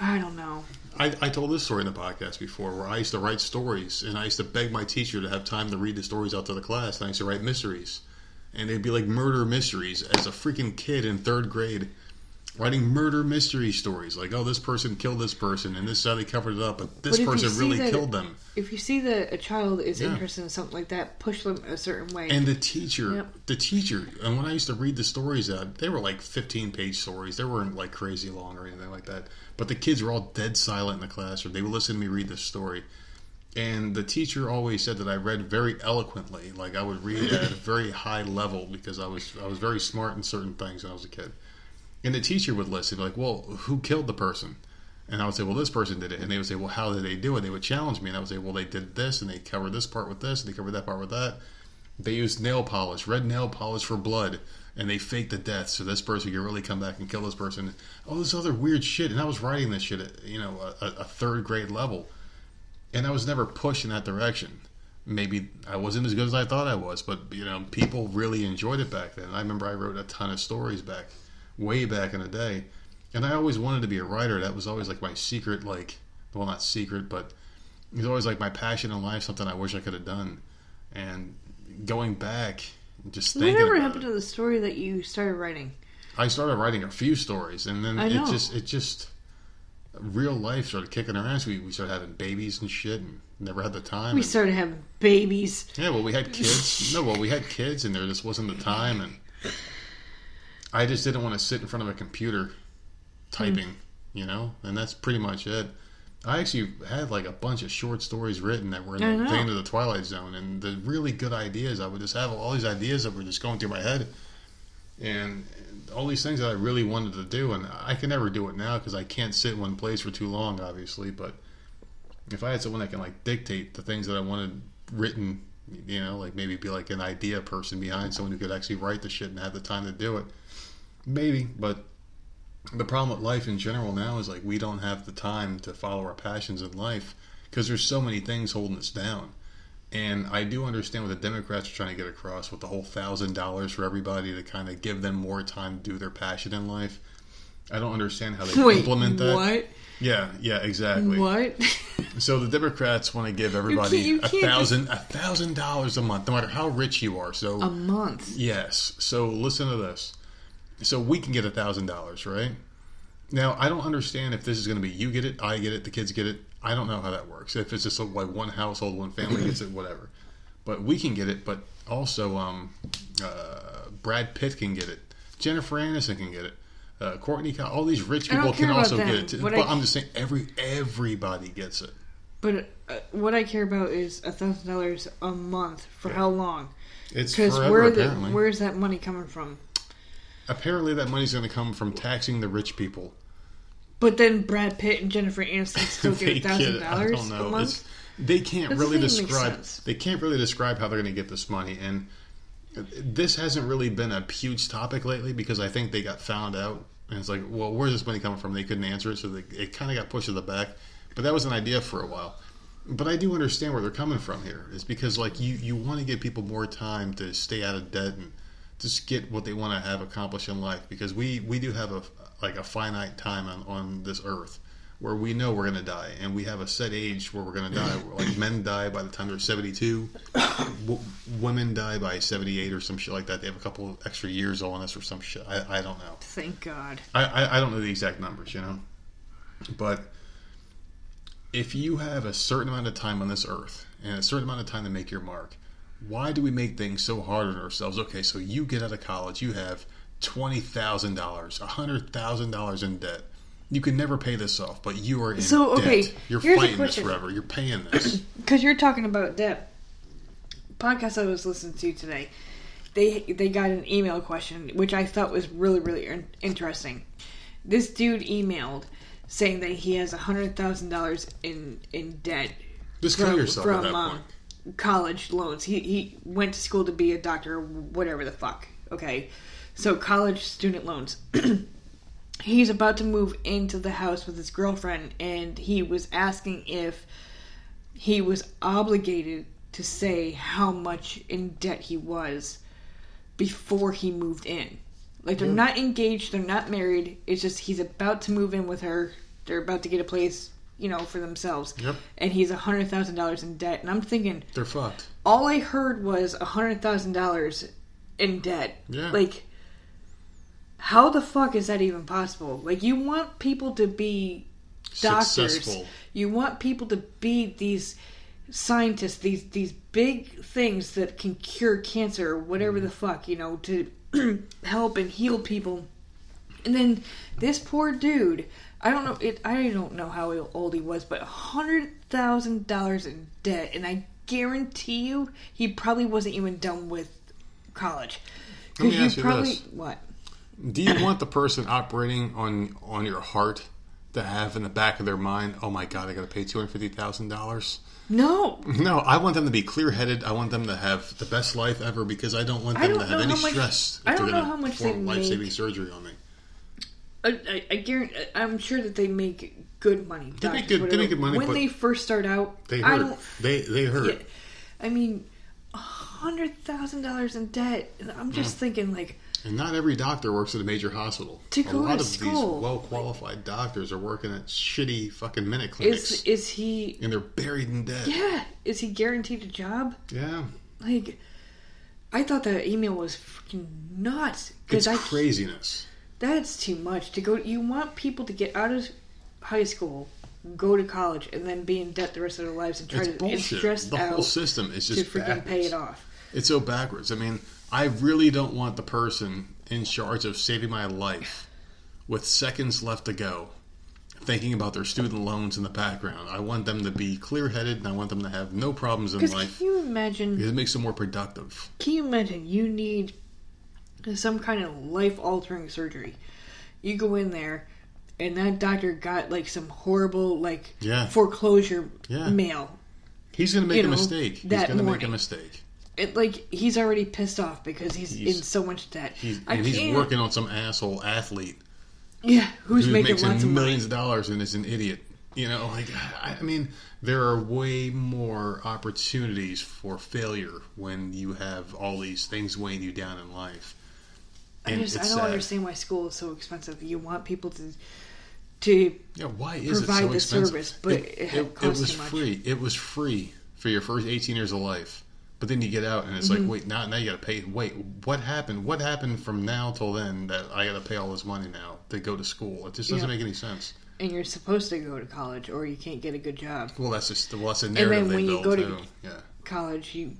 I don't know. I, I told this story in the podcast before where I used to write stories and I used to beg my teacher to have time to read the stories out to the class and I used to write mysteries. And they'd be like murder mysteries as a freaking kid in third grade writing murder mystery stories like oh this person killed this person and this is how they covered it up but this But person really that- killed them. If you see that a child is Yeah. interested in something like that, push them a certain way. and the teacher Yep. the teacher and when i used to read the stories out they were like 15 page stories. They weren't like crazy long or anything like that. But the kids were all dead silent in the classroom. They would listen to me read this story. And the teacher always said that i read very eloquently. Like i would read at a very high level because i was i was very smart in certain things when i was a kid and the teacher would listen like well who killed the person and I would say, well, this person did it. And they would say, well, how did they do it? They would challenge me. And I would say, well, they did this and they covered this part with this and they covered that part with that. They used nail polish, red nail polish for blood, and they faked the death so this person could really come back and kill this person. All this other weird shit. And I was writing this shit at, you know, a, a third grade level. And I was never pushed in that direction. Maybe I wasn't as good as I thought I was, but, you know, people really enjoyed it back then. I remember I wrote a ton of stories back, way back in the day. And I always wanted to be a writer. That was always like my secret, like, well, not secret, but it was always like my passion in life, something I wish I could have done. And going back, just thinking Whatever about happened it, to the story that you started writing? I started writing a few stories, and then it just, it just, real life started kicking our ass. we, we started having babies and shit, and never had the time. We and- starting having babies. yeah, well, we had kids. no, well, we had kids, and there just wasn't the time, and I just didn't want to sit in front of a computer typing, you know, and that's pretty much it. I actually had like a bunch of short stories written that were in the vein of the Twilight Zone, and the really good ideas. I would just have all these ideas that were just going through my head, and all these things that I really wanted to do, and I can never do it now because I can't sit in one place for too long, obviously. But if I had someone that can like dictate the things that I wanted written, you know, like maybe be like an idea person behind someone who could actually write the shit and have the time to do it, maybe. But the problem with life in general now is like we don't have the time to follow our passions in life because there's so many things holding us down. And I do understand what the Democrats are trying to get across with the whole thousand dollars for everybody to kind of give them more time to do their passion in life. I don't understand how they Wait, implement that. what? Yeah, yeah, exactly. What? So the Democrats want to give everybody you a can't thousand a thousand dollars a month, no matter how rich you are. So a month. yes. So listen to this. So we can get a thousand dollars, right? Now I don't understand if this is going to be you get it, I get it, the kids get it. I don't know how that works. If it's just like one household, one family gets it, whatever. But we can get it. But also, um, uh, Brad Pitt can get it. Jennifer Aniston can get it. Uh, Courtney, all these rich people can also get it. Too. What But I- I'm just saying, every everybody gets it. But uh, what I care about is a thousand dollars a month for how long? It's Because where the where's that money coming from? Apparently, that money's going to come from taxing the rich people. But then Brad Pitt and Jennifer Aniston still get a thousand get it. I dollars don't know. a month. It's, they can't That really doesn't describe. They can't really describe how they're going to get this money, and this hasn't really been a huge topic lately because I think they got found out, and it's like, well, where's this money coming from? They couldn't answer it, so they, it kind of got pushed to the back. But that was an idea for a while. But I do understand where they're coming from here. Is because like you you want to give people more time to stay out of debt and just get what they want to have accomplished in life because we we do have a like a finite time on on this earth where we know we're going to die and we have a set age where we're going to die. Like men die by the time they're 72 w- women die by 78 or some shit like that. They have a couple of extra years on us or some shit. I, I don't know. Thank God. I, I, I don't know the exact numbers, you know. But if you have a certain amount of time on this earth and a certain amount of time to make your mark, why do we make things so hard on ourselves? Okay, so you get out of college, you have twenty thousand dollars, a hundred thousand dollars in debt. You can never pay this off, but you are in So, okay, debt. You're fighting this forever. You're paying this. Because you're talking about debt. Podcast I was listening to today, they they got an email question which I thought was really really interesting. This dude emailed saying that he has a hundred thousand dollars in in debt Just kill yourself at that um, point. College loans. He he went to school to be a doctor, or whatever the fuck. Okay, so college student loans. He's about to move into the house with his girlfriend, and he was asking if he was obligated to say how much in debt he was before he moved in. Like they're mm-hmm. not engaged, they're not married. It's just he's about to move in with her. They're about to get a place, you know, for themselves. Yep. And he's a hundred thousand dollars in debt. And I'm thinking, They're fucked. all I heard was a hundred thousand dollars in debt. Yeah. Like, how the fuck is that even possible? Like, you want people to be doctors. Successful. You want people to be these scientists, these these big things that can cure cancer or whatever mm-hmm. the fuck, you know, to help and heal people. And then this poor dude, I don't know it I don't know how old he was, but hundred thousand dollars in debt, and I guarantee you he probably wasn't even done with college. Let me ask you probably this. what? Do you want the person operating on on your heart to have in the back of their mind, "Oh my god, I got to pay two hundred fifty thousand dollars"? No. No, I want them to be clear headed. I want them to have the best life ever because I don't want them don't to have any much- stress. I don't know how much they life saving surgery on me. I, I, guarantee, I'm sure that they make good money. They make good- they make good money, when they first start out. They hurt. They they hurt. Yeah, I mean, a hundred thousand dollars in debt, I'm just mm. thinking like, And not every doctor works at a major hospital. To a go lot to of school. these well qualified doctors are working at shitty fucking minute clinics, is is he? and they're buried in debt. Yeah, is he guaranteed a job? Yeah. Like, I thought that email was freaking nuts It's I craziness. That's too much to go. You want people to get out of high school, go to college, and then be in debt the rest of their lives and try It's to bullshit. stressed The out whole system is to just freaking backwards. pay it off. It's so backwards. I mean, I really don't want the person in charge of saving my life with seconds left to go thinking about their student loans in the background. I want them to be clear headed and I want them to have no problems in life. can you imagine? It makes them more productive. Can you imagine you need some kind of life altering surgery? You go in there, and that doctor got like some horrible like Yeah. foreclosure Yeah. mail. He's going to make You a know, mistake. He's going to make a mistake. It like he's already pissed off because he's, He's- in so much debt. He's, and he's working on some asshole athlete Yeah, who's who making lots of millions of dollars and is an idiot. You know, like I mean, there are way more opportunities for failure when you have all these things weighing you down in life. I And just I don't sad. understand why school is so expensive. You want people to to Yeah, why is provide it so the expensive? service, but it it, costs was too much. free. It was free for your first eighteen years of life. But then you get out and it's Mm-hmm. like, wait, now now you got to pay. Wait, what happened? What happened from now till then that I got to pay all this money now to go to school? It just doesn't Yeah. make any sense. and you're supposed to go to college or you can't get a good job. Well, that's just well, that's a then narrative they when you go to- too. Yeah. College, you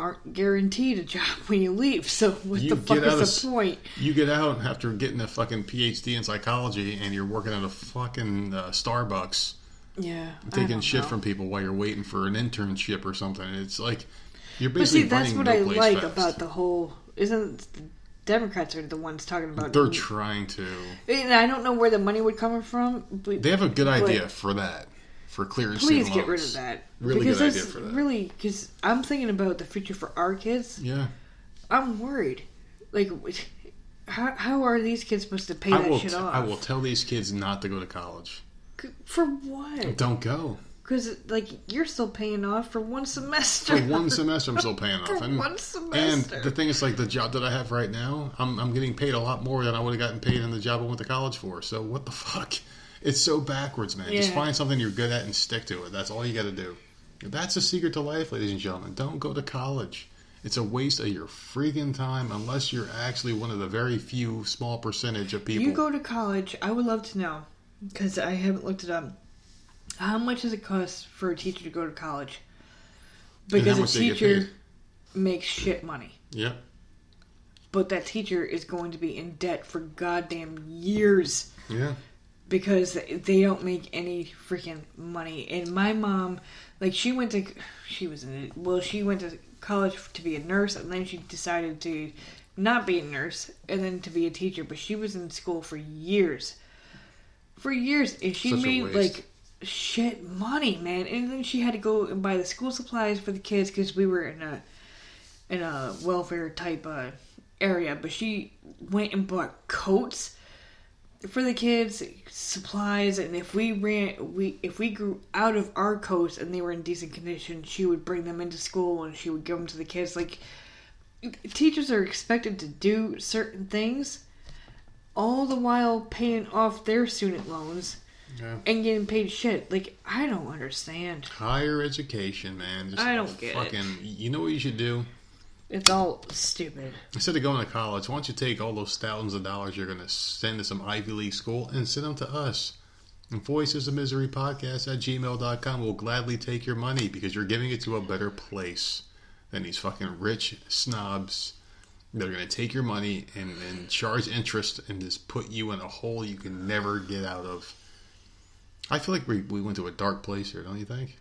aren't guaranteed a job when you leave. So what You the fuck is the of- point? You get out after getting a fucking PhD in psychology and you're working at a fucking uh, Starbucks Yeah, taking shit know. from people while you're waiting for an internship or something. It's like you're basically. But see, that's what I like fast. about the whole. Isn't the Democrats are the ones talking about? They're trying to. and I don't know where the money would come from. But They have a good idea for that, for clearing Please get rid of that. Really because good idea for that. Really, because I'm thinking about the future for our kids. Yeah, I'm worried. Like, how how are these kids supposed to pay I that shit t- off? I will tell these kids not to go to college. For what? Don't go Because like you're still paying off for one semester. for one semester. I'm still paying off. And, one And the thing is, like the job that I have right now, I'm, I'm getting paid a lot more than I would have gotten paid in the job I went to college for. So what the fuck? It's so backwards, man. Just find something you're good at and stick to it. That's all you got to do. That's the secret to life, ladies and gentlemen. Don't go to college. It's a waste of your freaking time unless you're actually one of the very few small percentage of people. You go to college. I would love to know because I haven't looked it up. How much does it cost for a teacher to go to college? Because a much they get teacher makes shit money, Yep. but that teacher is going to be in debt for goddamn years Yeah. Because they don't make any freaking money. And my mom, like, she went to, she was in. Well, she went to college to be a nurse, and then she decided to not be a nurse and then to be a teacher. But she was in school for years, for years, and she Such made like shit money, man. And then she had to go and buy the school supplies for the kids because we were in a in a welfare type uh, area. But she went and bought coats for the kids, supplies, and if we ran, we if we grew out of our coats and they were in decent condition, she would bring them into school and she would give them to the kids. Like teachers are expected to do certain things, all the while paying off their student loans Yeah. and getting paid shit. Like I don't understand. Higher education, man. Just I don't get it. fucking, You know what you should do? It's all stupid. Instead of going to college, why don't you take all those thousands of dollars you're going to send to some Ivy League school and send them to us? And Voices of Misery Podcast at gmail.com will gladly take your money because you're giving it to a better place than these fucking rich snobs that are going to take your money and, and charge interest and just put you in a hole you can never get out of. I feel like we, we went to a dark place here, don't you think?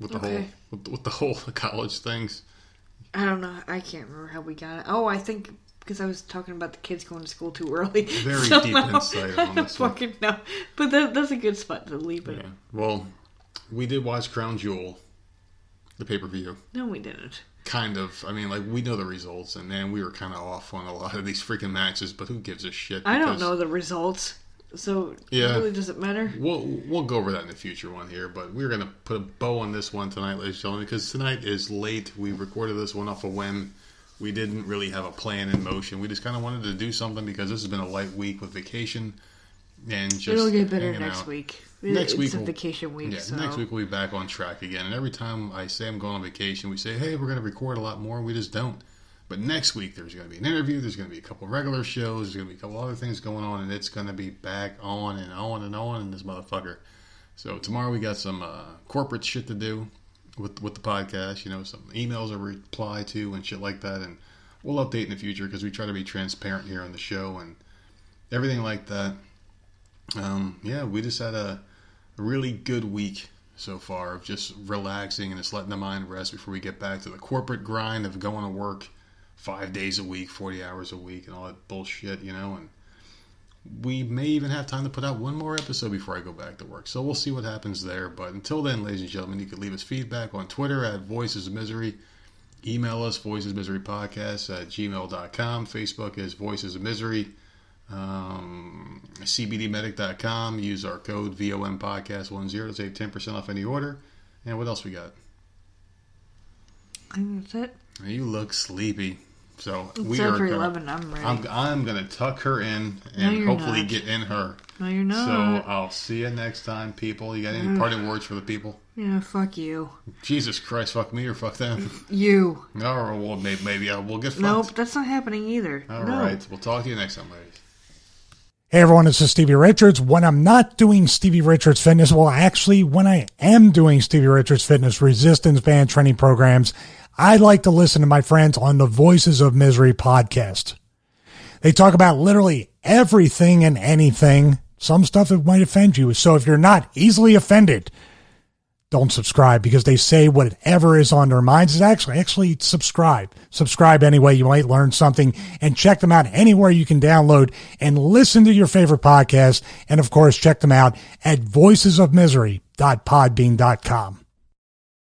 With the whole with, with the whole college things. I don't know. I can't remember how we got it. Oh, I think because I was talking about the kids going to school too early. Very deep Somehow. insight on I this one. fucking know. But that, that's a good spot to leave it. Yeah. Well, we did watch Crown Jewel, the pay per view. No, we didn't. Kind of. I mean, like we know the results, and then we were kind of off on a lot of these freaking matches. But who gives a shit? I don't know the results, so Yeah. it really doesn't matter. We'll we'll go over that in the future one here, but we're gonna put a bow on this one tonight, ladies and gentlemen, because tonight is late. We recorded this one off a whim. We didn't really have a plan in motion. We just kind of wanted to do something because this has been a light week with vacation, and just It'll get better next out. week. Next it's week a vacation week, Yeah, so next week we'll be back on track again. And every time I say I'm going on vacation, we say, "Hey, we're going to record a lot more." We just don't. But next week there's going to be an interview. There's going to be a couple regular shows. There's going to be a couple other things going on, and it's going to be back on and on and on in this motherfucker. So tomorrow we got some uh, corporate shit to do with with the podcast. You know, some emails to reply to and shit like that. And we'll update in the future because we try to be transparent here on the show and everything like that. Um, yeah, we just had a a really good week so far of just relaxing and just letting the mind rest before we get back to the corporate grind of going to work five days a week, 40 hours a week, and all that bullshit, you know. And we may even have time to put out one more episode before I go back to work. So we'll see what happens there. But until then, ladies and gentlemen, you can leave us feedback on Twitter at Voices of Misery. Email us, Voices Misery Podcast at gmail.com. Facebook is Voices of Misery um, cbdmedic.com. Use our code VOM podcast 10 to save 10% off any order. And what else we got? I think that's it. You look sleepy. So It's we are gonna, eleven. I'm ready. I'm, I'm going to tuck her in and you're hopefully not. get in her. no, you're not. So. I'll see you next time, people. You got any parting words for the people? yeah, fuck you. Jesus Christ, fuck me or fuck them. You. or well, maybe, maybe I will get fucked. Nope, that's not happening either. All no. right. We'll talk to you next time, ladies. Hey everyone, this is Stevie Richards. When I'm not doing Stevie Richards Fitness, well, actually, when I am doing Stevie Richards Fitness resistance band training programs, I like to listen to my friends on the Voices of Misery podcast. They talk about literally everything and anything, some stuff that might offend you. So if you're not easily offended, don't subscribe because they say whatever is on their minds is actually actually subscribe. Subscribe anyway. You might learn something and check them out anywhere you can download and listen to your favorite podcast. And of course check them out at voicesofmisery.podbean.com